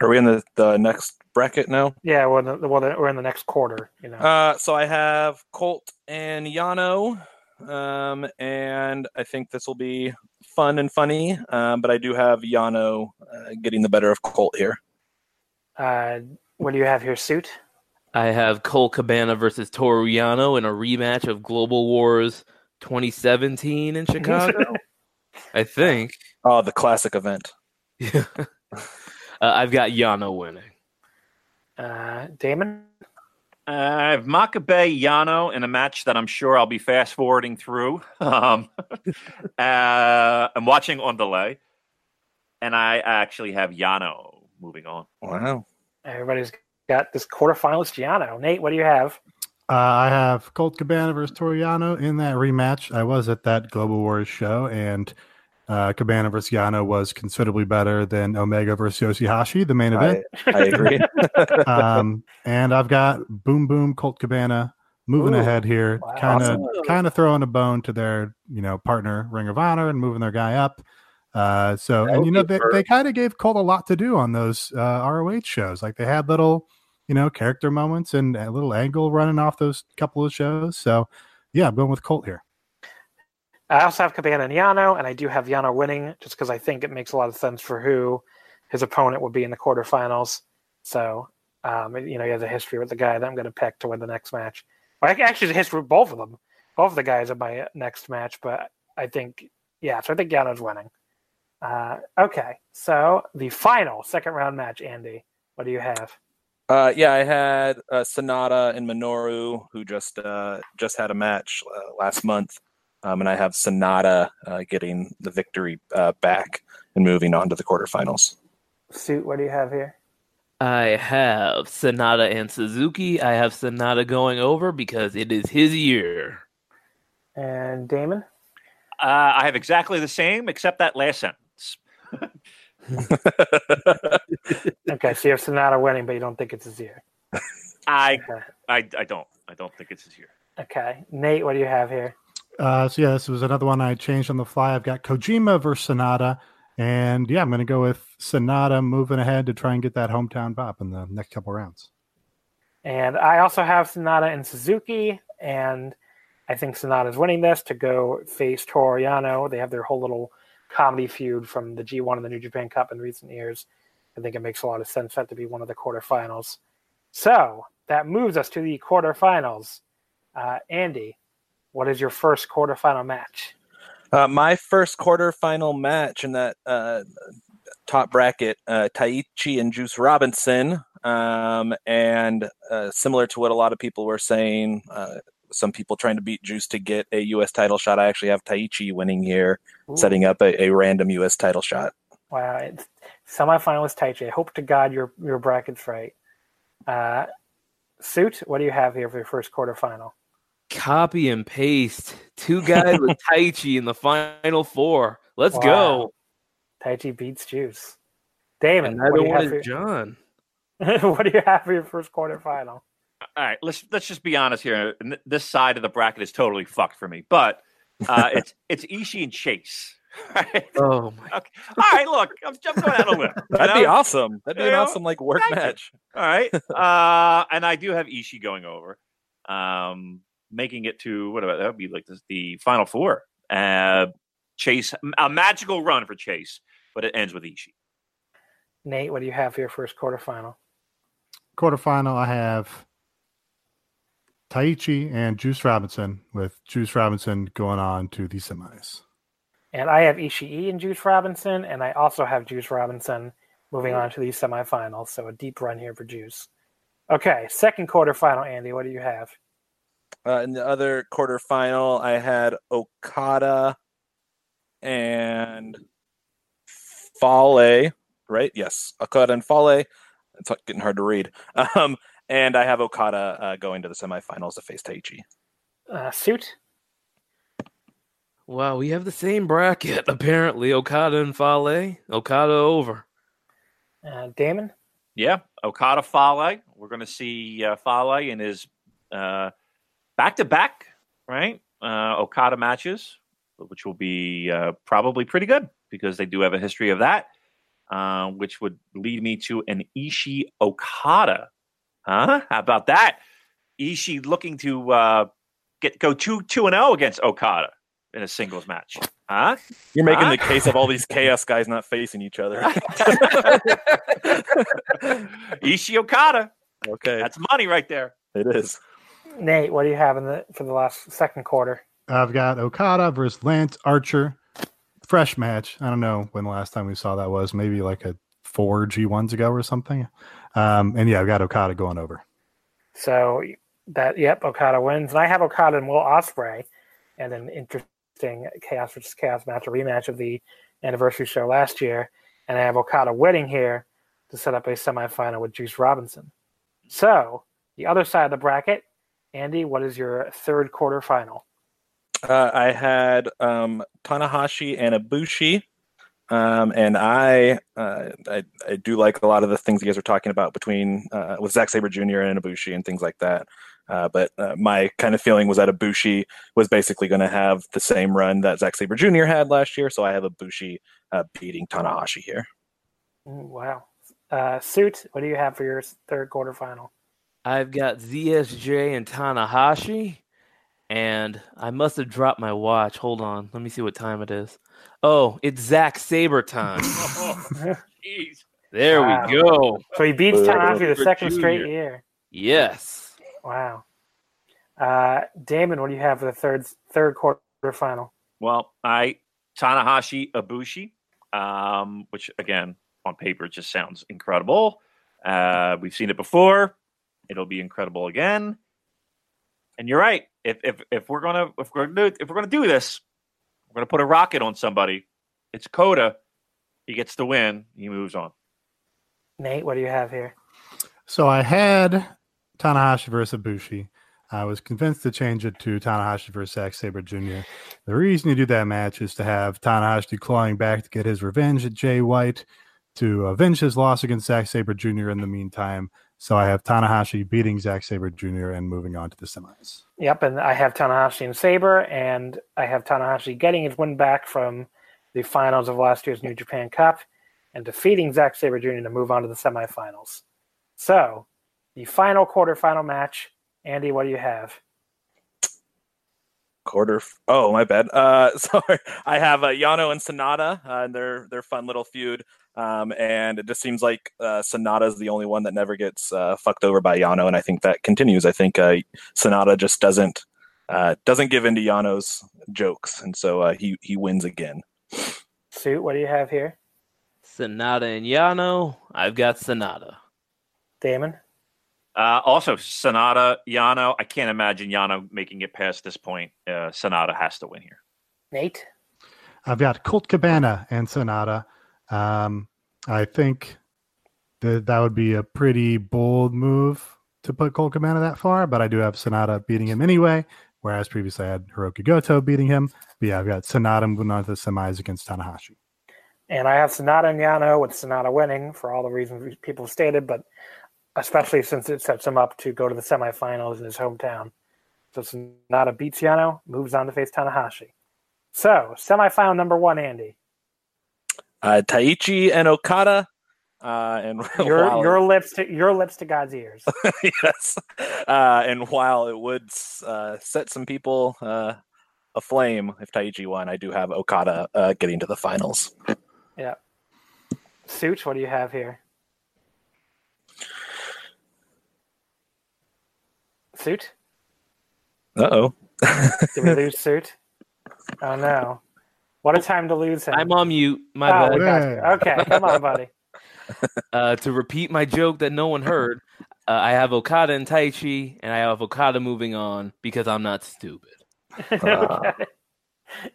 Are we in the, the next bracket now? Yeah, well, the, well, the, we're in the next quarter. You know, Uh, so I have Colt and Yano, um, and I think this will be fun and funny. Um, but I do have Yano uh, getting the better of Colt here. uh, what do you have here, suit? I have Colt Cabana versus Toru Yano in a rematch of Global Wars 2017 in Chicago. I think. Oh, the classic event. uh, I've got Yano winning. Uh, Damon. Uh, I have Makabe Yano in a match that I'm sure I'll be fast forwarding through. Um, uh, I'm watching on delay, and I actually have Yano moving on. Wow. Everybody's got this quarterfinalist Yano. Nate, what do you have? Uh, I have Colt Cabana versus Toru Yano in that rematch. I was at that Global Wars show, and uh, Cabana versus Yano was considerably better than Omega versus Yoshihashi, the main event. I, I agree. um, and I've got Boom Boom Colt Cabana moving Ooh, ahead here, kind of kind of throwing a bone to their you know partner Ring of Honor and moving their guy up. Uh, so That and you know they, perfect. they kind of gave Colt a lot to do on those uh, ROH shows. Like they had little you know character moments and a little angle running off those couple of shows. So yeah, I'm going with Colt here. I also have Cabana and Yano, and I do have Yano winning just because I think it makes a lot of sense for who his opponent would be in the quarterfinals. So, um, you know, he has a history with the guy that I'm going to pick to win the next match. Well, actually, a history with both of them. Both of the guys in my next match, but I think, yeah, so I think Yano's winning. Uh, okay, so the final second round match, Andy. What do you have? Uh, yeah, I had uh, Sanada and Minoru, who just uh, just had a match uh, last month, um, and I have Sanada uh, getting the victory uh, back and moving on to the quarterfinals. Suit, what do you have here? I have Sanada and Suzuki. I have Sanada going over because it is his year. And Damon? Uh, I have exactly the same, except that last sentence. Okay, so you have Sanada winning, but you don't think it's his year. I, Okay. I, I don't, I don't think it's his year. Okay, Nate, what do you have here? Uh, so yeah, this was another one I changed on the fly. I've got Kojima versus Sanada, and yeah, I'm going to go with Sanada moving ahead to try and get that hometown bop in the next couple rounds. And I also have Sanada and Suzuki, and I think Sanada's winning this to go face Toru Yano. They have their whole little comedy feud from the G1 and the New Japan Cup in recent years. I think it makes a lot of sense that to be one of the quarterfinals. So that moves us to the quarterfinals. Uh, Andy, what is your first quarterfinal match? Uh, my first quarterfinal match in that uh, top bracket, uh, Taichi and Juice Robinson, um, and uh, similar to what a lot of people were saying, uh, some people trying to beat Juice to get a U.S. title shot. I actually have Taichi winning here, Ooh, setting up a, a random U.S. title shot. Wow, it's semifinalist Taichi. I hope to God your your bracket's right. Uh, Suit, what do you have here for your first quarterfinal? Copy and paste. Two guys with Taichi in the final four. Let's Wow. go. Taichi beats Juice. Damon, And what do, you one have for, is John. what do you have for your first quarterfinal? All right, let's let's just be honest here. This side of the bracket is totally fucked for me, but uh, it's it's Ishii and Chase. Right? Oh my! Okay. All right, look, I'm, I'm going out on a limb. That'd be know? awesome. That'd be an know? awesome like work Thank you. match. All right, uh, and I do have Ishii going over, um, making it to what about that would be like this, the final four. Uh, Chase, a magical run for Chase, but it ends with Ishii. Nate, what do you have for your first quarterfinal? Quarterfinal, I have Taichi and Juice Robinson, with Juice Robinson going on to the semis. And I have Ishii and Juice Robinson, and I also have Juice Robinson moving on to the semifinals. So a deep run here for Juice. Okay, second quarterfinal, Andy. What do you have? Uh, in the other quarterfinal, I had Okada and Fale, right? Yes, Okada and Fale. It's getting hard to read. Um, and I have Okada uh, going to the semifinals to face Taichi. Uh, suit. Wow, we have the same bracket apparently. Okada and Fale. Okada over. Uh, Damon. Yeah, Okada Fale. We're going to see uh, Fale in his back to back, right? Uh, Okada matches, which will be uh, probably pretty good because they do have a history of that, uh, which would lead me to an Ishii Okada. Huh? How about that? Ishii looking to uh, get go two two and zero against Okada in a singles match. Huh? You're making Huh? the case of all these chaos guys not facing each other. Ishii Okada. okay, That's money right there. it is. Nate, what do you have in the for the last second quarter? I've got Okada versus Lance Archer. Fresh match. I don't know when the last time we saw that was. Maybe like a four G1s ago or something. Um, and yeah, I've got Okada going over. So that yep, Okada wins, and I have Okada and Will Ospreay, and an interesting chaos versus chaos match, a rematch of the anniversary show last year, and I have Okada winning here to set up a semifinal with Juice Robinson. So the other side of the bracket, Andy, what is your third quarter final? Uh, I had um, Tanahashi and Ibushi, um, and I, uh, I I do like a lot of the things you guys are talking about between uh, with Zack Sabre Jr. and Ibushi and things like that. Uh, but uh, my kind of feeling was that Ibushi was basically going to have the same run that Zack Sabre Jr. had last year, so I have Ibushi uh, beating Tanahashi here. Wow. Uh, Suit, what do you have for your third quarter final? I've got ZSJ and Tanahashi, and I must have dropped my watch. Hold on, let me see what time it is. Oh, it's Zack Sabre time. Jeez. There Wow. we go. So he beats Tanahashi the for second straight year. Yes. Wow. Uh, Damon, what do you have for the third third quarter final? Well, I Tanahashi Ibushi, um, which again on paper just sounds incredible. Uh, we've seen it before; it'll be incredible again. And you're right. If if if we're gonna if we're gonna do, if we're gonna do this, we're gonna put a rocket on somebody. It's Kota. He gets the win. He moves on. Nate, what do you have here? So I had Tanahashi versus Ibushi. I was convinced to change it to Tanahashi versus Zack Sabre Jr. The reason you do that match is to have Tanahashi clawing back to get his revenge at Jay White, to avenge his loss against Zack Sabre Jr. in the meantime. So I have Tanahashi beating Zack Sabre Jr. and moving on to the semis. Yep, and I have Tanahashi and Sabre, and I have Tanahashi getting his win back from the finals of last year's New Japan Cup and defeating Zack Sabre Jr. to move on to the semifinals. So, the final quarterfinal match. Andy, what do you have? quarter. f- Oh, my bad. Uh, sorry. I have uh, Yano and Sanada uh, and their their fun little feud. Um, and it just seems like uh, Sanada is the only one that never gets uh, fucked over by Yano, and I think that continues. I think uh, Sanada just doesn't uh, doesn't give in to Yano's jokes, and so uh, he he wins again. Suit, what do you have here? Sanada and Yano. I've got Sanada. Damon? Uh, also, Sanada Yano. I can't imagine Yano making it past this point. Uh, Sanada has to win here. Nate? I've got Colt Cabana and Sanada. Um, I think that that would be a pretty bold move to put Colt Cabana that far, but I do have Sanada beating him anyway. Whereas previously I had Hiroki Goto beating him. But yeah, I've got Sanada moving on to the semis against Tanahashi. And I have Sanada and Yano with Sanada winning for all the reasons people stated, but especially since it sets him up to go to the semifinals in his hometown. So Sanada beats Yano, moves on to face Tanahashi. So, semifinal number one, Andy. Uh, Taichi and Okada. Uh, and Your while- your lips to your lips to God's ears. yes. Uh, and while it would uh, set some people uh, aflame if Taichi won, I do have Okada uh, getting to the finals. yeah. Suit, what do you have here? Suit? Uh oh. Did we lose Suit? Oh no. What a time to lose him. I'm on mute. My oh, bad. we got you. Okay, come on, buddy. Uh, to repeat my joke that no one heard, uh, I have Okada and Taichi, and I have Okada moving on because I'm not stupid. okay.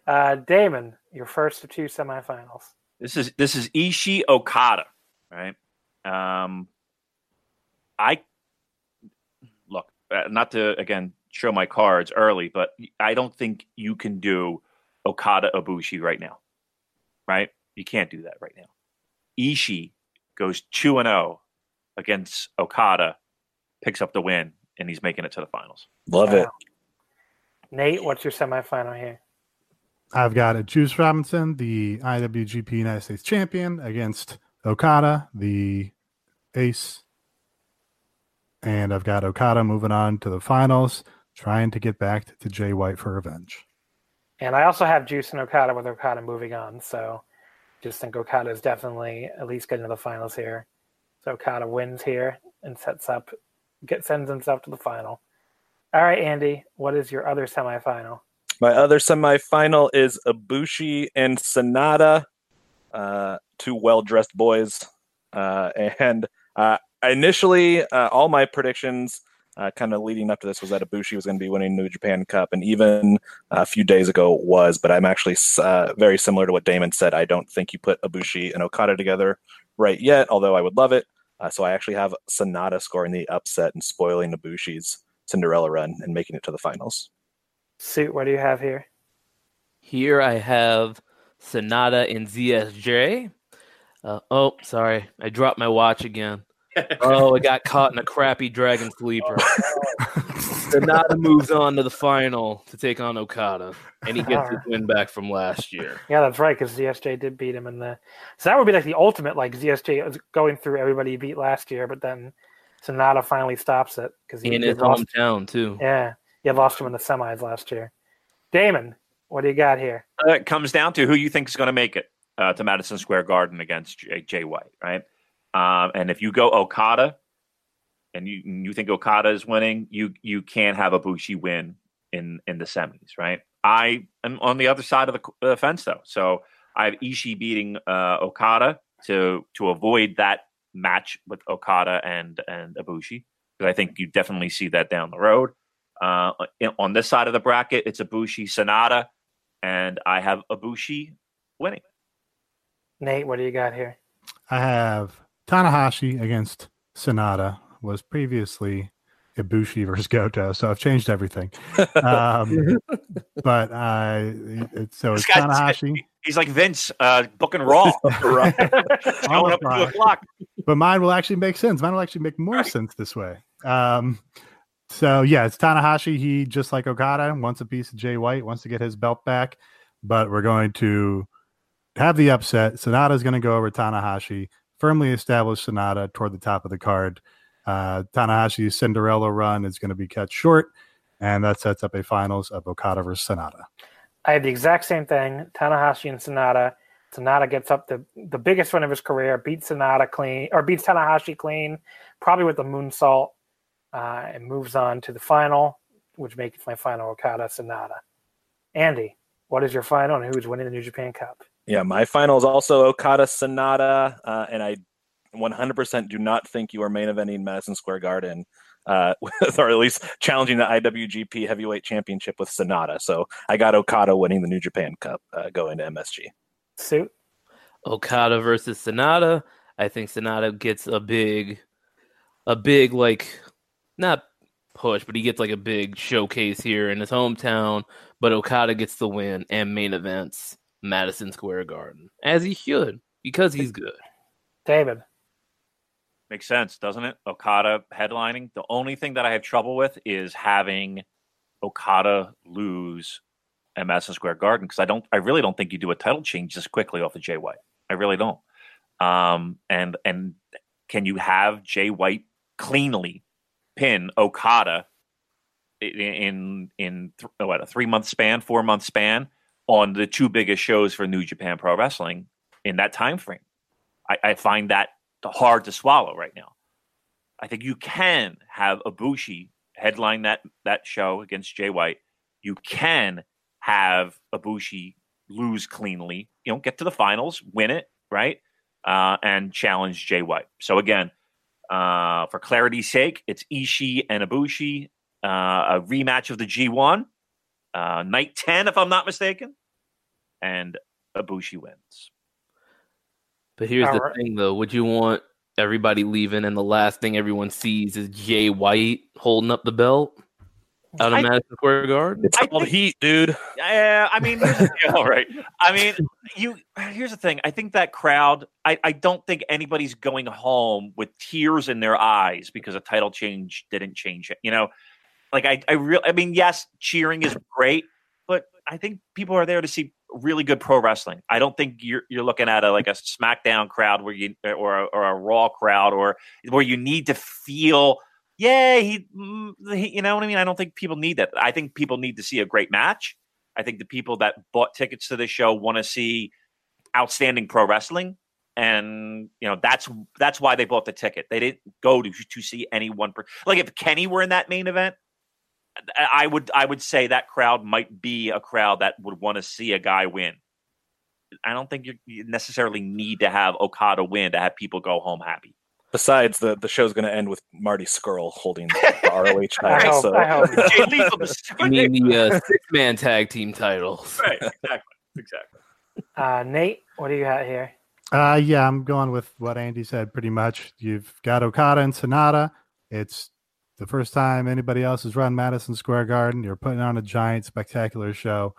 Uh, Damon, your first of two semifinals. This is this is Ishii Okada, right? Um, I look uh, not to again show my cards early, but I don't think you can do Okada Ibushi right now, right? You can't do that right now. Ishii goes two and zero against Okada, picks up the win, and he's making it to the finals. Love it. Nate, what's your semifinal here? I've got a Juice Robinson, the IWGP United States champion, against Okada, the ace. And I've got Okada moving on to the finals, trying to get back to Jay White for revenge. And I also have Juice and Okada with Okada moving on. So just think Okada is definitely at least getting to the finals here. So Okada wins here and sets up, get sends himself to the final. All right, Andy, what is your other semifinal? My other semifinal is Ibushi and Sanada, uh, two well dressed boys. Uh, and uh, initially, uh, all my predictions uh, kind of leading up to this was that Ibushi was going to be winning the New Japan Cup, and even a few days ago was. But I'm actually uh, very similar to what Damon said. I don't think you put Ibushi and Okada together right yet, although I would love it. Uh, so I actually have Sanada scoring the upset and spoiling Ibushi's Cinderella run and making it to the finals. Suit, what do you have here? Here I have Sanada and ZSJ. Uh, oh, sorry, I dropped my watch again. Oh, I got caught in a crappy Dragon Sleeper. Sanada moves on to the final to take on Okada, and he gets his win back from last year. Yeah, that's right, because ZSJ did beat him in the. So that would be like the ultimate, like ZSJ was going through everybody he beat last year, but then Sanada finally stops it because he In his had lost. hometown too. Yeah, he had lost him in the semis last year. Damon, what do you got here? Uh, it comes down to who you think is going to make it uh, to Madison Square Garden against Jay, Jay White, right? Um, and if you go Okada, and you you think Okada is winning, you you can't have Ibushi win in in the semis, right? I am on the other side of the uh, fence though, so I have Ishii beating uh, Okada to to avoid that match with Okada and and Ibushi because I think you definitely see that down the road. Uh, in- on this side of the bracket, it's Ibushi Sanada, and I have Ibushi winning. Nate, what do you got here? I have Tanahashi against Sanada, was previously Ibushi versus Goto, so I've changed everything. Um, but I, it, so it's This guy's- Tanahashi. He's like Vince, uh, booking Raw. Right. Going up at two Almost o'clock. but mine will actually make sense. Mine will actually make more sense this way. Um, so yeah, it's Tanahashi. He just like Okada wants a piece of Jay White, wants to get his belt back, but we're going to have the upset. Sanada is going to go over Tanahashi, firmly established Sanada toward the top of the card. Uh, Tanahashi's Cinderella run is going to be cut short, and that sets up a finals of Okada versus Sanada. I had the exact same thing. Tanahashi and Sanada. Sanada gets up the the biggest win of his career, beats Sanada clean or beats Tanahashi clean, probably with the moonsault, uh, and moves on to the final, which makes my final Okada Sanada. Andy, what is your final and who's winning the New Japan Cup? Yeah, my final is also Okada Sanada, uh, and I 100% do not think you are main eventing Madison Square Garden, uh, with, or at least challenging the IWGP Heavyweight Championship with Sanada. So I got Okada winning the New Japan Cup uh, going to MSG. Suit. Okada versus Sanada. I think Sanada gets a big, a big like, not push, but he gets like a big showcase here in his hometown. But Okada gets the win and main events Madison Square Garden as he should. because he's good. David. Makes sense, doesn't it? Okada headlining. The only thing that I have trouble with is having Okada lose at Madison Square Garden because I don't, I really don't think you do a title change this quickly off of Jay White. I really don't. Um, and and can you have Jay White cleanly pin Okada in in, in th- what a three month span, four month span on the two biggest shows for New Japan Pro Wrestling in that time frame? I, I find that hard to swallow right now. I think you can have Ibushi headline that that show against Jay White. You can have Ibushi lose cleanly, you know, get to the finals, win it, right, uh, and challenge Jay White. So again, uh, for clarity's sake, it's Ishii and Ibushi, uh, a rematch of the G1, uh, night ten, if I'm not mistaken, and Ibushi wins. But here's All the right. thing, though: would you want everybody leaving, and the last thing everyone sees is Jay White holding up the belt out of I- Madison Square Garden? It's I called think- heat, dude. Yeah, I mean, yeah, all right. I mean, you. Here's the thing. I think that crowd. I, I don't think anybody's going home with tears in their eyes because a title change didn't change it. You know, like I, I real. I mean, yes, cheering is great, but I think people are there to see really good pro wrestling. I don't think you're you're looking at a like a SmackDown crowd where you or a, or a Raw crowd or where you need to feel. Yeah, he, mm, he, you know what I mean. I don't think people need that. I think people need to see a great match. I think the people that bought tickets to this show want to see outstanding pro wrestling, and you know that's that's why they bought the ticket. They didn't go to to see any one. Per- like if Kenny were in that main event, I would I would say that crowd might be a crowd that would want to see a guy win. I don't think you you necessarily need to have Okada win to have people go home happy. Besides, the, the show's going to end with Marty Scurll holding the ROH I title. hope, So I hope. Jay Lethal was- You mean the uh, six man tag team titles? right, exactly, exactly. Uh, Nate, what do you got here? Uh, yeah, I'm going with what Andy said pretty much. You've got Okada and Sanada. It's the first time anybody else has run Madison Square Garden. You're putting on a giant, spectacular show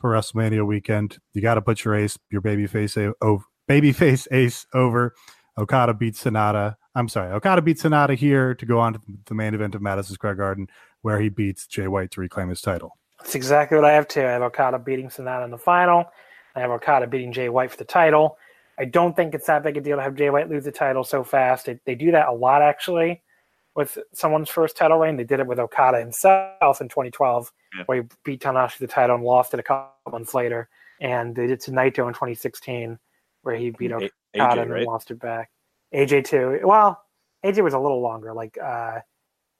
for WrestleMania weekend. You got to put your ace, your babyface, a- over, babyface ace over. Okada beats Sanada. I'm sorry, Okada beats Sanada here to go on to the main event of Madison Square Garden, where he beats Jay White to reclaim his title. That's exactly what I have too. I have Okada beating Sanada in the final. I have Okada beating Jay White for the title. I don't think it's that big a deal to have Jay White lose the title so fast. They do that a lot actually with someone's first title reign. They did it with Okada himself in 2012, Yeah. where he beat Tanahashi the title and lost it a couple months later. And they did to Naito in 2016, where he beat A- Okada AJ, and then right? lost it back. AJ too. Well, AJ was a little longer, like uh,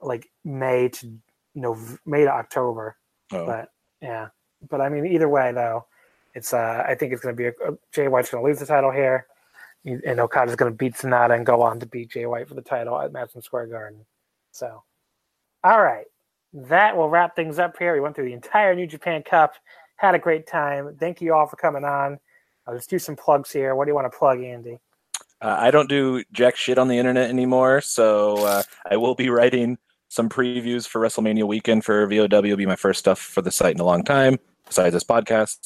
like May to Nov- May to October. Oh. But yeah, but I mean, either way though, it's uh, I think it's going to be a, a, Jay White's going to lose the title here, and Okada's going to beat Sanada and go on to beat Jay White for the title at Madison Square Garden. So, all right, that will wrap things up here. We went through the entire New Japan Cup, had a great time. Thank you all for coming on. I'll just do some plugs here. What do you want to plug, Andy? Uh, I don't do jack shit on the internet anymore, so uh, I will be writing some previews for WrestleMania weekend for VOW. Will be my first stuff for the site in a long time, besides this podcast.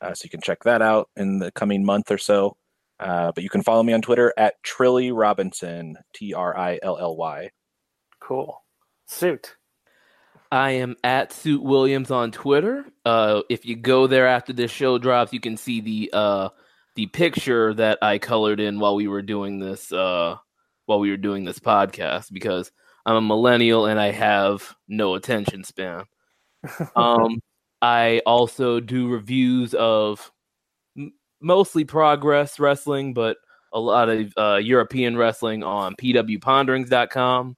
Uh, so you can check that out in the coming month or so. Uh, but you can follow me on Twitter at Trilly Robinson, T R I L L Y. Cool. Suit. I am at Suit Williams on Twitter. Uh, if you go there after this show drops, you can see the uh, the picture that I colored in while we were doing this uh, while we were doing this podcast because I'm a millennial and I have no attention span. Um, I also do reviews of m- mostly progress wrestling, but a lot of uh, European wrestling on pwponderings.com.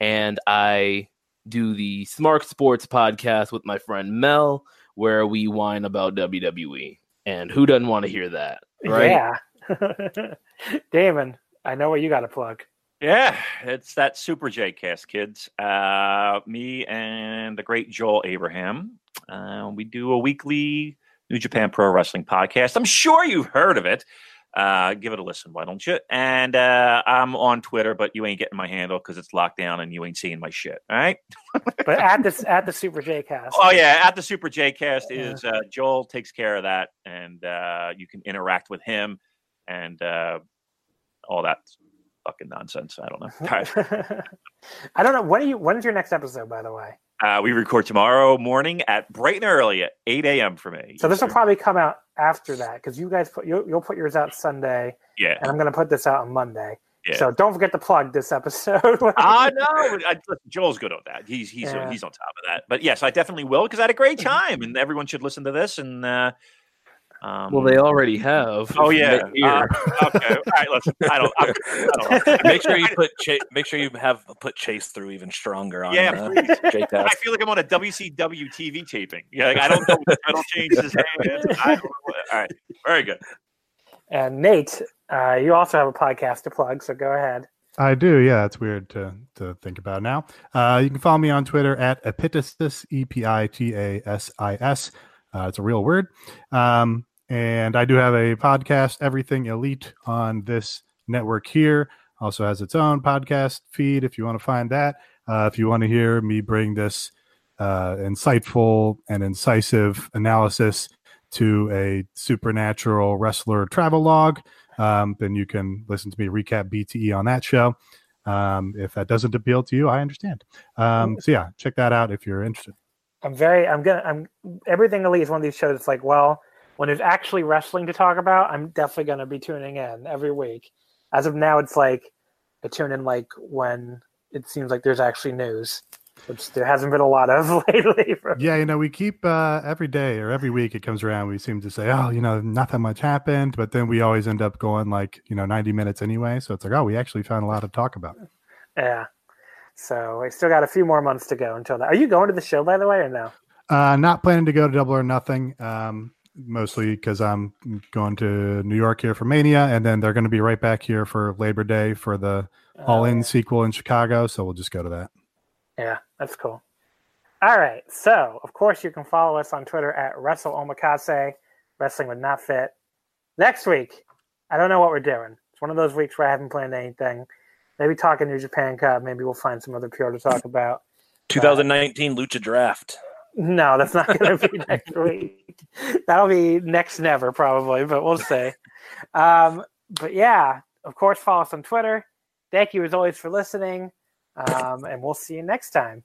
And I do the Smart Sports podcast with my friend Mel, where we whine about WWE. And who doesn't want to hear that? Right? Yeah. Damon, I know what you got to plug. Yeah, it's that Super J cast, kids. Uh, me and the great Joel Abraham. Uh, we do a weekly New Japan Pro Wrestling podcast. I'm sure you've heard of it. Uh, give it a listen, why don't you? And uh, I'm on Twitter, but you ain't getting my handle because it's locked down and you ain't seeing my shit. All right. But at this at the Super J cast. Oh yeah, at the Super J Cast is uh, Joel takes care of that, and uh, you can interact with him. and uh, all that fucking nonsense. I don't know. Right. I don't know. When are you? When's your next episode? By the way. Uh, we record tomorrow morning at bright and early at 8 a.m. for me. So this will probably come out after that because you guys put you'll, you'll put yours out Sunday, yeah. and I'm going to put this out on Monday. Yeah. So don't forget to plug this episode. I know. Joel's good on that. He's he's Yeah. he's on top of that. But yes, I definitely will because I had a great time, and everyone should listen to this. And uh, um, Well, they already have. Oh yeah. Uh, okay. All right. Listen. I don't. I, I don't know. make sure you put Cha- make sure you have put Chase through even stronger on Yeah, uh, please. Jake I feel like I'm on a WCW TV taping. Yeah, like, I don't know. I don't change his hands. I don't All right, very good. and Nate, uh, you also have a podcast to plug, so go ahead. I do, yeah. It's weird to to think about now. Uh, you can follow me on Twitter at Epitasis, E P I T A S I S. Uh, it's a real word. Um, and I do have a podcast, Everything Elite, on this network here. Also has its own podcast feed if you want to find that. Uh, if you want to hear me bring this uh, insightful and incisive analysis to a supernatural wrestler travel log, um, then you can listen to me recap BTE on that show. Um, if that doesn't appeal to you, I understand. Um, so yeah, check that out if you're interested. I'm very. I'm gonna. I'm everything elite is one of these shows. It's like, well, when there's actually wrestling to talk about, I'm definitely gonna be tuning in every week. As of now, it's like I tune in like when it seems like there's actually news, which there hasn't been a lot of lately. For, Yeah, you know, we keep uh, every day or every week it comes around. We seem to say, oh, you know, not that much happened, but then we always end up going like, you know, 90 minutes anyway. So it's like, oh, we actually found a lot to talk about. yeah. So I still got a few more months to go until that. Are you going to the show, by the way, or no? Uh, not planning to go to Double or Nothing, um, mostly because I'm going to New York here for Mania, and then they're going to be right back here for Labor Day for the All In Uh, sequel in Chicago. So we'll just go to that. Yeah, that's cool. All right. So, of course, you can follow us on Twitter at Wrestle Omakase, Wrestling with Not Fit. Next week, I don't know what we're doing. It's one of those weeks where I haven't planned anything. Maybe talking New Japan Cup. Maybe we'll find some other PR to talk about. 2019 Lucha Draft. No, that's not going to be next week. That'll be next never, probably, but we'll see. Um, but yeah, of course, follow us on Twitter. Thank you, as always, for listening. Um, and we'll see you next time.